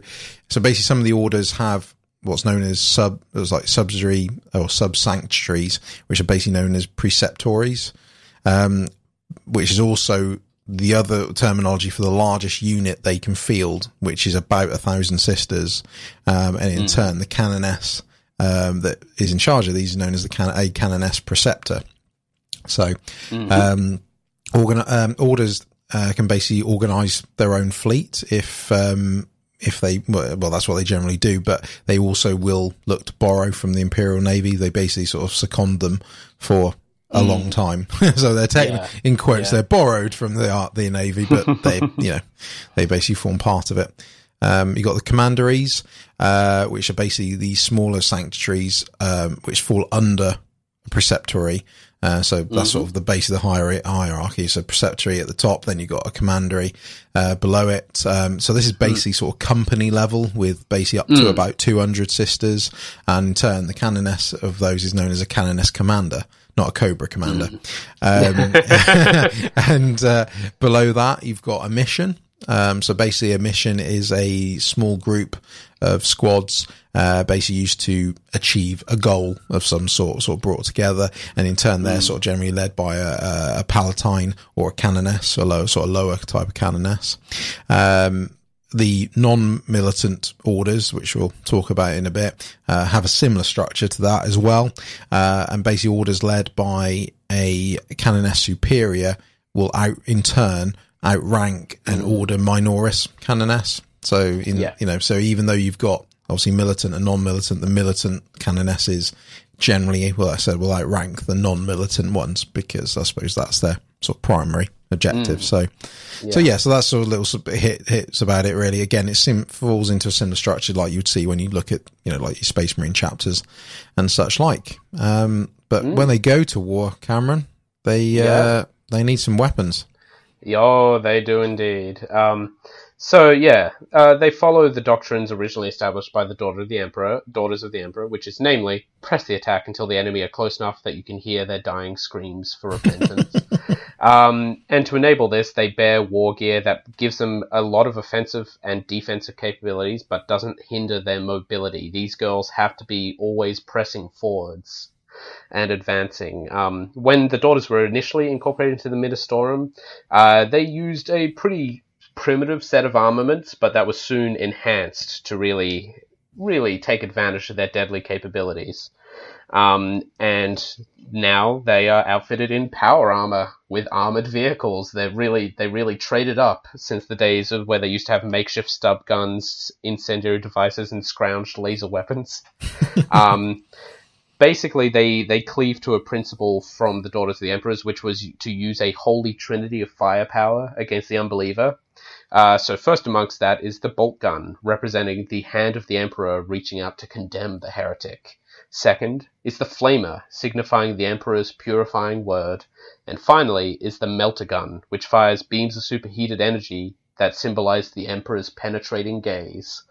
so basically, some of the orders have what's known as sub, it was like subsidiary or sub sanctuaries, which are basically known as preceptories, um, which is also the other terminology for the largest unit they can field, which is about a thousand sisters, um, and in mm. turn the canoness um, that is in charge of these is known as the can- a canoness preceptor. So, mm-hmm. um, organ- um, orders uh, can basically organise their own fleet if um, if they well, that's what they generally do, but they also will look to borrow from the Imperial Navy. They basically sort of second them for a mm. long time. so they're technically, yeah. in quotes, yeah. they're borrowed from the art, the Navy, but they, you know, they basically form part of it. Um, you got the commanderies, uh, which are basically the smaller sanctuaries, um, which fall under preceptory. Uh, so that's mm-hmm. sort of the base of the hierarchy. So preceptory at the top, then you've got a commandery uh, below it. Um, so this is mm. basically mm. sort of company level with basically up to mm. about 200 sisters. And in turn, the canoness of those is known as a canoness commander not a Cobra commander. Mm. Um, and uh, below that, you've got a mission. Um, so basically, a mission is a small group of squads, uh, basically used to achieve a goal of some sort, sort of brought together, and in turn, they're mm. sort of generally led by a, a palatine or a canoness, a low, sort of lower type of canoness. Um, the non-militant orders, which we'll talk about in a bit, uh, have a similar structure to that as well. Uh, and basically orders led by a canoness superior will out in turn outrank and mm. order minoris canoness. So in, yeah. you know, so even though you've got obviously militant and non-militant, the militant canonesses generally, well, I said, will outrank the non-militant ones because I suppose that's their sort of primary objective. Mm. So, yeah. so yeah, so that's sort of little hit hits about it. Really, again, it sim- falls into a similar structure like you'd see when you look at you know like your Space Marine chapters and such like. Um, but mm. when they go to war, Cameron, they yeah. uh, they need some weapons. Oh, they do indeed. Um, so yeah, uh, they follow the doctrines originally established by the daughter of the emperor, daughters of the emperor, which is namely press the attack until the enemy are close enough that you can hear their dying screams for repentance. um, and to enable this, they bear war gear that gives them a lot of offensive and defensive capabilities, but doesn't hinder their mobility. These girls have to be always pressing forwards and advancing. Um, when the daughters were initially incorporated into the Ministorum, uh, they used a pretty primitive set of armaments, but that was soon enhanced to really, really take advantage of their deadly capabilities. Um, and now they are outfitted in power armor with armored vehicles. They're really they really traded up since the days of where they used to have makeshift stub guns, incendiary devices, and scrounged laser weapons. um, basically, they they cleave to a principle from the Daughters of the Emperors, which was to use a holy trinity of firepower against the unbeliever. Uh, so first amongst that is the bolt gun, representing the hand of the emperor reaching out to condemn the heretic. Second is the flamer, signifying the emperor's purifying word. And finally is the meltagun, which fires beams of superheated energy that symbolize the emperor's penetrating gaze.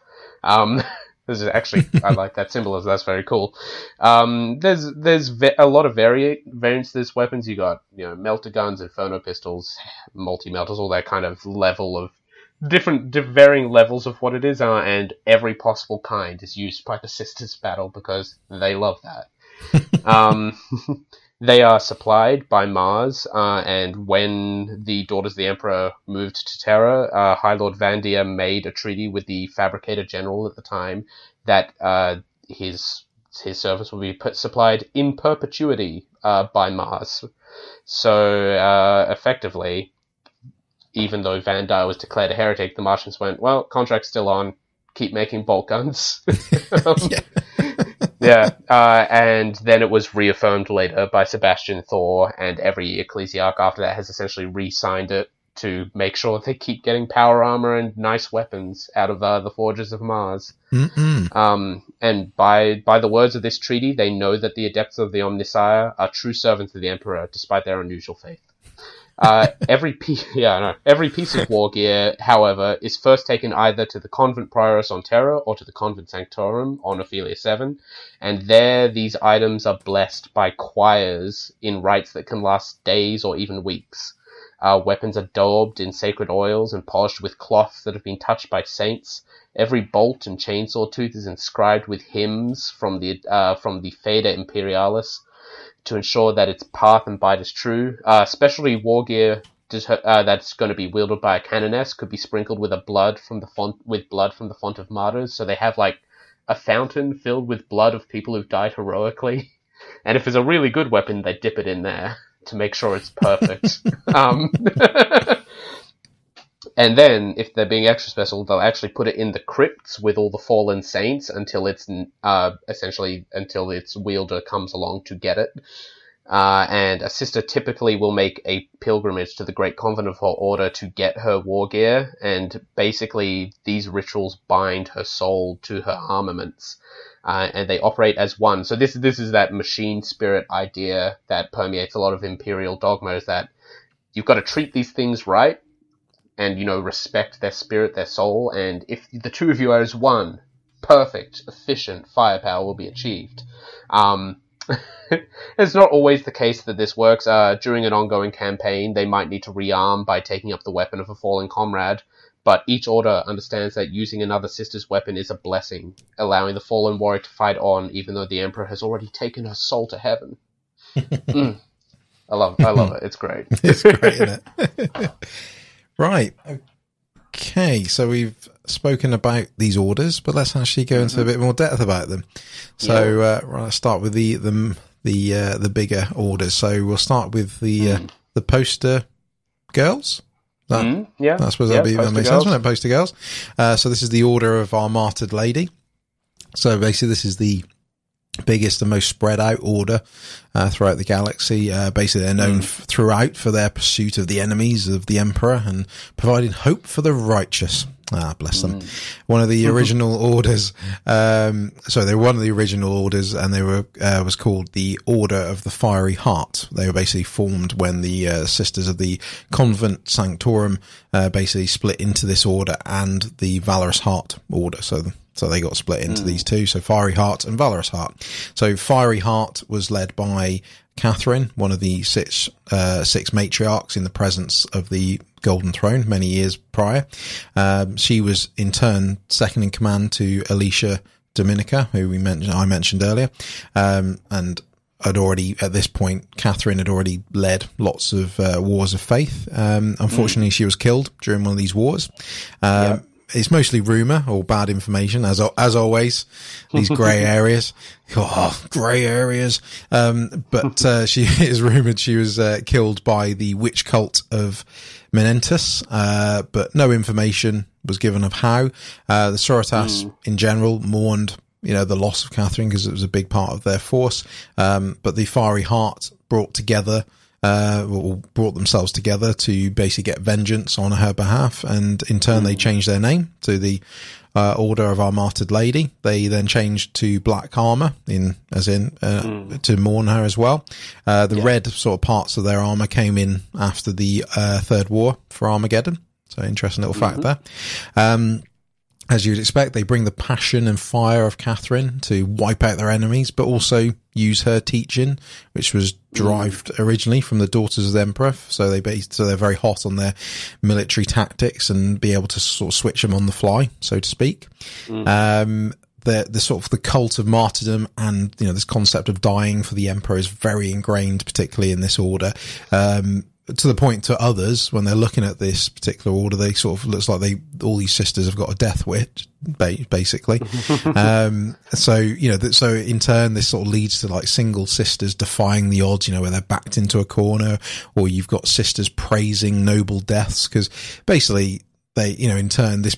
Um, this is actually I like that symbolism. That's very cool. Um, there's there's ve- a lot of vari- variants to this weapons. You got you know meltaguns, inferno pistols, multi-meltas, all that kind of level of different varying levels of what it is, uh, and every possible kind is used by the Sisters Battle because they love that. um, they are supplied by Mars, uh, and when the Daughters of the Emperor moved to Terra, uh, High Lord Vandire made a treaty with the Fabricator General at the time that uh, his his service will be put, supplied in perpetuity uh, by Mars. So uh, effectively, even though Vandire was declared a heretic, the Martians went, well, contract's still on, keep making bolt guns. um, yeah. Uh, and then it was reaffirmed later by Sebastian Thor, and every ecclesiarch after that has essentially re signed it to make sure they keep getting power armor and nice weapons out of uh, the forges of Mars. Um, and by by the words of this treaty, they know that the adepts of the Omnissiah are true servants of the Emperor, despite their unusual faith. Uh, every piece, yeah, every piece of war gear, however, is first taken either to the convent prioris on Terra or to the convent sanctorum on Ophelia Seven, and there these items are blessed by choirs in rites that can last days or even weeks. Uh, weapons are daubed in sacred oils and polished with cloths that have been touched by saints. Every bolt and chainsaw tooth is inscribed with hymns from the uh, from the Fede Imperialis to ensure that its path and bite is true. Uh, especially war gear uh, that's going to be wielded by a canoness could be sprinkled with a blood from the font with blood from the font of martyrs. So they have like a fountain filled with blood of people who've died heroically. And if it's a really good weapon, they dip it in there to make sure it's perfect. um, and then, if they're being extra special, they'll actually put it in the crypts with all the fallen saints until it's uh, essentially until its wielder comes along to get it. Uh, and a sister typically will make a pilgrimage to the great convent of her order to get her war gear, and basically these rituals bind her soul to her armaments, uh, and they operate as one. So this this is that machine spirit idea that permeates a lot of imperial dogma: is that you've got to treat these things right, and you know respect their spirit, their soul, and if the two of you are as one, perfect, efficient firepower will be achieved. Um, it's not always the case that this works. Uh, during an ongoing campaign, they might need to rearm by taking up the weapon of a fallen comrade, but each order understands that using another sister's weapon is a blessing, allowing the fallen warrior to fight on even though the emperor has already taken her soul to heaven. mm. I love, I love it. It's great. it's great, isn't it? Right. Okay. So we've spoken about these orders, but let's actually go into mm-hmm. a bit more depth about them. So yeah. uh, let's start with the the the uh, the bigger orders. So we'll start with the mm. uh, the poster girls. That, mm, yeah, I suppose yeah, that, be, that makes girls. sense, it? Poster girls. Uh, so this is the order of our martyred lady. So basically, this is the biggest and most spread out order uh, throughout the galaxy. Uh, basically, they're known mm. f- throughout for their pursuit of the enemies of the Emperor and providing hope for the righteous. Ah, bless them. Mm. One of the original orders, um, so they were one of the original orders and they were, uh, was called the Order of the Fiery Heart. They were basically formed when the, uh, sisters of the Convent Sanctorum, uh, basically split into this order and the Valorous Heart order. So so they got split into mm. these two. So Fiery Heart and Valorous Heart. So Fiery Heart was led by Catherine, one of the six, uh, six matriarchs in the presence of the Golden Throne many years prior. Um, she was in turn second in command to Alicia Dominica, who we mentioned, I mentioned earlier. Um, and had already at this point catherine had already led lots of uh, wars of faith um, unfortunately mm. she was killed during one of these wars um, yep it's mostly rumor or bad information, as as always. These grey areas, oh, grey areas. Um, but uh, she is rumored she was uh, killed by the witch cult of Menentus, uh, but no information was given of how. Uh, the Sororitas mm. in general mourned, you know, the loss of Catherine because it was a big part of their force. Um, but the Fiery Heart brought together uh, brought themselves together to basically get vengeance on her behalf, and in turn mm. they changed their name to the uh, Order of Our Martyred Lady. They then changed to black armor, in as in uh, mm. to mourn her as well. Uh, the yeah. red sort of parts of their armor came in after the uh, Third War for Armageddon. So interesting little mm-hmm. fact there. Um, as you'd expect, they bring the passion and fire of Catherine to wipe out their enemies, but also use her teaching, which was derived originally from the daughters of the emperor. So they so they're very hot on their military tactics and be able to sort of switch them on the fly, so to speak. Mm. Um, the the sort of the cult of martyrdom and you know this concept of dying for the emperor is very ingrained, particularly in this order. Um, to the point to others when they're looking at this particular order, they sort of looks like they all these sisters have got a death wish, basically. um, so you know, so in turn, this sort of leads to like single sisters defying the odds. You know, where they're backed into a corner, or you've got sisters praising noble deaths because basically they, you know, in turn, this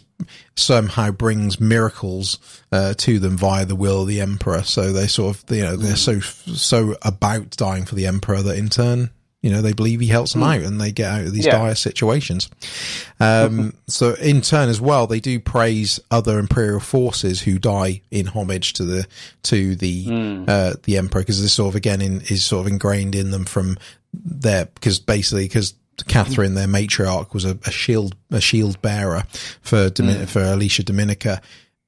somehow brings miracles uh, to them via the will of the emperor. So they sort of, you know, they're so so about dying for the emperor that in turn you know, they believe he helps them mm. out and they get out of these yeah. dire situations. Um, so in turn as well, they do praise other imperial forces who die in homage to the, to the, mm. uh, the emperor because this sort of again in, is sort of ingrained in them from there because basically because Catherine, their matriarch, was a, a shield a shield bearer for Domin- for Alicia Dominica.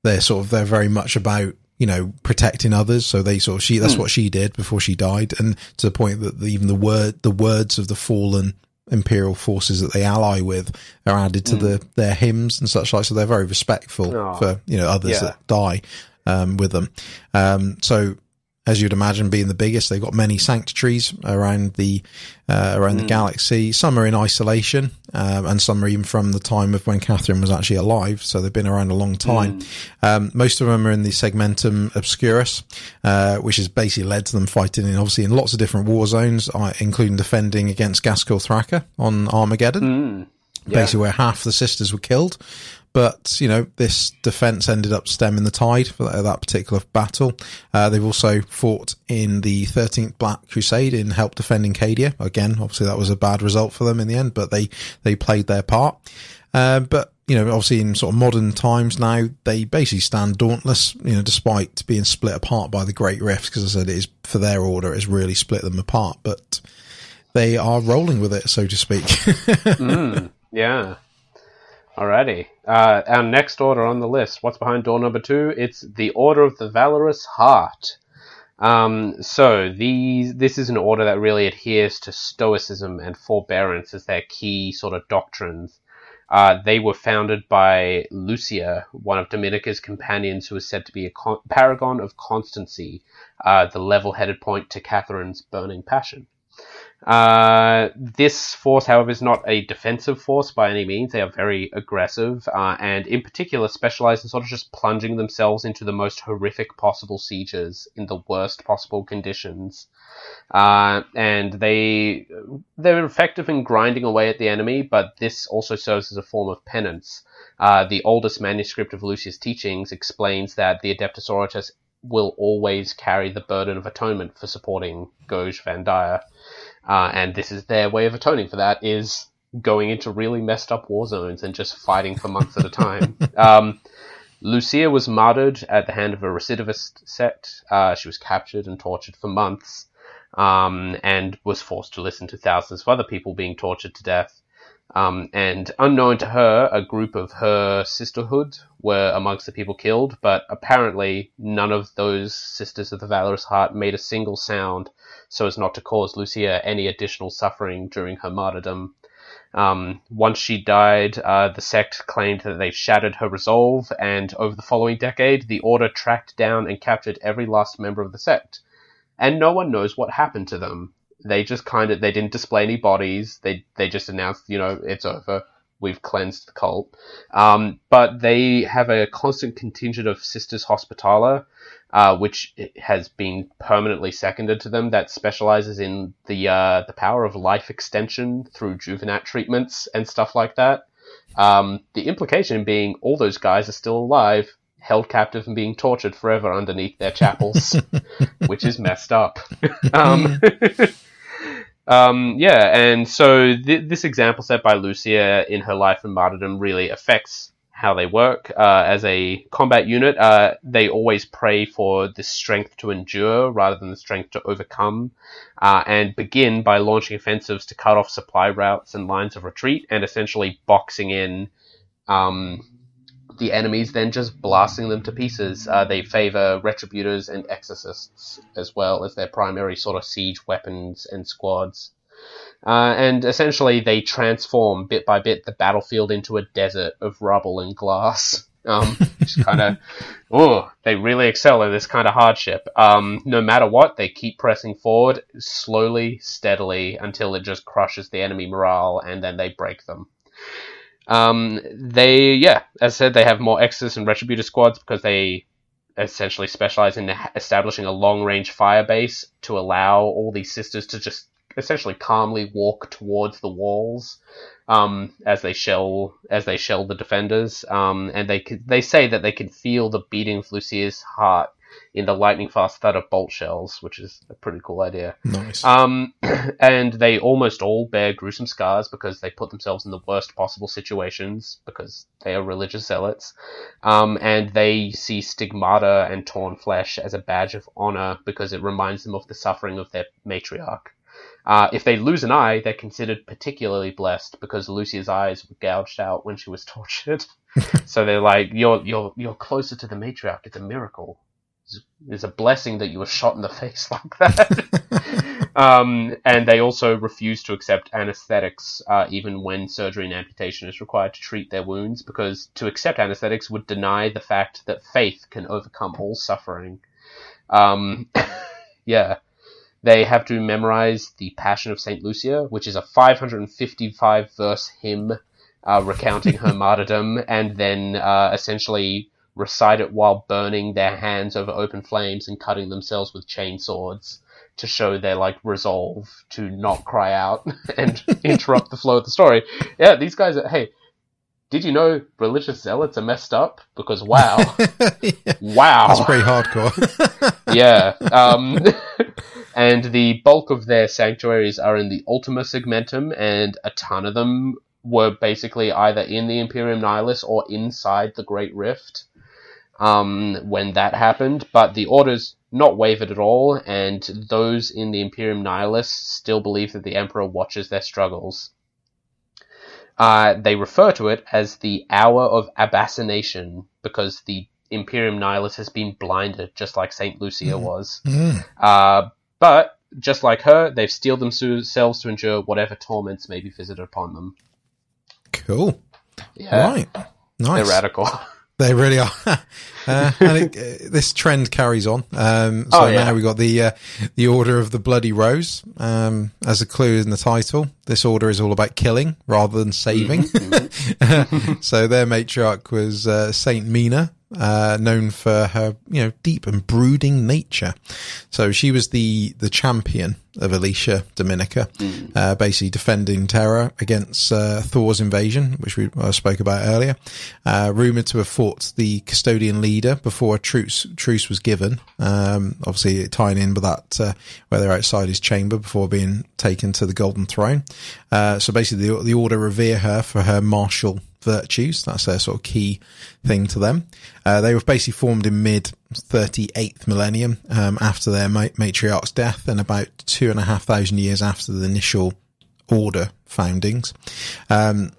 They're sort of they're very much about you know protecting others. So they sort of she that's what she did before she died, and to the point that the, even the word the words of the fallen imperial forces that they ally with are added to the their hymns and such like. So they're very respectful for you know others Yeah. that die um, with them. Um, so as you'd imagine, being the biggest, they've got many sanctuaries around the uh, around the galaxy. Some are in isolation, um, and some are even from the time of when Catherine was actually alive. So they've been around a long time. Um, most of them are in the Segmentum Obscurus, uh, which has basically led to them fighting in obviously in lots of different war zones, uh, including defending against Ghazghkull Thraka on Armageddon basically where half the sisters were killed. But, you know, this defense ended up stemming the tide for that, that particular battle. Uh, they've also fought in the 13th Black Crusade in help defending Cadia. Again, obviously that was a bad result for them in the end, but they, they played their part. Uh, but, you know, obviously in sort of modern times now, they basically stand dauntless, you know, despite being split apart by the Great Rift, because I said it is, for their order, it's really split them apart. But they are rolling with it, so to speak. Yeah. Alrighty. Uh, our next order on the list. What's behind door number two? It's the Order of the Valorous Heart. Um, so these, this is an order that really adheres to Stoicism and forbearance as their key sort of doctrines. Uh, they were founded by Lucia, one of Dominica's companions, who is said to be a con- paragon of constancy, uh, the level-headed point to Katherine's burning passion. Uh, this force, however, is not a defensive force by any means. They are very aggressive, uh, and in particular specialize in sort of just plunging themselves into the most horrific possible sieges in the worst possible conditions. Uh, and they they're effective in grinding away at the enemy, but this also serves as a form of penance. Uh, the oldest manuscript of Lucia's teachings explains that the Adeptus Sororitas will always carry the burden of atonement for supporting Goge Vandire. Uh, and this is their way of atoning for that is going into really messed up war zones and just fighting for months at a time. Um, Lucia was martyred at the hand of a recidivist sect. Uh, she was captured and tortured for months, um, and was forced to listen to thousands of other people being tortured to death. Um, and unknown to her, a group of her sisterhood were amongst the people killed, but apparently none of those sisters of the Valorous Heart made a single sound so as not to cause Lucia any additional suffering during her martyrdom. Um, once she died, uh, the sect claimed that they've shattered her resolve, and over the following decade, the Order tracked down and captured every last member of the sect. And no one knows what happened to them. They just kind of, they didn't display any bodies. They, they just announced, you know, it's over. We've cleansed the cult. Um, but they have a constant contingent of Sisters Hospitaller, uh, which has been permanently seconded to them that specializes in the uh, the power of life extension through juvenile treatments and stuff like that. Um, the implication being all those guys are still alive, held captive and being tortured forever underneath their chapels, which is messed up. um, um, yeah, and so th- this example set by Lucia in her life and martyrdom really affects how they work uh, as a combat unit. Uh, they always pray for the strength to endure rather than the strength to overcome, uh, and begin by launching offensives to cut off supply routes and lines of retreat, and essentially boxing in um, the enemies, then just blasting them to pieces. Uh, they favor retributors and exorcists as well as their primary sort of siege weapons and squads. Uh, and essentially, they transform bit by bit the battlefield into a desert of rubble and glass. Um, just kind of, oh, they really excel in this kind of hardship. Um, no matter what, they keep pressing forward slowly, steadily, until it just crushes the enemy morale, and then they break them. Um, they, yeah, as I said, they have more Exorcist and Retributor squads because they essentially specialize in establishing a long range fire base to allow all these sisters to just essentially calmly walk towards the walls um, as they shell as they shell the defenders. Um, and they they say that they can feel the beating of Lucia's heart in the lightning fast thud of bolt shells, which is a pretty cool idea. nice. Um, and they almost all bear gruesome scars because they put themselves in the worst possible situations because they are religious zealots. Um, and they see stigmata and torn flesh as a badge of honor because it reminds them of the suffering of their matriarch. Uh, if they lose an eye, they're considered particularly blessed because Lucia's eyes were gouged out when she was tortured. so they're like, "You're you're you're closer to the matriarch. It's a miracle. It's, it's a blessing that you were shot in the face like that." um, and they also refuse to accept anesthetics uh, even when surgery and amputation is required to treat their wounds because to accept anesthetics would deny the fact that faith can overcome all suffering. Um, yeah. They have to memorize the Passion of St. Lucia, which is a 555 verse hymn uh, recounting her martyrdom, and then uh, essentially recite it while burning their hands over open flames and cutting themselves with chain swords to show their like resolve to not cry out and interrupt the flow of the story. Yeah, these guys are hey, did you know religious zealots are messed up? Because wow. yeah. Wow. That's pretty hardcore. yeah. Um, and the bulk of their sanctuaries are in the Ultima Segmentum, and a ton of them were basically either in the Imperium Nihilus or inside the Great Rift um, when that happened. But the Order's not wavered at all, and those in the Imperium Nihilus still believe that the Emperor watches their struggles. Uh, they refer to it as the Hour of Abacination because the Imperium Nihilus has been blinded, just like St. Lucia was. Mm. Uh, but just like her, they've steeled themselves to endure whatever torments may be visited upon them. Cool. Yeah, Right. Nice. they're radical. They really are. uh, and it, uh, this trend carries on. Um, so Oh, yeah. now we got the uh, the Order of the Bloody Rose um, as a clue in the title. This order is all about killing rather than saving. Mm-hmm. so their matriarch was uh, Saint Mina, uh, known for her you know deep and brooding nature. So she was the the champion of Alicia Dominica, Mm. uh, basically defending Terra against uh, Thor's invasion, which we spoke about earlier. Uh, rumored to have fought the custodian leader before a truce truce was given. Um, obviously tying in with that uh, where they're outside his chamber before being taken to the Golden Throne. Uh, so basically, the, the order revere her for her martial virtues. That's their sort of key thing to them. Uh, they were basically formed in mid 38th millennium um, after their matriarch's death and about two and a half thousand years after the initial order foundings. Um,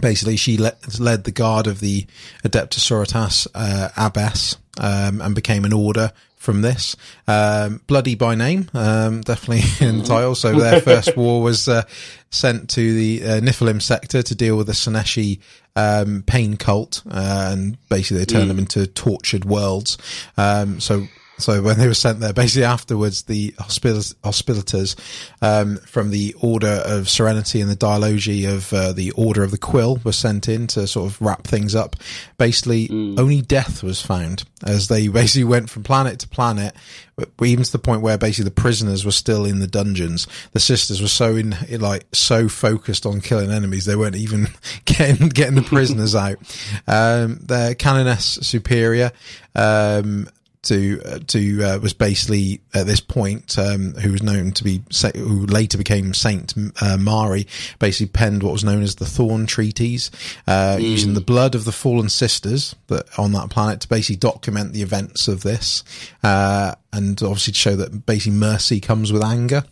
basically, she le- led the guard of the Adeptus Sororitas uh, Abbess um, and became an order from this. Um, bloody by name, um, definitely in title. So their first war was uh, sent to the uh, Niflheim sector to deal with the Sineshi um, pain cult, uh, and basically they turned them into tortured worlds. Um, so so when they were sent there, basically afterwards, the hospital- hospitators um, from the Order of Serenity and the Dialogy of uh, the Order of the Quill were sent in to sort of wrap things up. Basically, only death was found as they basically went from planet to planet, but even to the point where basically the prisoners were still in the dungeons. The sisters were so in like so focused on killing enemies, they weren't even getting getting the prisoners out. Um, their Canoness Superior. Um, to uh, to uh, was basically at this point um, who was known to be who later became Saint uh, Mari basically penned what was known as the Thorn Treaties uh, using the blood of the fallen sisters that on that planet to basically document the events of this uh, and obviously to show that basically mercy comes with anger.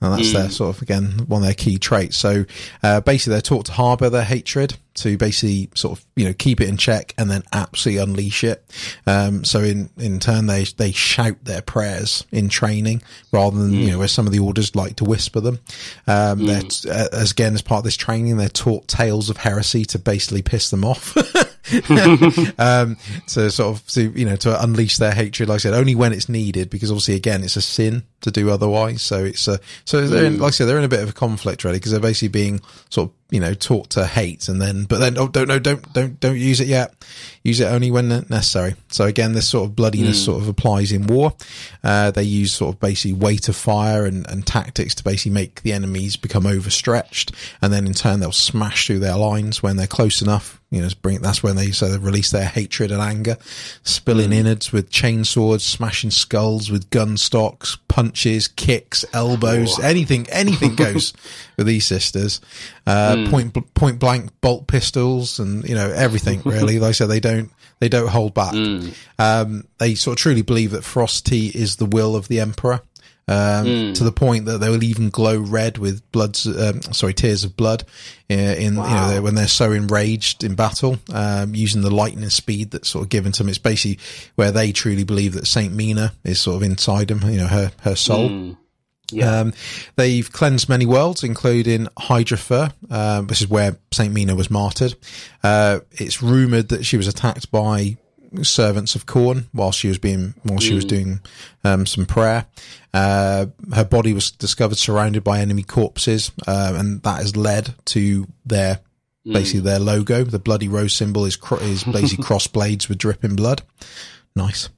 And that's their sort of again one of their key traits. So uh, basically, they're taught to harbour their hatred, to basically sort of you know keep it in check, and then absolutely unleash it. Um, so in in turn, they they shout their prayers in training rather than you know where some of the orders like to whisper them. Um, They're uh, as again as part of this training, they're taught tales of heresy to basically piss them off. um, to sort of to you know to unleash their hatred. Like I said, only when it's needed, because obviously again it's a sin to do otherwise. So it's a so they're in, like I said they're in a bit of a conflict really because they're basically being sort of you know taught to hate and then but then oh don't no don't don't don't use it yet. Use it only when necessary. So again, this sort of bloodiness sort of applies in war. Uh, they use sort of basically weight of fire and, and tactics to basically make the enemies become overstretched, and then in turn they'll smash through their lines when they're close enough. You know, bring that's when they so they release their hatred and anger, spilling innards with chainswords, smashing skulls with gun stocks, punches, kicks, elbows, anything, anything goes with these sisters. Uh, point bl- point blank bolt pistols and you know everything really. Like I said, they don't they don't hold back. Um, they sort of truly believe that Frost Tea is the will of the Emperor. um, Mm. to the point that they will even glow red with blood, um, sorry, tears of blood uh, in, you know, they're- when they're so enraged in battle, um, using the lightning speed that's sort of given to them. It's basically where they truly believe that Saint Mina is sort of inside them, you know, her, her soul. Mm. Yeah. Um, they've cleansed many worlds, including Hydrafer, um, which is where Saint Mina was martyred. Uh, it's rumored that she was attacked by servants of Khorne while she was being while she was doing um, some prayer. Uh, her body was discovered surrounded by enemy corpses, uh, and that has led to their basically their logo. The bloody rose symbol is cro- is basically cross blades with dripping blood. Nice.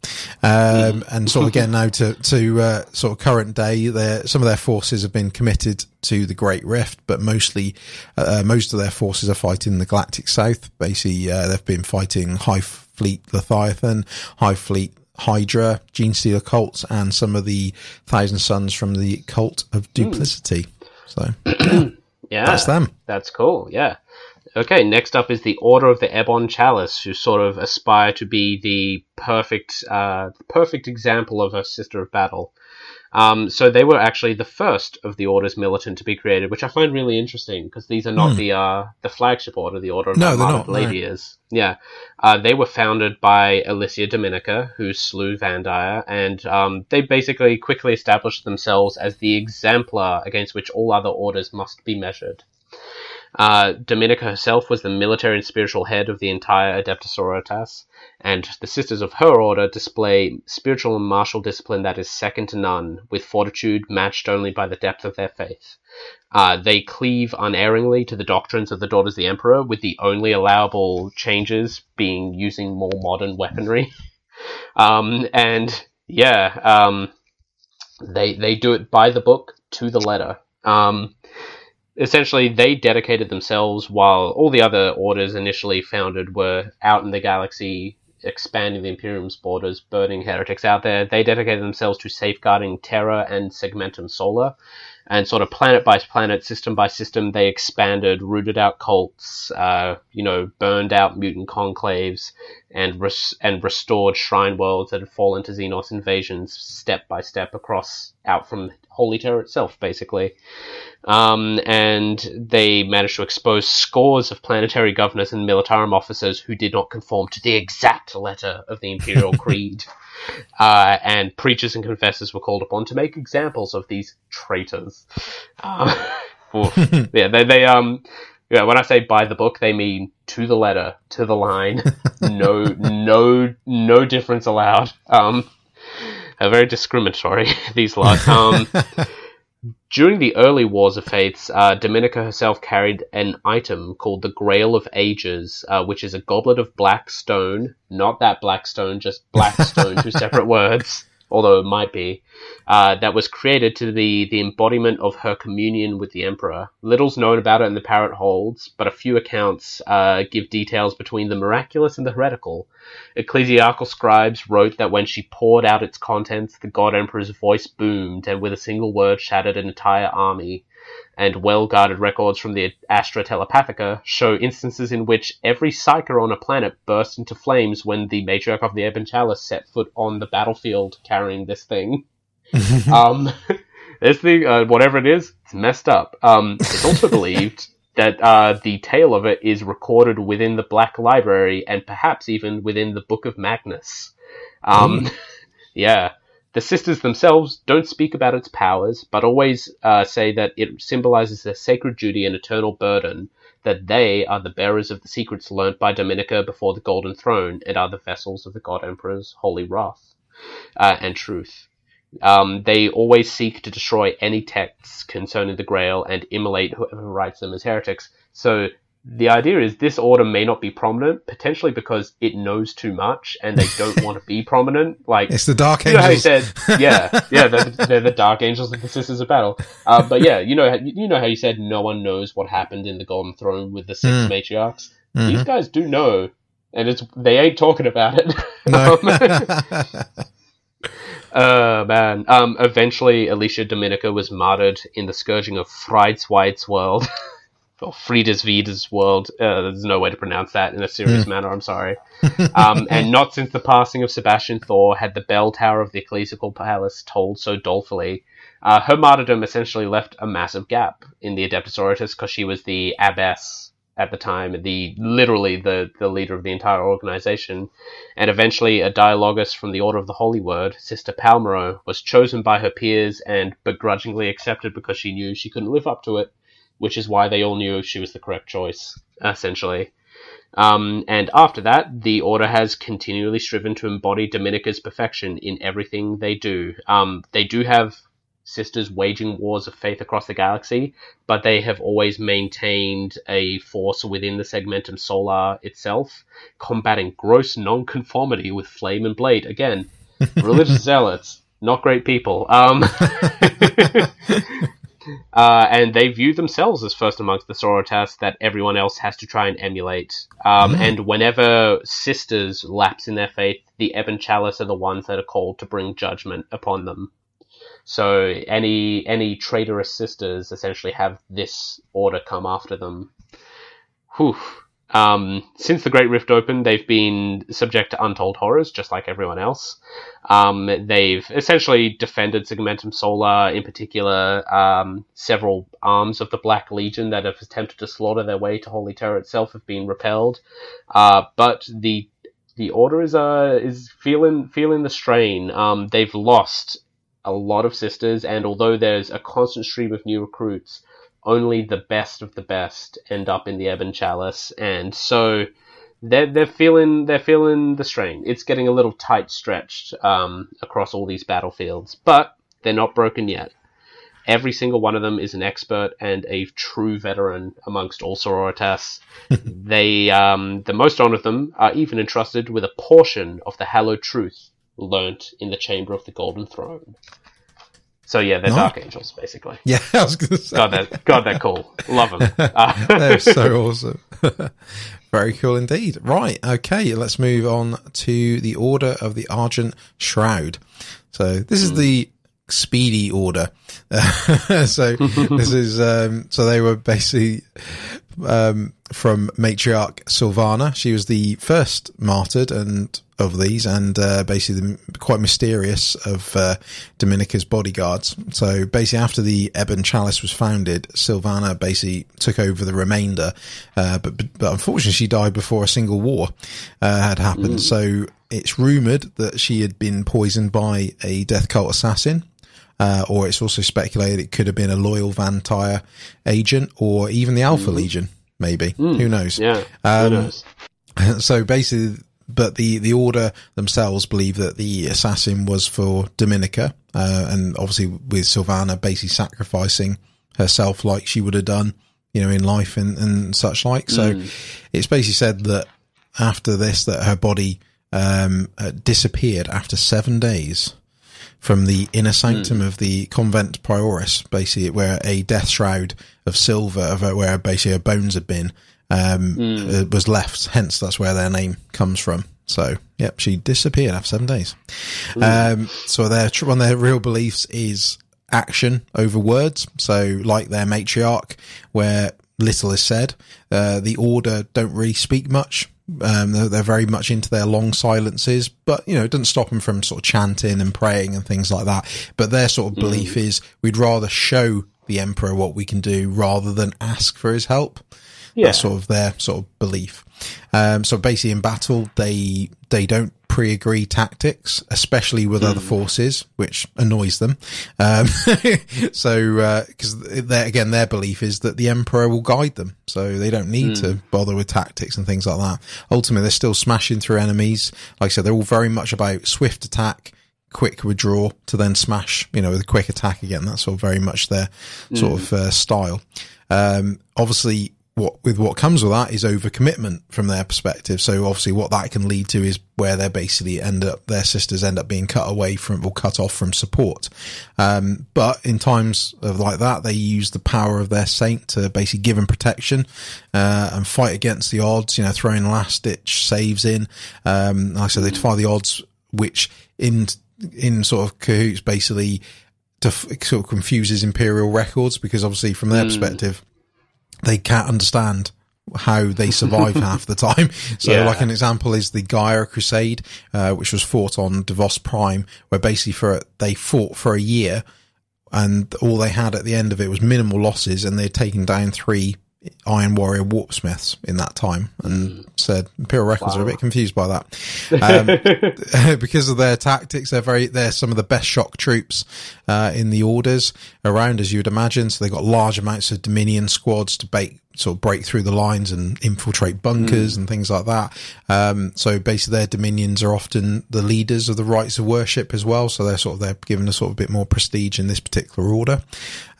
Um, and sort of again now to, to, uh, sort of current day, their, some of their forces have been committed to the Great Rift, but mostly, uh, most of their forces are fighting the Galactic South. Basically, uh, they've been fighting Hive Fleet Leviathan, Hive Fleet Hydra, Genestealer cults, and some of the Thousand Sons from the Cult of Duplicity. So yeah. that's them. That's cool. Yeah. Okay. Next up is the Order of the Ebon Chalice, who sort of aspire to be the perfect, uh, perfect example of a Sister of Battle. Um, so they were actually the first of the Order's militant to be created, which I find really interesting because these are not the uh, the flagship order, the Order of No, the not, no. Lady is. Yeah, uh, they were founded by Alicia Dominica, who slew Vandire, and um, they basically quickly established themselves as the exemplar against which all other orders must be measured. Uh, Dominica herself was the military and spiritual head of the entire Adeptus Sororitas, and the sisters of her order display spiritual and martial discipline that is second to none, with fortitude matched only by the depth of their faith. Uh, they cleave unerringly to the doctrines of the Daughters of the Emperor, with the only allowable changes being using more modern weaponry. Um, and yeah, um, they they do it by the book to the letter. Um, essentially, they dedicated themselves while all the other orders initially founded were out in the galaxy, expanding the Imperium's borders, burning heretics out there. They dedicated themselves to safeguarding Terra and Segmentum Solar. And sort of planet by planet, system by system, they expanded, rooted out cults, uh, you know, burned out mutant conclaves, and res- and restored shrine worlds that had fallen to Xenos invasions step by step across out from Holy Terra itself, basically. Um, and they managed to expose scores of planetary governors and militarum officers who did not conform to the exact letter of the Imperial Creed. Uh, and preachers and confessors were called upon to make examples of these traitors. Um, yeah, they, they um, yeah. When I say by the book, they mean to the letter, to the line. no, no, no difference allowed. Um, very discriminatory. These lot. Um, during the early Wars of Faiths, uh, Dominica herself carried an item called the Grail of Ages, uh, which is a goblet of black stone, not that black stone, just black stone, two separate words, although it might be, uh, that was created to the, the embodiment of her communion with the Emperor. Little's known about it in the Parrot Holds, but a few accounts uh, give details between the miraculous and the heretical. Ecclesiastical scribes wrote that when she poured out its contents, the God Emperor's voice boomed and with a single word shattered an entire army. And well guarded records from the Astra Telepathica show instances in which every psyker on a planet burst into flames when the matriarch of the Ebon Chalice set foot on the battlefield carrying this thing. um, this thing, uh, whatever it is, it's messed up. Um, it's also believed that uh, the tale of it is recorded within the Black Library and perhaps even within the Book of Magnus. Um, yeah. The sisters themselves don't speak about its powers, but always uh, say that it symbolizes their sacred duty and eternal burden, that they are the bearers of the secrets learnt by Dominica before the Golden Throne and are the vessels of the God Emperor's holy wrath uh, and truth. Um, they always seek to destroy any texts concerning the Grail and immolate whoever writes them as heretics. So the idea is this order may not be prominent, potentially because it knows too much and they don't want to be prominent. Like It's the Dark you know how you said, yeah, yeah, they're, they're the Dark Angels of the Sisters of Battle. Uh, but yeah, you know, you know how you said no one knows what happened in the Golden Throne with the six Mm. matriarchs. Mhm. These guys do know, and it's they ain't talking about it. No. Um, uh, man. Um, eventually, Alicia Dominica was martyred in the scourging of Freizweit's world. Or Frida's Vida's world. Uh, there's no way to pronounce that in a serious Hmm. manner. I'm sorry. Um, and not since the passing of Sebastian Thor had the bell tower of the ecclesiastical palace tolled so dolefully. Uh, her martyrdom essentially left a massive gap in the Adeptus Sororitas because she was the abbess at the time, the literally the, the leader of the entire organization. And eventually, a dialogus from the Order of the Holy Word, Sister Palmero, was chosen by her peers and begrudgingly accepted because she knew she couldn't live up to it, which is why they all knew she was the correct choice, essentially. Um, and after that, the Order has continually striven to embody Dominica's perfection in everything they do. Um, they do have sisters waging wars of faith across the galaxy, but they have always maintained a force within the Segmentum Solar itself, combating gross nonconformity with Flame and Blade. Again, religious zealots, not great people. Um, uh, and they view themselves as first amongst the Sororitas that everyone else has to try and emulate. Um, And whenever sisters lapse in their faith, the Ebon Chalice are the ones that are called to bring judgment upon them. So any any traitorous sisters essentially have this order come after them. Whew. Um, since the Great Rift opened, they've been subject to untold horrors, just like everyone else. Um, they've essentially defended Segmentum Solar, in particular, um, several arms of the Black Legion that have attempted to slaughter their way to Holy Terra itself have been repelled. Uh, but the the Order is uh, is feeling feeling the strain. Um, they've lost a lot of sisters, and although there's a constant stream of new recruits, only the best of the best end up in the Ebon Chalice, and so they're they're feeling they're feeling the strain. It's getting a little tight stretched um, across all these battlefields, but they're not broken yet. Every single one of them is an expert and a true veteran amongst all sororitas. they, um, the most honoured of them, are even entrusted with a portion of the hallowed truth learnt in the chamber of the golden throne. So yeah, they're Nice. dark angels, basically. Yeah, I was going to say. God, that God, they're cool. Love them. Uh, They're so awesome. Very cool indeed. Right. Okay. Let's move on to the Order of the Argent Shroud. So this is the speedy order. so this is, um, so they were basically, um, from matriarch Sylvana. She was the first martyred and of these and, uh, basically the, quite mysterious of, uh, Dominica's bodyguards. So basically after the Ebon Chalice was founded, Sylvana basically took over the remainder. Uh, but, but, but unfortunately she died before a single war, uh, had happened. So it's rumored that she had been poisoned by a death cult assassin. Uh, or it's also speculated it could have been a loyal Vandire agent or even the Alpha Legion, maybe. Who knows? yeah. Um, who knows? so basically, but the, the order themselves believe that the assassin was for Dominica, uh, and obviously with Sylvana basically sacrificing herself like she would have done, you know, in life and, and such like. So it's basically said that after this, that her body, um, uh, disappeared after seven days from the inner sanctum of the convent prioris, basically where a death shroud of silver, of where basically her bones had been, um, uh, was left. Hence, that's where their name comes from. So, yep, she disappeared after seven days. Um, so their one of their real beliefs is action over words. So, like their matriarch, where little is said, uh, the order don't really speak much. Um, they're, they're very much into their long silences, but you know, it doesn't stop them from sort of chanting and praying and things like that. But their sort of belief is we'd rather show the emperor what we can do rather than ask for his help. Yeah. That's sort of their sort of belief. Um, so basically in battle, they, they don't pre-agree tactics, especially with other forces, which annoys them. Um, so, uh 'cause cause their, again, their belief is that the emperor will guide them. So they don't need to bother with tactics and things like that. Ultimately, they're still smashing through enemies. Like I said, they're all very much about swift attack, quick withdraw to then smash, you know, with a quick attack again. That's all very much their sort of uh, style. Um, obviously, what with what comes with that is overcommitment from their perspective. So obviously, what that can lead to is where they basically end up, their sisters end up being cut away from or cut off from support. Um, but in times of like that, they use the power of their saint to basically give them protection uh, and fight against the odds. You know, throwing last ditch saves in. Um, like I said, they defy the odds, which in in sort of cahoots basically to sort of confuses imperial records because obviously from their perspective they can't understand how they survive half the time. So Yeah. like an example is the Gaia Crusade, uh, which was fought on Devos Prime, where basically for, they fought for a year and all they had at the end of it was minimal losses and they'd taken down three Iron Warrior Warpsmiths in that time and said Imperial Records are a bit confused by that. Um, because of their tactics, they're very, they're some of the best shock troops, uh, in the orders around, as you would imagine. So they've got large amounts of Dominion squads to bait, sort of break through the lines and infiltrate bunkers and things like that. Um, so basically their dominions are often the leaders of the rites of worship as well. So they're sort of, they're given a sort of bit more prestige in this particular order.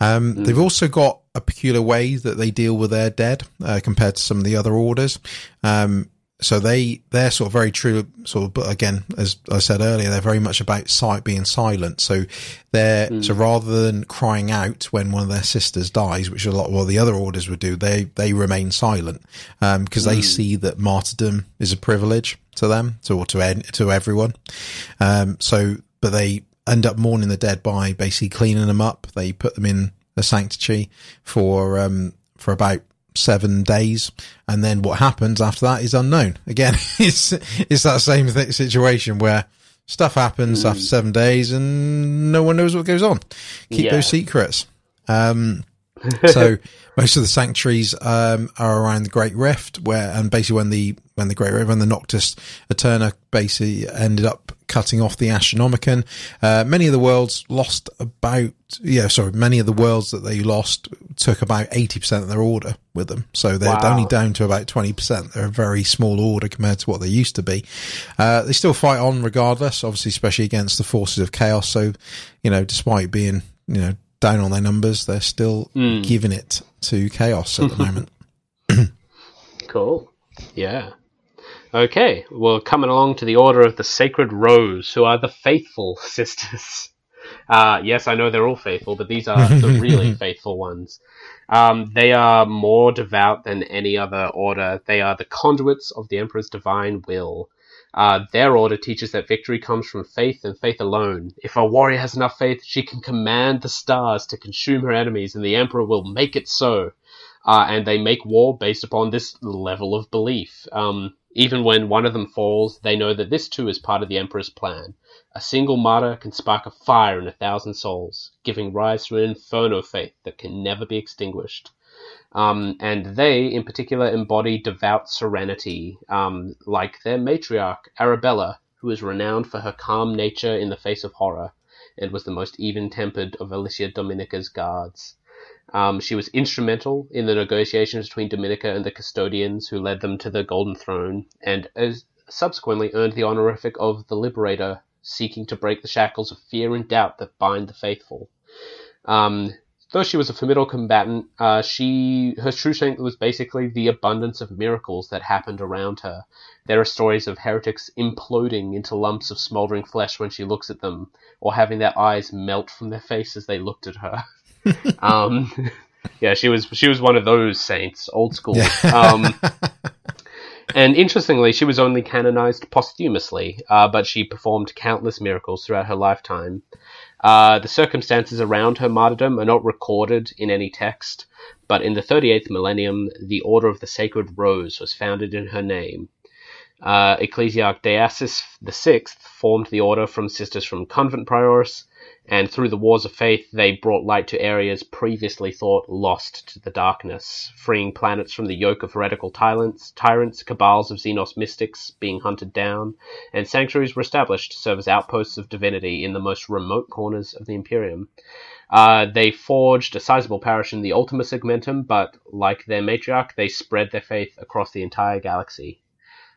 Um, they've also got a peculiar way that they deal with their dead, uh, compared to some of the other orders. Um, so they they're sort of very true sort of but again as i said earlier they're very much about sight being silent. So they're so rather than crying out when one of their sisters dies which a lot of what the other orders would do they they remain silent um because they see that martyrdom is a privilege to them to or to to everyone. Um so but they end up mourning the dead by basically cleaning them up. They put them in a sanctuary for um for about seven days, and then what happens after that is unknown. Again, it's it's that same th- situation where stuff happens after seven days, and no one knows what goes on. Keep Yeah. those secrets. Um, so most of the sanctuaries um, are around the Great Rift, where and basically when the when the Great Rift, when the Noctis Eterna basically ended up cutting off the Astronomicon, uh, many of the worlds lost about yeah, sorry, many of the worlds that they lost took about eighty percent of their order with them, so they're Wow. only down to about twenty percent. They're a very small order compared to what they used to be. Uh, they still fight on regardless, obviously, especially against the forces of chaos. So, you know, despite being you know down on their numbers, they're still giving it to chaos at the moment. Cool. Yeah. Okay, well, coming along to the Order of the Sacred Rose, who are the faithful sisters. Uh, yes, I know they're all faithful, but these are the really faithful ones. Um, they are more devout than any other order. They are the conduits of the Emperor's divine will. Uh, their order teaches that victory comes from faith and faith alone. If a warrior has enough faith, she can command the stars to consume her enemies, and the Emperor will make it so uh, and they make war based upon this level of belief. Um, even when one of them falls, they know that this too is part of the Emperor's plan. A single martyr can spark a fire in a thousand souls, giving rise to an inferno faith that can never be extinguished. Um, and they, in particular, embody devout serenity, um, like their matriarch, Arabella, who is renowned for her calm nature in the face of horror, and was the most even tempered of Alicia Dominica's guards. Um, she was instrumental in the negotiations between Dominica and the custodians who led them to the Golden Throne, and as subsequently earned the honorific of the Liberator, seeking to break the shackles of fear and doubt that bind the faithful. Um, though she was a formidable combatant, uh, she her true strength was basically the abundance of miracles that happened around her. There are stories of heretics imploding into lumps of smoldering flesh when she looks at them, or having their eyes melt from their face as they looked at her. um, yeah, she was she was one of those saints, old school. Um, and interestingly, she was only canonized posthumously, uh, but she performed countless miracles throughout her lifetime. Uh, the circumstances around her martyrdom are not recorded in any text, but in the 38th millennium, the Order of the Sacred Rose was founded in her name. Uh, Ecclesiarch Deacis VI formed the order from sisters from convent prioris, and through the wars of faith, they brought light to areas previously thought lost to the darkness, freeing planets from the yoke of heretical tyrants, tyrants, cabals of Xenos mystics being hunted down, and sanctuaries were established to serve as outposts of divinity in the most remote corners of the Imperium. Uh, they forged a sizable parish in the Ultima Segmentum, but like their matriarch, they spread their faith across the entire galaxy.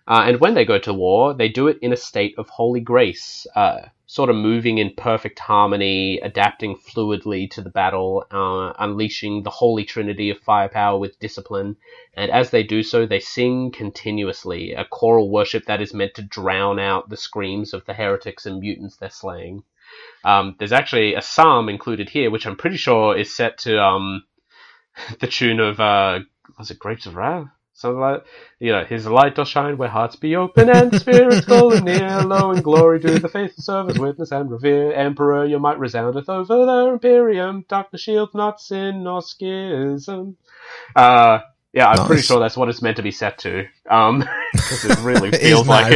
Uh, and when they go to war, they do it in a state of holy grace, uh, sort of moving in perfect harmony, adapting fluidly to the battle, uh, unleashing the holy trinity of firepower with discipline. And as they do so, they sing continuously, a choral worship that is meant to drown out the screams of the heretics and mutants they're slaying. Um, there's actually a psalm included here, which I'm pretty sure is set to um, the tune of uh, was it Grapes of Wrath? Something like you know, his light does shine where hearts be open and spirits golden near. Lo and glory do the faithful service witness and revere. Emperor, your might resoundeth over their imperium. Darkness shield not sin nor schism. Uh, yeah, I'm nice. pretty sure that's what it's meant to be set to. Um, because it really it feels like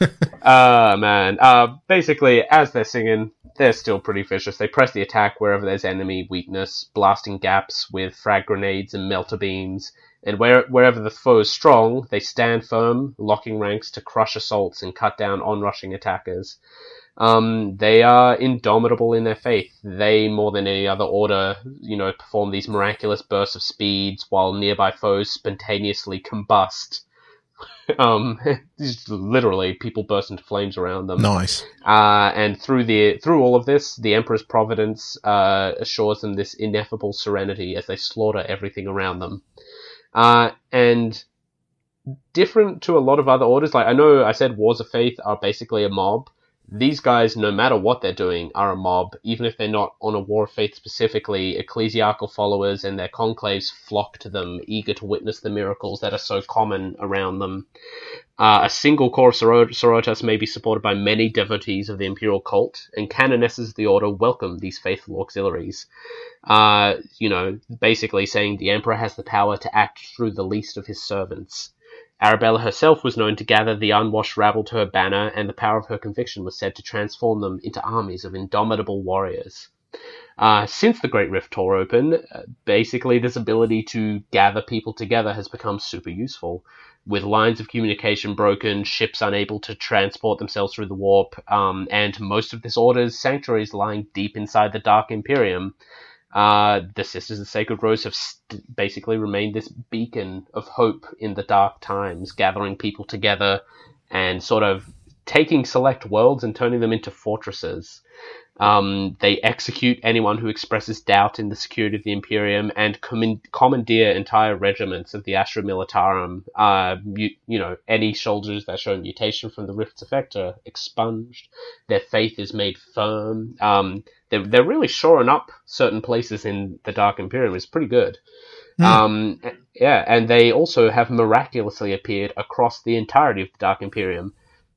it. Uh, man. Uh, basically, as they're singing, they're still pretty vicious. They press the attack wherever there's enemy weakness, blasting gaps with frag grenades and melter beams. And where, wherever the foe is strong, they stand firm, locking ranks to crush assaults and cut down onrushing attackers. Um, they are indomitable in their faith. They, more than any other order, you know, perform these miraculous bursts of speeds while nearby foes spontaneously combust. um, literally, people burst into flames around them. Nice. Uh, and through the through all of this, the Emperor's providence uh, assures them this ineffable serenity as they slaughter everything around them. Uh, and different to a lot of other orders, like I know I said Wars of Faith are basically a mob these guys, no matter what they're doing, are a mob, even if they're not on a war of faith specifically. Ecclesiastical followers and their conclaves flock to them, eager to witness the miracles that are so common around them. Uh, a single core of Sororitas may be supported by many devotees of the imperial cult, and canonesses of the order welcome these faithful auxiliaries. Uh, you know, basically saying the emperor has the power to act through the least of his servants. Arabella herself was known to gather the unwashed rabble to her banner, and the power of her conviction was said to transform them into armies of indomitable warriors. Uh, since the Great Rift tore open, uh, basically this ability to gather people together has become super useful. With lines of communication broken, ships unable to transport themselves through the warp, um, and most of this order's sanctuaries lying deep inside the Dark Imperium, uh, the Sisters of the Sacred Rose have st- basically remained this beacon of hope in the dark times, gathering people together and sort of taking select worlds and turning them into fortresses. Um, they execute anyone who expresses doubt in the security of the Imperium and commandeer entire regiments of the Astra Militarum. Uh, you, you, know, any soldiers that show mutation from the Rift's effect are expunged. Their faith is made firm. Um, they're, they're really shoring up certain places in the Dark Imperium. It's pretty good. Mm. Um, yeah, and they also have miraculously appeared across the entirety of the Dark Imperium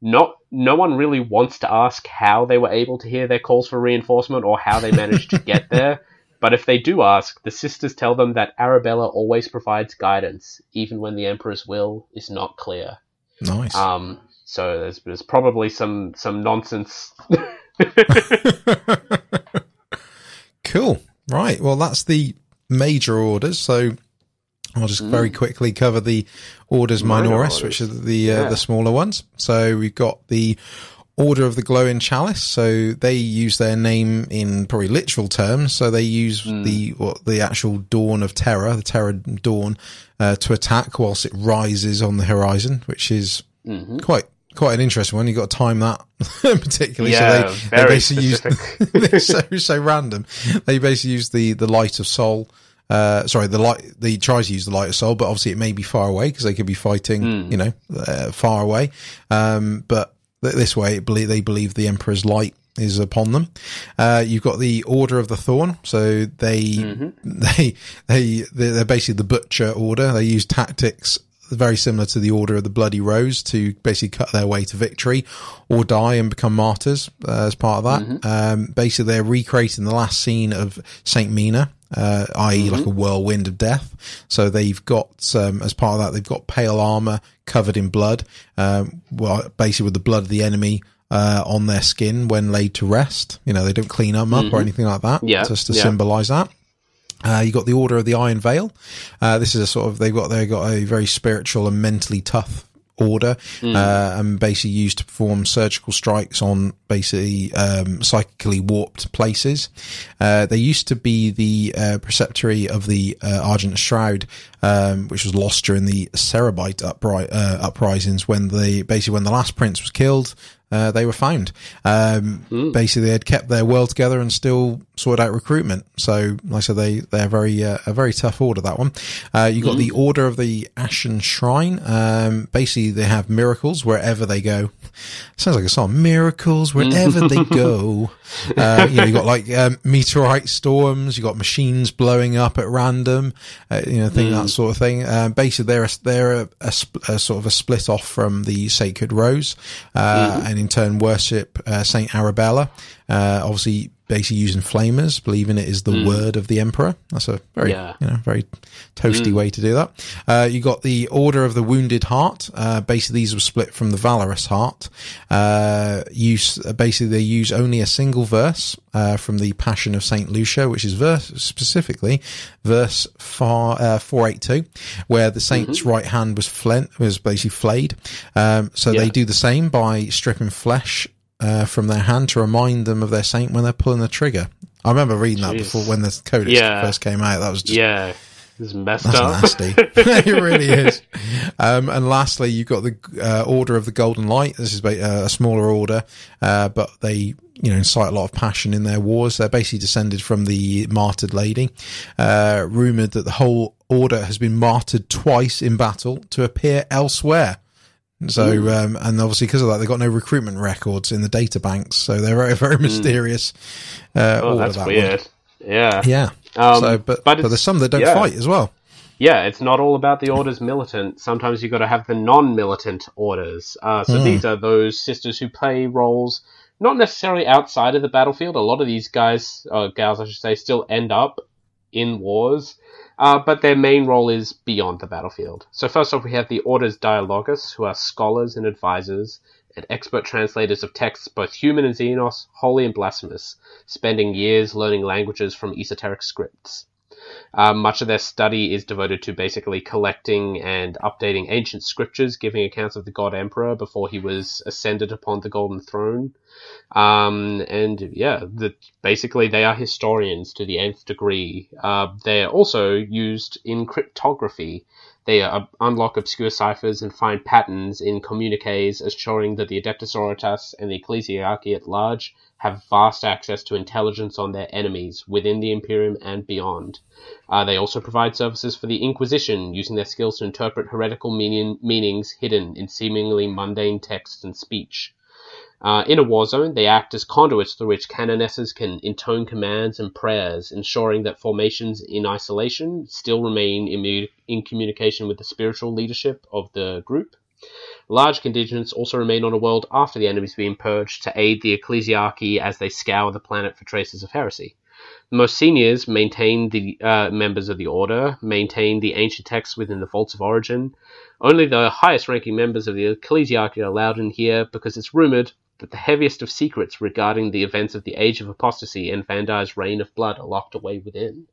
not no one really wants to ask how they were able to hear their calls for reinforcement or how they managed to get there. But if they do ask, the sisters tell them that Arabella always provides guidance, even when the Emperor's will is not clear. Nice. Um, so there's, there's probably some some nonsense. cool. Right. Well, that's the major orders. So I'll just mm. very quickly cover the orders minoris, orders. which are the uh, yeah. the smaller ones. So we've got the Order of the Glowing Chalice. So they use their name in probably literal terms. So they use mm. the what, the actual dawn of Terra, the Terra dawn, uh, to attack whilst it rises on the horizon, which is mm-hmm. quite quite an interesting one. You've got to time that particularly. Yeah, so they, they basically specific. use so so random. They basically use the the light of Sol uh, sorry, the light, they try to use the light of Sol, but obviously it may be far away because they could be fighting, mm. you know, uh, far away. Um, but th- this way, believe, they believe the Emperor's light is upon them. Uh, you've got the Order of the Thorn. So they, mm-hmm. they, they, they're basically the butcher order. They use tactics very similar to the Order of the Bloody Rose to basically cut their way to victory or die and become martyrs uh, as part of that. Mm-hmm. Um, basically, they're recreating the last scene of Saint Mina, uh, i.e., mm-hmm. like a whirlwind of death. So they've got, um, as part of that, they've got pale armor covered in blood, um, well, basically with the blood of the enemy uh, on their skin when laid to rest. You know, they don't clean them up mm-hmm. or anything like that. Yeah. Just to yeah. symbolize that. Uh, you got the Order of the Iron Veil. Uh, this is a sort of they've got they've got a very spiritual and mentally tough order, mm. uh, and basically used to perform surgical strikes on basically um, psychically warped places. Uh, they used to be the uh, preceptory of the uh, Argent Shroud, um, which was lost during the Cerebite upri- uh, uprisings when the basically when the last prince was killed. Uh, they were found. Um, Basically, they had kept their world together and still sorted out recruitment. So, like I said, they they're very uh, a very tough order. That one. Uh, you got the Order of the Ashen Shrine. Um, basically, they have miracles wherever they go. Sounds like a song. Miracles wherever they go. Uh, you know, you got like um, meteorite storms. You got machines blowing up at random. Uh, you know, thing that sort of thing. Um, basically, they're a, they're a, a, a sort of a split off from the Sacred Rose, uh, and in turn worship uh, Saint Arabella. Uh, obviously, basically using flamers, believing it is the word of the emperor. That's a very, Yeah. you know, very toasty way to do that. Uh, you got the Order of the Wounded Heart. Uh, basically, these were split from the Valorous Heart. Uh, use basically they use only a single verse uh, from the Passion of Saint Lucia, which is verse specifically verse four uh, four eight two, where the saint's right hand was flint was basically flayed. Um, so they do the same by stripping flesh uh, from their hand to remind them of their saint when they're pulling the trigger. I remember reading that before when the codex Yeah. first came out. That was just Yeah, this is messed that's up. nasty. it really is. Um, and lastly, you've got the uh, Order of the Golden Light. This is uh, a smaller order, uh, but they, you know, incite a lot of passion in their wars. They're basically descended from the martyred lady. Uh, rumored that the whole order has been martyred twice in battle to appear elsewhere. So, um, and obviously because of that, they've got no recruitment records in the data banks. So they're very, very mysterious. Uh, Oh, that's that one. weird. Yeah. Yeah. Um, so, but, but but, there's some that don't yeah. fight as well. yeah, it's not all about the orders militant. Sometimes you've got to have the non-militant orders. Uh, so these are those sisters who play roles not necessarily outside of the battlefield. A lot of these guys, or gals, I should say, still end up in wars, uh, but their main role is beyond the battlefield. So first off, we have the Orders Dialogus, who are scholars and advisors and expert translators of texts, both human and xenos, holy and blasphemous, spending years learning languages from esoteric scripts. Uh, much of their study is devoted to basically collecting and updating ancient scriptures, giving accounts of the God Emperor before he was ascended upon the Golden Throne. Um, and yeah, the, basically they are historians to the nth degree. Uh, they're also used in cryptography. They uh, unlock obscure ciphers and find patterns in communiques, assuring that the Adeptus Sororitas and the Ecclesiarchy at large have vast access to intelligence on their enemies within the Imperium and beyond. Uh, they also provide services for the Inquisition, using their skills to interpret heretical meaning, meanings hidden in seemingly mundane texts and speech. Uh, in a war zone, they act as conduits through which canonesses can intone commands and prayers, ensuring that formations in isolation still remain in, in communication with the spiritual leadership of the group. Large contingents also remain on a world after the enemy's been purged to aid the ecclesiarchy as they scour the planet for traces of heresy. The most seniors maintain the uh, members of the order, maintain the ancient texts within the vaults of origin. Only the highest ranking members of the ecclesiarchy are allowed in here because it's rumored that the heaviest of secrets regarding the events of the Age of Apostasy and Vandire's Reign of Blood are locked away within.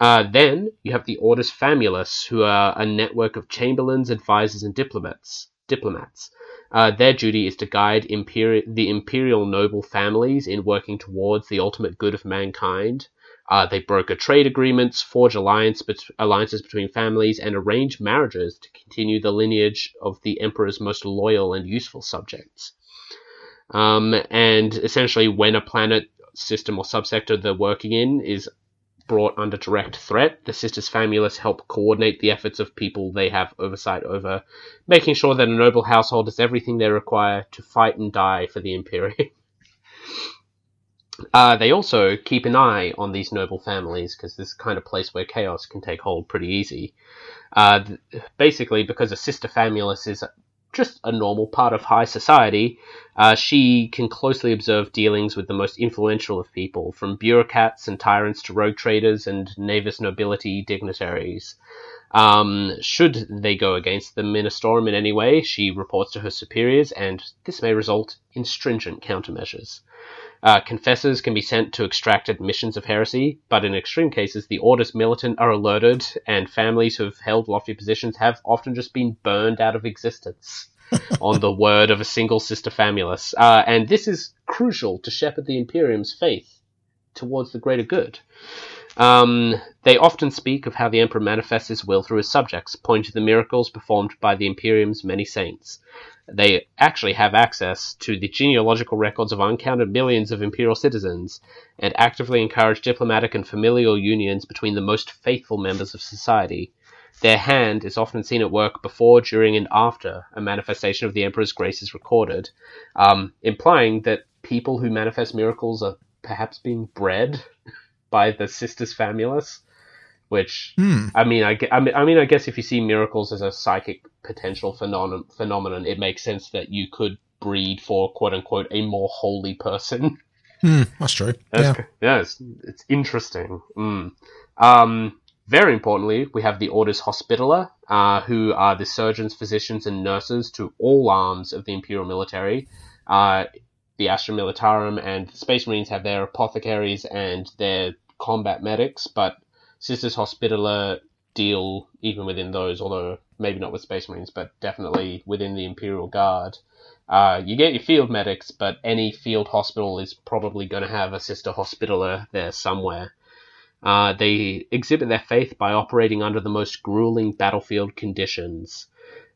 Uh, then you have the Orders Famulus, who are a network of chamberlains, advisors, and diplomats. Diplomats. Uh, their duty is to guide imperi- the imperial noble families in working towards the ultimate good of mankind. Uh, they broker trade agreements, forge alliance alliances between families, and arrange marriages to continue the lineage of the emperor's most loyal and useful subjects. Um, and essentially, when a planet system or subsector they're working in is brought under direct threat, the Sisters Famulus help coordinate the efforts of people they have oversight over, making sure that a noble household has everything they require to fight and die for the Imperium. Uh, they also keep an eye on these noble families because this is kind of place where chaos can take hold pretty easy. Uh, basically, because a sister famulus is just a normal part of high society, uh, she can closely observe dealings with the most influential of people, from bureaucrats and tyrants to rogue traders and Navis Nobilite dignitaries. Um, should they go against the Ministorum in any way, she reports to her superiors, and this may result in stringent countermeasures. Uh, confessors can be sent to extract admissions of heresy, but in extreme cases, the Orders militant are alerted, and families who have held lofty positions have often just been burned out of existence. on the word of a single sister famulus. Uh, and this is crucial to shepherd the Imperium's faith towards the greater good. Um, they often speak of how the Emperor manifests his will through his subjects, pointing to the miracles performed by the Imperium's many saints. They actually have access to the genealogical records of uncounted millions of Imperial citizens, and actively encourage diplomatic and familial unions between the most faithful members of society. Their hand is often seen at work before, during, and after a manifestation of the Emperor's grace is recorded, um, implying that people who manifest miracles are perhaps being bred by the Sisters Famulus. Which Hmm. I mean, I, I mean, I mean, I guess if you see miracles as a psychic potential phenomenon, phenomenon, it makes sense that you could breed for quote unquote a more holy person. Hmm, that's true. That's yeah. yeah, it's, it's interesting. Mm. Um, very importantly, we have the Orders Hospitaller, uh, who are the surgeons, physicians, and nurses to all arms of the Imperial military. Uh, the Astra Militarum and the Space Marines have their apothecaries and their combat medics, but Sisters Hospitaller deal even within those, although maybe not with Space Marines, but definitely within the Imperial Guard. Uh, you get your field medics, but any field hospital is probably going to have a sister hospitaller there somewhere. Uh, they exhibit their faith by operating under the most grueling battlefield conditions,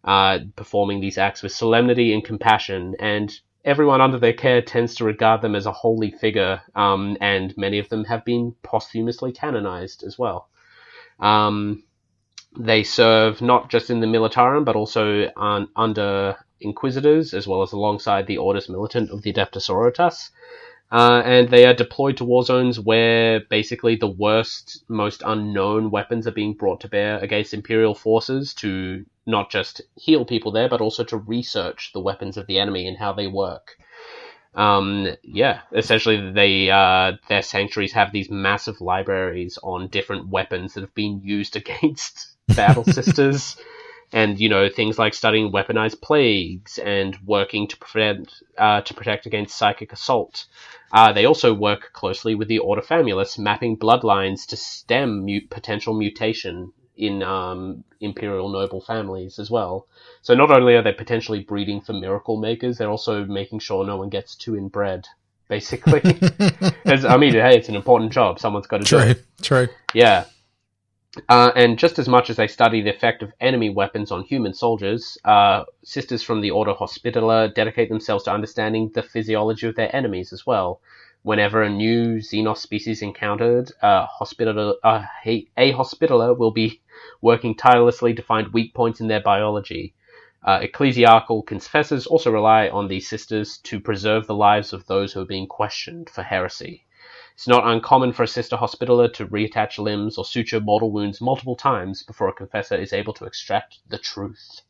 uh, performing these acts with solemnity and compassion, and everyone under their care tends to regard them as a holy figure, um, and many of them have been posthumously canonized as well. Um, they serve not just in the Militarum, but also on, under Inquisitors, as well as alongside the Orders Militant of the Adeptus Sororitas. Uh, and they are deployed to war zones where basically the worst, most unknown weapons are being brought to bear against Imperial forces to not just heal people there, but also to research the weapons of the enemy and how they work. Um, yeah, essentially, they uh, their sanctuaries have these massive libraries on different weapons that have been used against battle sisters, and you know things like studying weaponized plagues and working to prevent uh, to protect against psychic assault. Uh, they also work closely with the Order Famulus, mapping bloodlines to stem mute potential mutation in um, imperial noble families as well. So not only are they potentially breeding for miracle makers, they're also making sure no one gets too inbred. Basically, I mean, hey, it's an important job. Someone's got to do it. True. True. Yeah. Uh, and just as much as they study the effect of enemy weapons on human soldiers, uh, sisters from the Order Hospitaller dedicate themselves to understanding the physiology of their enemies as well. Whenever a new Xenos species encountered, uh, hospitaller, uh, a, a Hospitaller will be working tirelessly to find weak points in their biology. Uh, ecclesiarchal confessors also rely on these sisters to preserve the lives of those who are being questioned for heresy. It's not uncommon for a sister hospitaller to reattach limbs or suture mortal wounds multiple times before a confessor is able to extract the truth.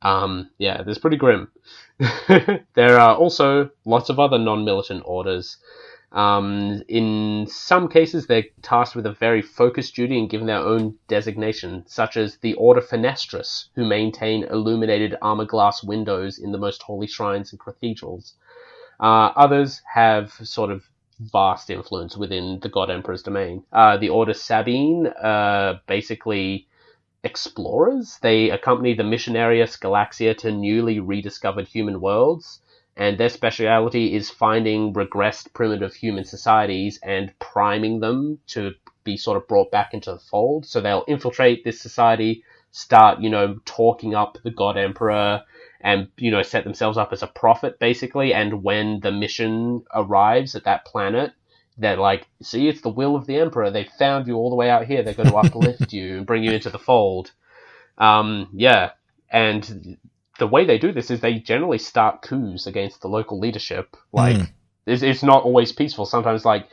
Um, yeah, that's pretty grim. there are also lots of other non militant orders. Um, in some cases, they're tasked with a very focused duty and given their own designation, such as the Order Fenestris, who maintain illuminated armor glass windows in the most holy shrines and cathedrals. Uh, others have sort of vast influence within the God Emperor's domain. Uh, the Order Sabine, uh, basically explorers. They accompany the Missionarius Galaxia to newly rediscovered human worlds, and their speciality is finding regressed primitive human societies and priming them to be sort of brought back into the fold. So they'll infiltrate this society, start, you know, talking up the God Emperor, and you know set themselves up as a prophet basically. And when the mission arrives at that planet they're like see it's the will of the emperor. They found you all the way out here. They're going to uplift you and bring you into the fold. Um, yeah. And the way they do this is they generally start coups against the local leadership. Like Mm. it's, it's not always peaceful. Sometimes like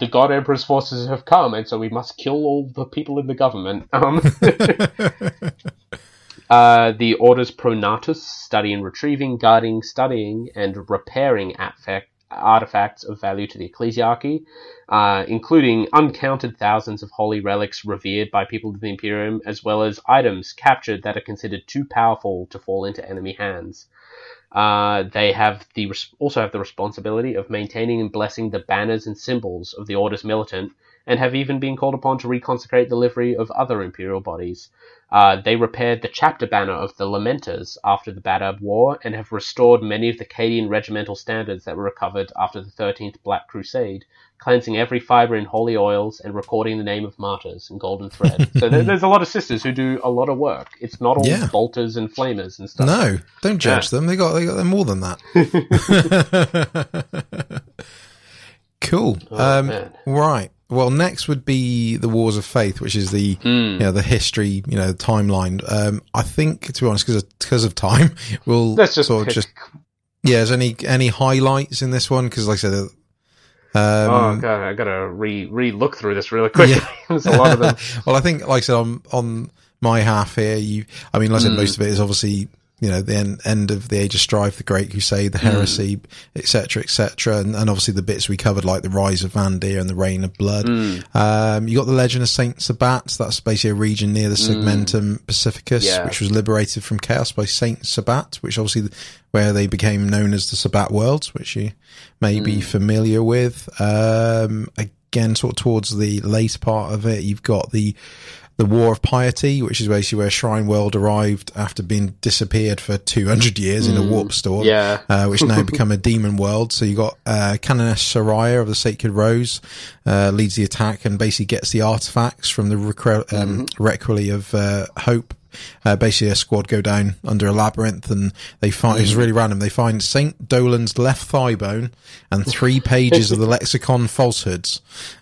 the god emperor's forces have come and so we must kill all the people in the government. Um, Uh, the orders pronatus study in retrieving, guarding, studying, and repairing artifact, artifacts of value to the ecclesiarchy, uh, including uncounted thousands of holy relics revered by people of the Imperium, as well as items captured that are considered too powerful to fall into enemy hands. Uh, they have the also have the responsibility of maintaining and blessing the banners and symbols of the Order's militant, and have even been called upon to reconsecrate the livery of other imperial bodies. Uh, they repaired the chapter banner of the Lamenters after the Badab War, and have restored many of the Cadian regimental standards that were recovered after the 13th Black Crusade cleansing every fiber in holy oils and recording the name of martyrs in golden thread. so there, there's a lot of sisters who do a lot of work. It's not all Yeah. bolters and flamers and stuff. No, don't judge Yeah. them. They got they got them more than that. cool. Oh, um, right. Well, next would be the Wars of Faith, which is the Hmm. you know the history, you know, timeline. Um, I think to be honest, because because of time, we'll Let's just sort of just yeah. Is any any highlights in this one? Because like I said, um, oh god, I gotta re re look through this really quick. Yeah. There's a lot of them. well, I think, like I said, on on my half here, you, I mean, like I said, Mm. most of it is obviously, you know, the end, end of the Age of Strife, the Great Crusade, Mm. the Heresy, etc., etc., and, and obviously the bits we covered, like the Rise of Vandire and the Reign of Blood. Mm. Um, you got the Legend of Saint Sabbat. That's basically a region near the Segmentum Pacificus, Mm. Yeah. which was liberated from chaos by Saint Sabbat, which obviously where they became known as the Sabbat Worlds, which you may Mm. be familiar with. Um, again, sort of towards the later part of it, you've got the the War of Piety, which is basically where Shrine World arrived after being disappeared for 200 years in a warp storm Mm. Yeah. uh, which now become a demon world. So you got uh, Canoness Soraya of the Sacred Rose uh, leads the attack and basically gets the artifacts from the recre- um, Requiem of uh, Hope. Uh, basically, a squad go down under a labyrinth, and they find it's really random. They find Saint Dolan's left thigh bone and three pages of the lexicon falsehoods,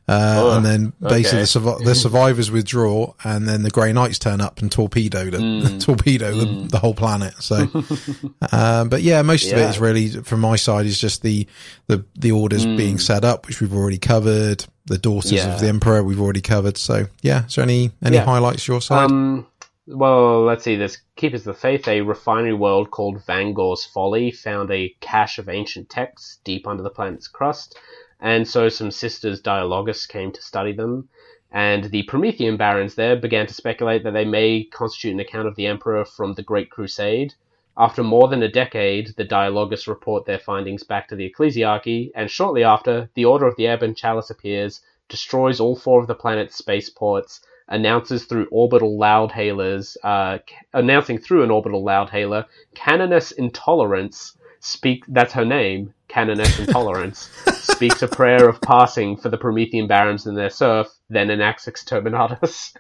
uh, Oh, and then basically okay. the, the survivors withdraw, and then the Grey Knights turn up and torpedo the, torpedo the, the whole planet. So, um, but yeah, most of it is really from my side is just the the the orders being set up, which we've already covered. The daughters Yeah. of the emperor we've already covered. So yeah, is there any any Yeah. highlights your side? Um, well, let's see. There's Keepers of the Faith, a refinery world called Vangor's Folly, found a cache of ancient texts deep under the planet's crust, and so some sisters Dialogus came to study them. And the Promethean barons there began to speculate that they may constitute an account of the Emperor from the Great Crusade. After more than a decade, the Dialogus report their findings back to the Ecclesiarchy, and shortly after, the Order of the Ebon Chalice appears, destroys all four of the planet's spaceports, announces through orbital loudhailers, uh, c- announcing through an orbital loudhailer, Canoness Intolerance, speak, that's her name, Canoness Intolerance, speaks a prayer of passing for the Promethean barons and their serf, then enacts Exterminatus.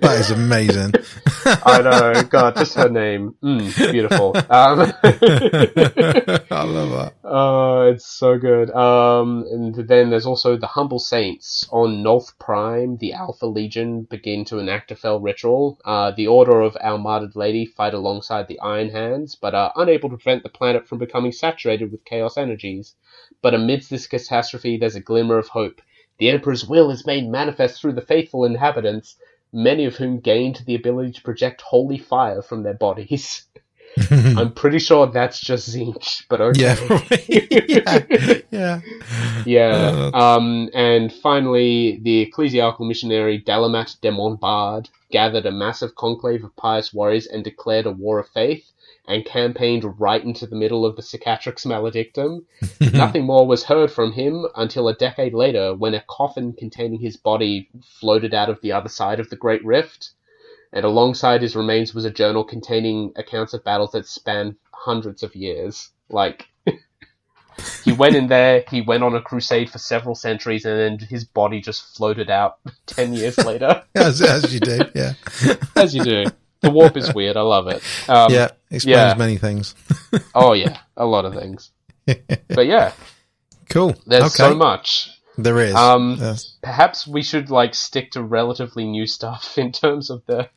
That is amazing. I know, God, just her name. Mm, beautiful. Um, I love that. Oh, it's so good. Um, and then there's also the Humble Saints. On Nolth Prime, the Alpha Legion begin to enact a fell ritual. Uh, the Order of Our Martyred Lady fight alongside the Iron Hands, but are unable to prevent the planet from becoming saturated with chaos energies. But amidst this catastrophe, there's a glimmer of hope. The Emperor's will is made manifest through the faithful inhabitants, many of whom gained the ability to project holy fire from their bodies. I'm pretty sure that's just Tzeentch, but okay. Yeah, yeah, yeah. Yeah. Um, and finally, the ecclesiastical missionary Dalamat de Montbard gathered a massive conclave of pious warriors and declared a war of faith and campaigned right into the middle of the Cicatrix Maledictum. Nothing more was heard from him until a decade later when a coffin containing his body floated out of the other side of the Great Rift. And alongside his remains was a journal containing accounts of battles that spanned hundreds of years. Like, he went in there, he went on a crusade for several centuries, and then his body just floated out 10 years later. As, as you do, yeah, As you do. The warp is weird, I love it. Um, yeah. Explains yeah. many things. Oh, yeah, a lot of things. But yeah, Cool. there's okay. so much. There is. Um, Yes. Perhaps we should, like, stick to relatively new stuff in terms of the.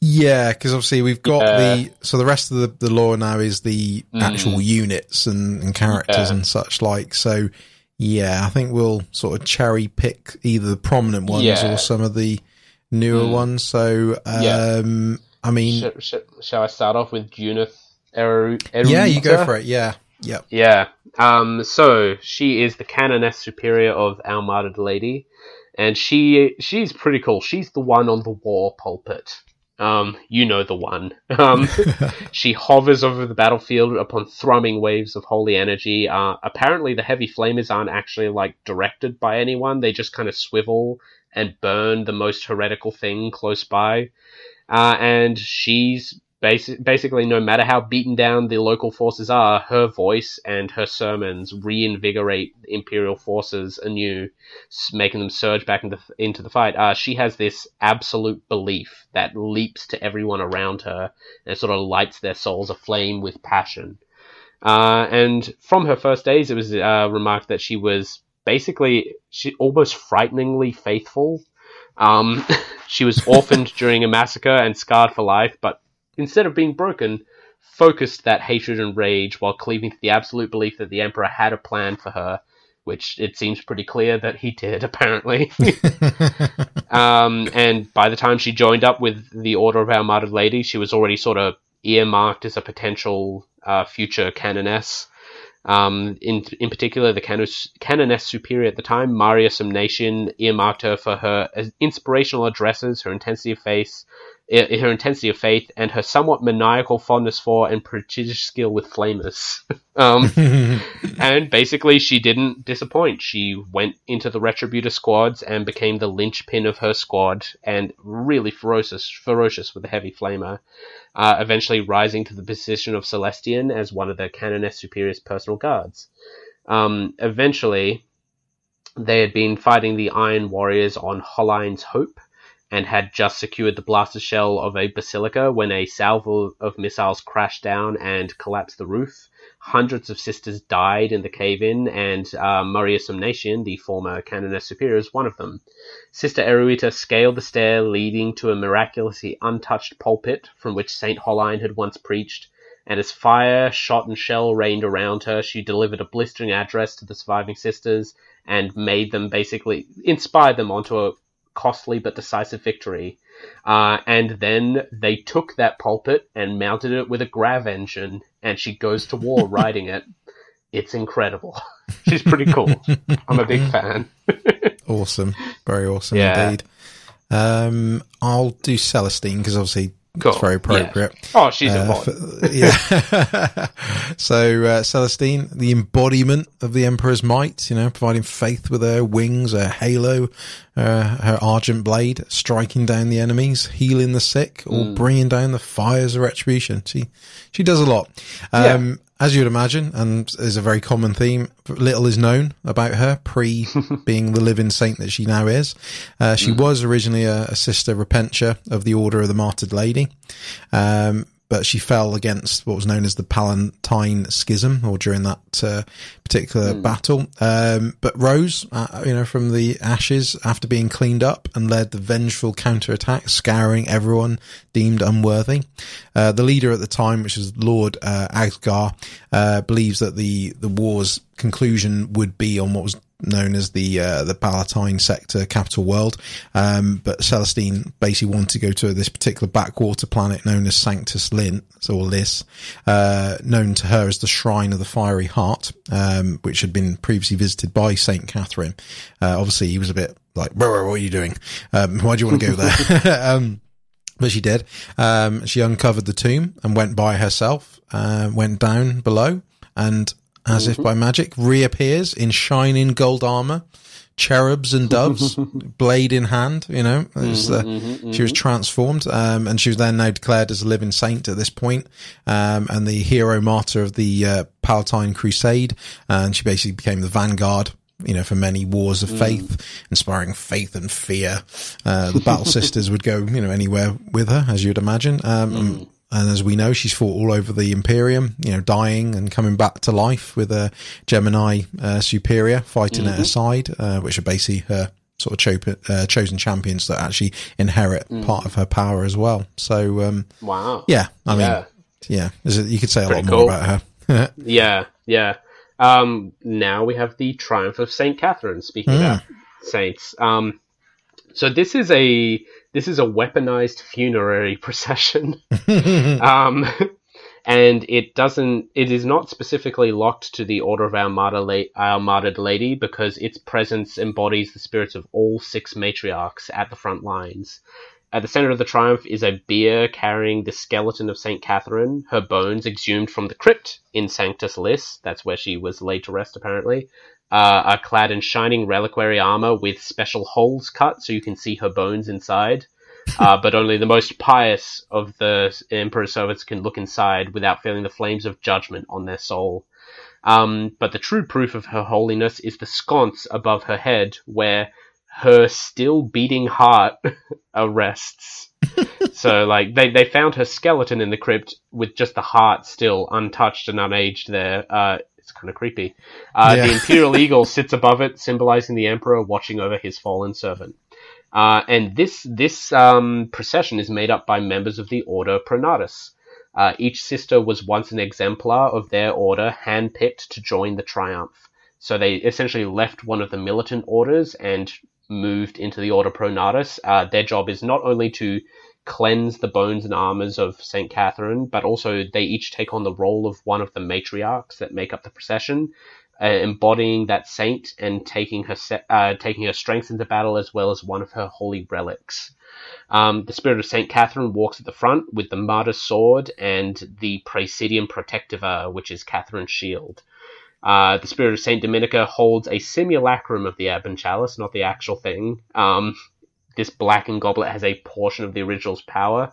Yeah, because obviously we've got Yeah. the so the rest of the, the lore now is the actual units and, and characters Mm. Yeah. and such like. So yeah, I think we'll sort of cherry pick either the prominent ones Yeah. Mm. or some of the newer ones. So Yeah. um, I mean, Sh- sh- shall I start off with Junith Eru- yeah, you go for it. Yeah, yeah, Yeah. Um, so she is the canoness superior of Our Martyred Lady, and she she's pretty cool. She's the one on the war pulpit. Um, you know the one. Um, she hovers over the battlefield upon thrumming waves of holy energy. Uh, apparently, the heavy flamers aren't actually like directed by anyone. They just kind of swivel and burn the most heretical thing close by. Uh, and she's basi- basically, no matter how beaten down the local forces are, her voice and her sermons reinvigorate imperial forces anew, making them surge back into into the fight. Uh, she has this absolute belief that leaps to everyone around her and sort of lights their souls aflame with passion. Uh, and from her first days, it was uh, remarked that she was basically she almost frighteningly faithful. Um, she was orphaned during a massacre and scarred for life, but instead of being broken, focused that hatred and rage while cleaving to the absolute belief that the Emperor had a plan for her, which it seems pretty clear that he did, apparently. um, and by the time she joined up with the Order of Our Martyred Lady, she was already sort of earmarked as a potential uh, future canoness. Um, in in particular, the canoness superior at the time, Maria Sumnation, earmarked her for her inspirational addresses, her intensity of faith, i- her intensity of faith, and her somewhat maniacal fondness for and prodigious skill with flamers. um, and basically, she didn't disappoint. She went into the Retributor squads and became the linchpin of her squad, and really ferocious, ferocious with a heavy flamer. Uh, eventually rising to the position of Celestian as one of the Canoness Superior's personal guards. Um, eventually, they had been fighting the Iron Warriors on Holline's Hope and had just secured the blaster shell of a basilica when a salvo of missiles crashed down and collapsed the roof. Hundreds of sisters died in the cave in, and uh, Maria Sumnation, the former Canoness Superior, is one of them. Sister Eruita scaled the stair leading to a miraculously untouched pulpit from which St. Holline had once preached, and as fire, shot, and shell rained around her, she delivered a blistering address to the surviving sisters and made them basically inspired them onto a costly but decisive victory. Uh, and then they took that pulpit and mounted it with a grav engine, and she goes to war riding it. It's incredible. She's pretty cool. I'm a big fan. awesome, very awesome Yeah. indeed. Um, I'll do Celestine because obviously Cool. it's very appropriate. Oh, she's a Uh, lot. for- yeah. so uh, Celestine, the embodiment of the Emperor's might, you know, providing faith with her wings, her halo, uh, her argent blade, striking down the enemies, healing the sick, or Hmm. bringing down the fires of retribution. She she does a lot. Um, As you would imagine, and is a very common theme, little is known about her pre being the living saint that she now is. Uh, she was originally a, a sister repentia of the Order of the Martyred Lady. Um, but she fell against what was known as the Palatine Schism, or during that uh, particular battle. Um, but rose, uh, you know, from the ashes after being cleaned up and led the vengeful counterattack, scouring everyone deemed unworthy. Uh, the leader at the time, which is Lord uh, Asgar, uh, believes that the the war's conclusion would be on what was known as the uh, the Palatine sector capital world. Um, but Celestine basically wanted to go to this particular backwater planet known as Sanctus Lin or Lis, uh, known to her as the Shrine of the Fiery Heart, um, which had been previously visited by Saint Catherine. Uh, obviously, he was a bit like, "Bro, bro, what are you doing? Um, why do you want to go there?" um, but she did. Um, she uncovered the tomb and went by herself, uh, went down below, and as if by magic, reappears in shining gold armor, cherubs and doves, blade in hand. You know, it was, uh, she was transformed, um, and she was then now declared as a living saint at this point, um, and the hero martyr of the uh, Palatine Crusade, and she basically became the vanguard you know, for many wars of faith, inspiring faith and fear. Uh, the Battle Sisters would go, you know, anywhere with her, as you'd imagine. Um, and, and as we know, she's fought all over the Imperium, you know, dying and coming back to life with a Geminae uh, superior fighting at her side, uh, which are basically her sort of cho- uh, chosen champions that actually inherit part of her power as well. So, um, Wow. yeah, I mean, Yeah. yeah, you could say a Pretty lot more about her. Yeah, yeah. Um, now we have the triumph of Saint Catherine. Speaking about saints, um, so this is a this is a weaponized funerary procession, um, and it doesn't. It is not specifically locked to the Order of Our Martyr, La- Our Martyred Lady because its presence embodies the spirits of all six matriarchs at the front lines. At the center of the triumph is a bier carrying the skeleton of Saint Catherine, her bones exhumed from the crypt in Sanctus Lis, that's where she was laid to rest apparently, uh, are clad in shining reliquary armor with special holes cut so you can see her bones inside. uh, but only the most pious of the Emperor's servants can look inside without feeling the flames of judgment on their soul. Um, but the true proof of her holiness is the sconce above her head, where her still beating heart arrests. so, like, they, they found her skeleton in the crypt with just the heart still untouched and unaged there. Uh, it's kind of creepy. Uh, Yeah. The imperial eagle sits above it, symbolizing the emperor watching over his fallen servant. Uh, and this this um, procession is made up by members of the Order Pronatus. Uh, each sister was once an exemplar of their order, handpicked to join the triumph. So they essentially left one of the militant orders and moved into the Order Pronatus. Uh, their job is not only to cleanse the bones and armors of Saint Catherine, but also they each take on the role of one of the matriarchs that make up the procession, uh, embodying that saint and taking her se- uh, taking her strength into battle as well as one of her holy relics. Um, the spirit of Saint Catherine walks at the front with the martyr's sword and the Praesidium Protectiva, which is Catherine's shield. Uh, the spirit of Saint Dominica holds a simulacrum of the Ebon Chalice, not the actual thing. Um, this blackened goblet has a portion of the original's power.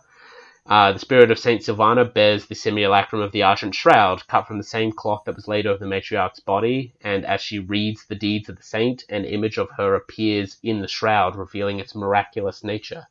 Uh, the spirit of Saint Silvana bears the simulacrum of the Argent Shroud, cut from the same cloth that was laid over the matriarch's body, and as she reads the deeds of the saint, an image of her appears in the shroud, revealing its miraculous nature.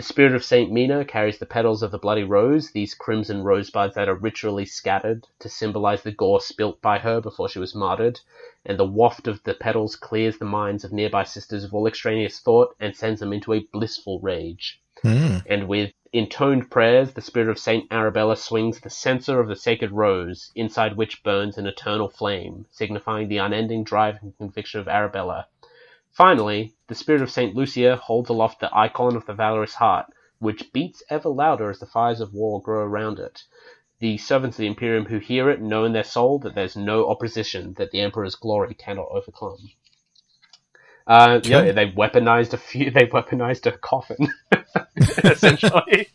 The spirit of Saint Mina carries the petals of the bloody rose, these crimson rosebuds that are ritually scattered to symbolize the gore spilt by her before she was martyred, and the waft of the petals clears the minds of nearby sisters of all extraneous thought and sends them into a blissful rage. Hmm. And with intoned prayers, the spirit of Saint Arabella swings the censer of the sacred rose, inside which burns an eternal flame, signifying the unending drive and conviction of Arabella. Finally, the spirit of Saint Lucia holds aloft the icon of the valorous heart, which beats ever louder as the fires of war grow around it. The servants of the Imperium who hear it know in their soul that there's no opposition that the Emperor's glory cannot overcome. Uh, yeah, they've weaponized a few. They've weaponized a coffin, essentially.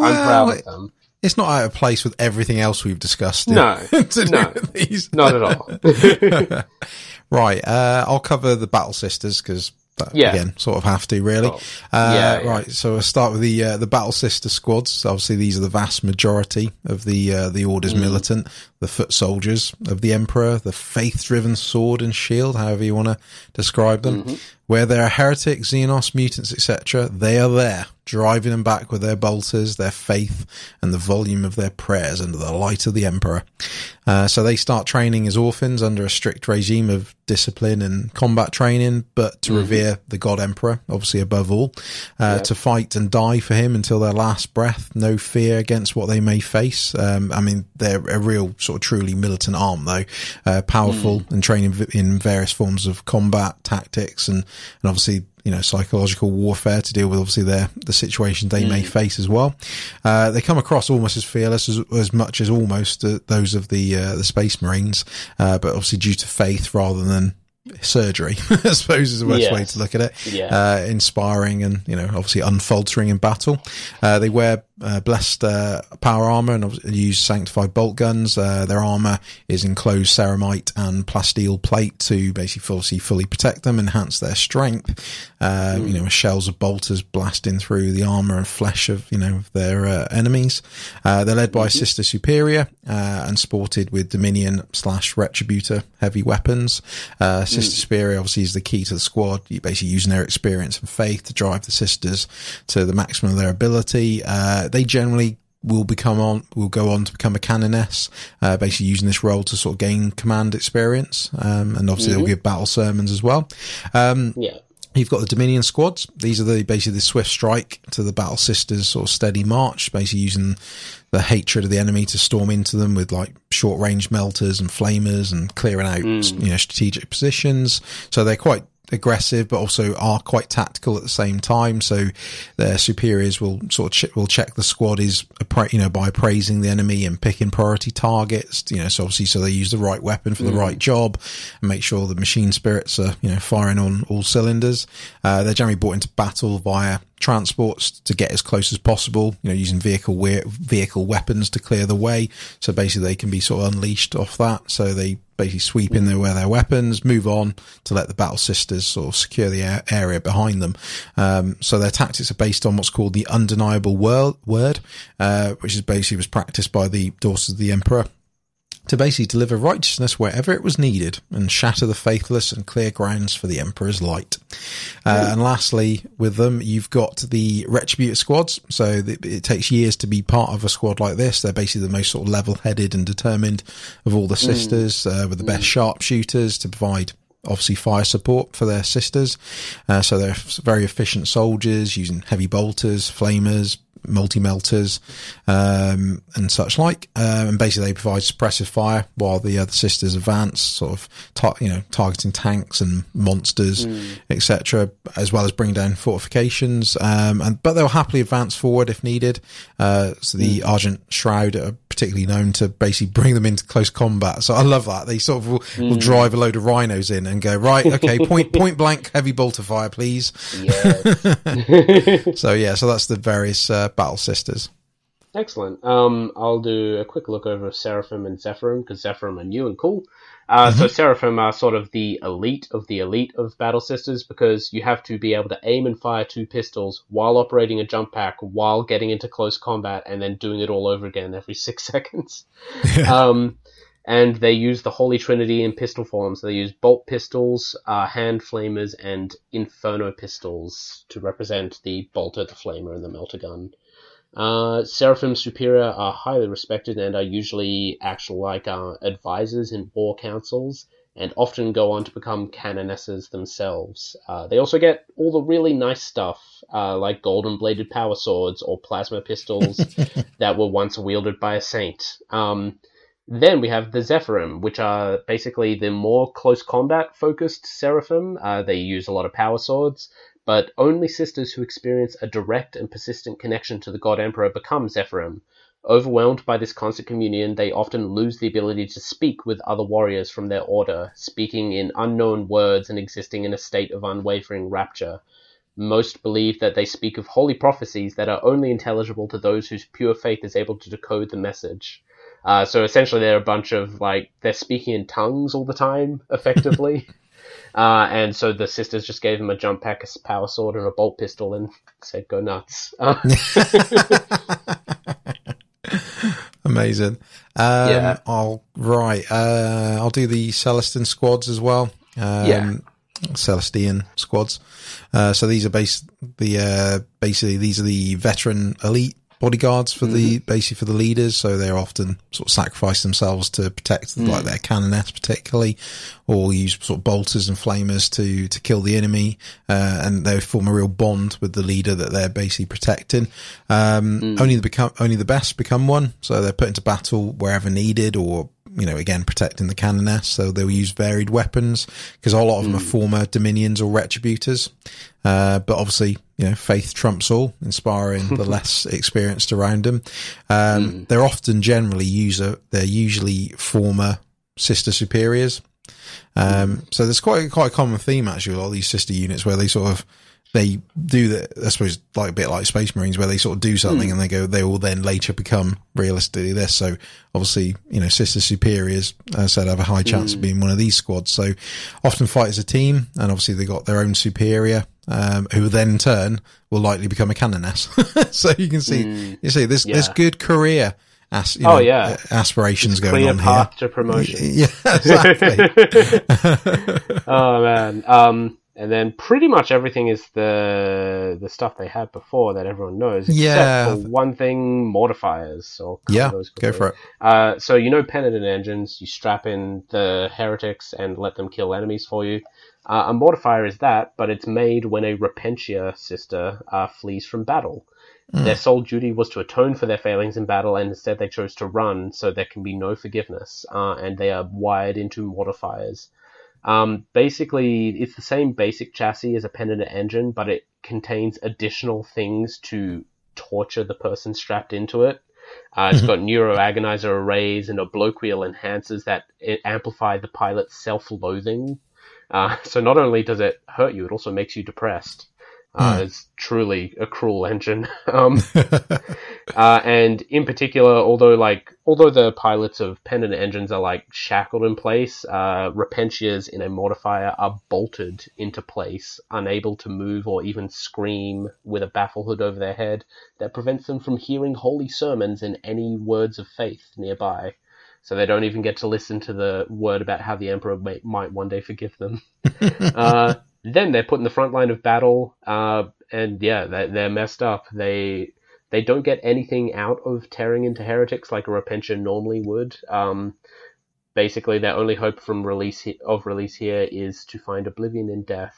I'm proud of them. It's not out of place with everything else we've discussed. No, no. these. Not at all. right. Uh, I'll cover the Battle Sisters because. Yeah. Again, sort of have to really. Cool. Uh, Yeah, yeah. Right. So we'll start with the uh, the Battle Sister squads. So obviously, these are the vast majority of the uh, the Order's Mm. militant, the foot soldiers of the Emperor, the faith-driven sword and shield, however you want to describe them. Mm-hmm. Where there are heretics, xenos, mutants, etc., they are there, driving them back with their bolters, their faith, and the volume of their prayers under the light of the Emperor. Uh, so they start training as orphans under a strict regime of discipline and combat training, but to revere the God Emperor, obviously above all, uh, to fight and die for him until their last breath, no fear against what they may face. Um, I mean, they're a real sort of truly militant arm, though, uh, powerful and trained in, v- in various forms of combat tactics and, and obviously you know, psychological warfare to deal with obviously their, the situation they may face as well. Uh, they come across almost as fearless as, as much as almost uh, those of the, uh, the space marines, uh, but obviously due to faith rather than surgery, I suppose is the best way to look at it. Yeah. Uh, inspiring and, you know, obviously unfaltering in battle. Uh, they wear, uh, blessed, uh, power armor and use sanctified bolt guns. Uh, their armor is enclosed ceramite and plasteel plate to basically obviously fully protect them, enhance their strength. Uh, you know, shells of bolters blasting through the armor and flesh of, you know, of their, uh, enemies. Uh, they're led by a sister superior, uh, and sported with Dominion slash Retributor heavy weapons. Uh, Sister Superior obviously is the key to the squad. You basically using their experience and faith to drive the sisters to the maximum of their ability. Uh, they generally will become on, will go on to become a canoness, uh, basically using this role to sort of gain command experience. Um, and obviously they'll give battle sermons as well. Um, Yeah. You've got the Dominion squads. These are the basically the swift strike to the battle sisters sort of steady march, basically using the hatred of the enemy to storm into them with like short range melters and flamers and clearing out you know strategic positions. So they're quite aggressive, but also are quite tactical at the same time. So their superiors will sort of ch- will check the squad is you know by appraising the enemy and picking priority targets. You know, so obviously so they use the right weapon for the right job and make sure the machine spirits are you know firing on all cylinders. Uh, they're generally brought into battle via transports to get as close as possible, you know, using vehicle we- vehicle weapons to clear the way. So basically, they can be sort of unleashed off that. So they basically sweep in there with their weapons, move on to let the battle sisters sort of secure the a- area behind them. Um, so their tactics are based on what's called the undeniable wor- word, uh, which is basically was practiced by the daughters of the emperor to basically deliver righteousness wherever it was needed and shatter the faithless and clear grounds for the Emperor's light. Uh, and lastly, with them, you've got the Retributor squads. So th- it takes years to be part of a squad like this. They're basically the most sort of level headed and determined of all the sisters, uh, with the best sharpshooters to provide obviously fire support for their sisters. Uh, so they're very efficient soldiers using heavy bolters, flamers, multi melters, um, and such like. Um, and basically they provide suppressive fire while the other sisters advance, sort of, tar- you know, targeting tanks and monsters, etc., as well as bring down fortifications. Um, and, but they'll happily advance forward if needed. Uh, so the Argent Shroud are particularly known to basically bring them into close combat. So I love that. They sort of will, will drive a load of rhinos in and go, right, okay, point, point blank, heavy bolter fire, please. Yes. So yeah, so that's the various uh, battle sisters. Excellent. Um, I'll do a quick look over Seraphim and Zephyrim because Zephyrim are new and cool. Uh, So Seraphim are sort of the elite of the elite of Battle Sisters because you have to be able to aim and fire two pistols while operating a jump pack, while getting into close combat, and then doing it all over again every six seconds. um, and they use the Holy Trinity in pistol forms. They use bolt pistols, uh, hand flamers, and inferno pistols to represent the bolter, the flamer, and the melter gun. Uh, Seraphim Superior are highly respected and are usually actual like uh, advisors in war councils and often go on to become canonesses themselves. Uh, they also get all the really nice stuff uh, like golden bladed power swords or plasma pistols that were once wielded by a saint. Um, then we have the Zephyrim, which are basically the more close combat focused Seraphim. Uh, they use a lot of power swords, but only sisters who experience a direct and persistent connection to the God Emperor become Zephyrim. Overwhelmed by this constant communion, they often lose the ability to speak with other warriors from their order, speaking in unknown words and existing in a state of unwavering rapture. Most believe that they speak of holy prophecies that are only intelligible to those whose pure faith is able to decode the message. Uh, so essentially, they're a bunch of like they're speaking in tongues all the time, effectively. uh, and so the sisters just gave him a jump pack, a power sword, and a bolt pistol, and said, "Go nuts." Uh, Amazing. Um, Yeah. I'll right. Uh, I'll do the Celestian squads as well. Um, Yeah. Celestian squads. Uh, so these are base the uh, basically these are the veteran elite bodyguards for the basically for the leaders. So they're often sort of sacrifice themselves to protect like their canoness particularly, or use sort of bolters and flamers to to kill the enemy. Uh, and they form a real bond with the leader that they're basically protecting. Um, Only the become only the best become one. So they're put into battle wherever needed, or you know, again, protecting the canoness. So they'll use varied weapons because a lot of them are former dominions or retributors. Uh, but obviously, you know, faith trumps all, inspiring the less experienced around them. Um, they're often generally user, they're usually former sister superiors. Um, so there's quite, quite a common theme actually, a lot of these sister units where they sort of, they do that, I suppose, like a bit like Space Marines, where they sort of do something and they go, they will then later become realistically this. So obviously, you know, Sister Superiors, as I said, have a high chance of being one of these squads. So often fight as a team, and obviously they got their own superior, um, who then in turn will likely become a canoness. so you can see, you see, there's, there's Yeah. good career. As, you Oh, yeah. uh, aspirations going clear on path here. to promotion. Yeah, exactly. oh man. Um, and then pretty much everything is the the stuff they had before that everyone knows. Except Yeah. for one thing, mortifiers. So yeah, go for it. Uh, so you know penitent engines. You strap in the heretics and let them kill enemies for you. Uh, a mortifier is that, but it's made when a repentia sister uh, flees from battle. Their sole duty was to atone for their failings in battle, and instead they chose to run, so there can be no forgiveness, uh, and they are wired into mortifiers. Um, basically, it's the same basic chassis as a penitent engine, but it contains additional things to torture the person strapped into it. Uh, it's got neuroagonizer arrays and obloquial enhancers that amplify the pilot's self-loathing. Uh, so not only does it hurt you, it also makes you depressed. Uh, Hmm. It's truly a cruel engine. um, uh, and in particular, although like although the pilots of penitent engines are like shackled in place, uh, Repentias in a mortifier are bolted into place, unable to move or even scream, with a baffle hood over their head that prevents them from hearing holy sermons and any words of faith nearby. So they don't even get to listen to the word about how the emperor may, might one day forgive them. uh, then they're put in the front line of battle, uh, and yeah, they, they're messed up. They they don't get anything out of tearing into heretics like a Repentia normally would. Um, basically, their only hope from release he- of release here is to find oblivion in death.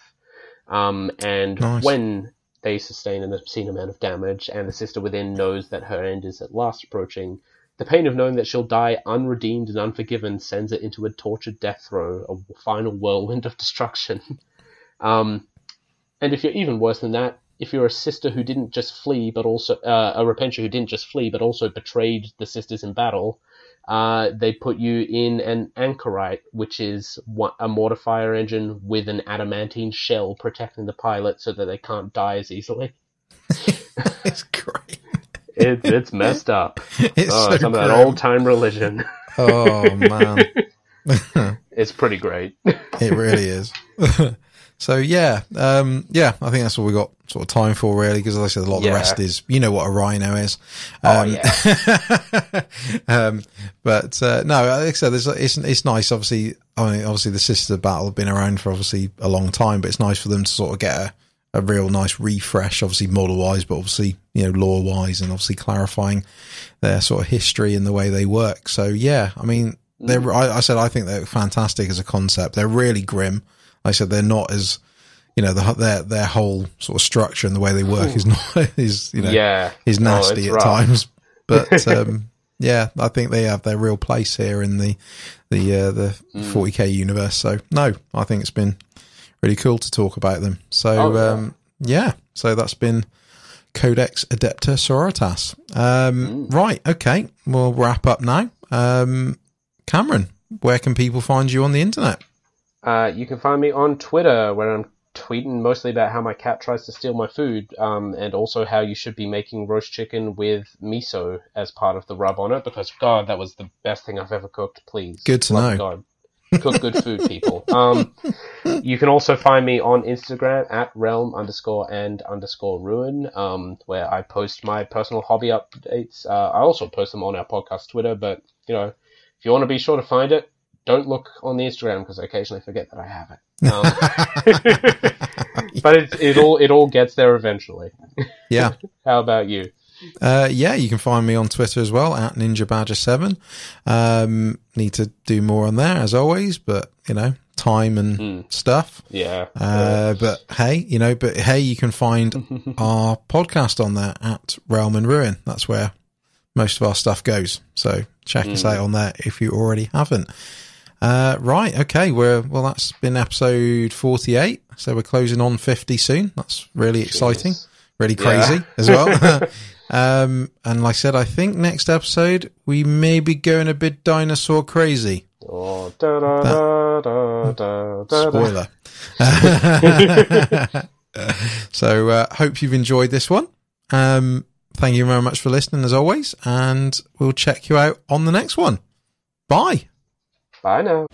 Um, and Nice. when they sustain an obscene amount of damage, and the sister within knows that her end is at last approaching, the pain of knowing that she'll die unredeemed and unforgiven sends it into a tortured death throe, a final whirlwind of destruction. Um, and if you're even worse than that, if you're a sister who didn't just flee, but also uh, a repentia who didn't just flee, but also betrayed the sisters in battle, uh, they put you in an anchorite, which is one- a mortifier engine with an adamantine shell protecting the pilot so that they can't die as easily. it's great. It, it's messed up. It's Oh, so some of that old time religion. Oh man, It's pretty great. it really is. So yeah, um, yeah, I think that's all we got sort of time for really, because as I said, a lot of the rest is you know what a rhino is. Oh, Um, yeah. um, but uh, no, like I said, it's, it's it's nice. Obviously, I mean, obviously the Sisters of battle have been around for obviously a long time, but it's nice for them to sort of get a, a real nice refresh, obviously model wise, but obviously you know lore wise, and obviously clarifying their sort of history and the way they work. So yeah, I mean, they're I, I said I think they're fantastic as a concept. They're really grim. Like I said they're not as you know the, their their whole sort of structure and the way they work is not is you know yeah. is Oh, nasty it's at rough. times. But um, yeah, I think they have their real place here in the the uh, the Mm. 40k universe. So no, I think it's been really cool to talk about them. So Oh, yeah. um, yeah, so that's been Codex Adepta Sororitas. Um, Mm. Right, okay, we'll wrap up now. Um, Cameron, where can people find you on the internet? Uh, you can find me on Twitter where I'm tweeting mostly about how my cat tries to steal my food, um, and also how you should be making roast chicken with miso as part of the rub on it. Because God, that was the best thing I've ever cooked. Please, Good to Love know. God. Cook good food, people. Um, you can also find me on Instagram at realm underscore and underscore ruin, um, where I post my personal hobby updates. Uh, I also post them on our podcast Twitter, but you know, if you want to be sure to find it, don't look on the Instagram because I occasionally forget that I have it. Um, but it, it all it all gets there eventually. Yeah. How about you? Uh, yeah, you can find me on Twitter as well at Ninja Badger Seven. Um, need to do more on there as always, but you know, time and Hmm. stuff. Yeah. Uh, but hey, you know, but hey, you can find our podcast on there at Realm and Ruin. That's where most of our stuff goes. So check us out on there if you already haven't. Uh, right. Okay. We're, well, that's been episode 48. So we're closing on 50 soon. That's really exciting. Jeez. Really crazy as well. um, and like I said, I think next episode we may be going a bit dinosaur crazy. Oh, da, da, da, da, da, da, da. Spoiler. so, uh, hope you've enjoyed this one. Um, thank you very much for listening as always, and we'll check you out on the next one. Bye. Bye now.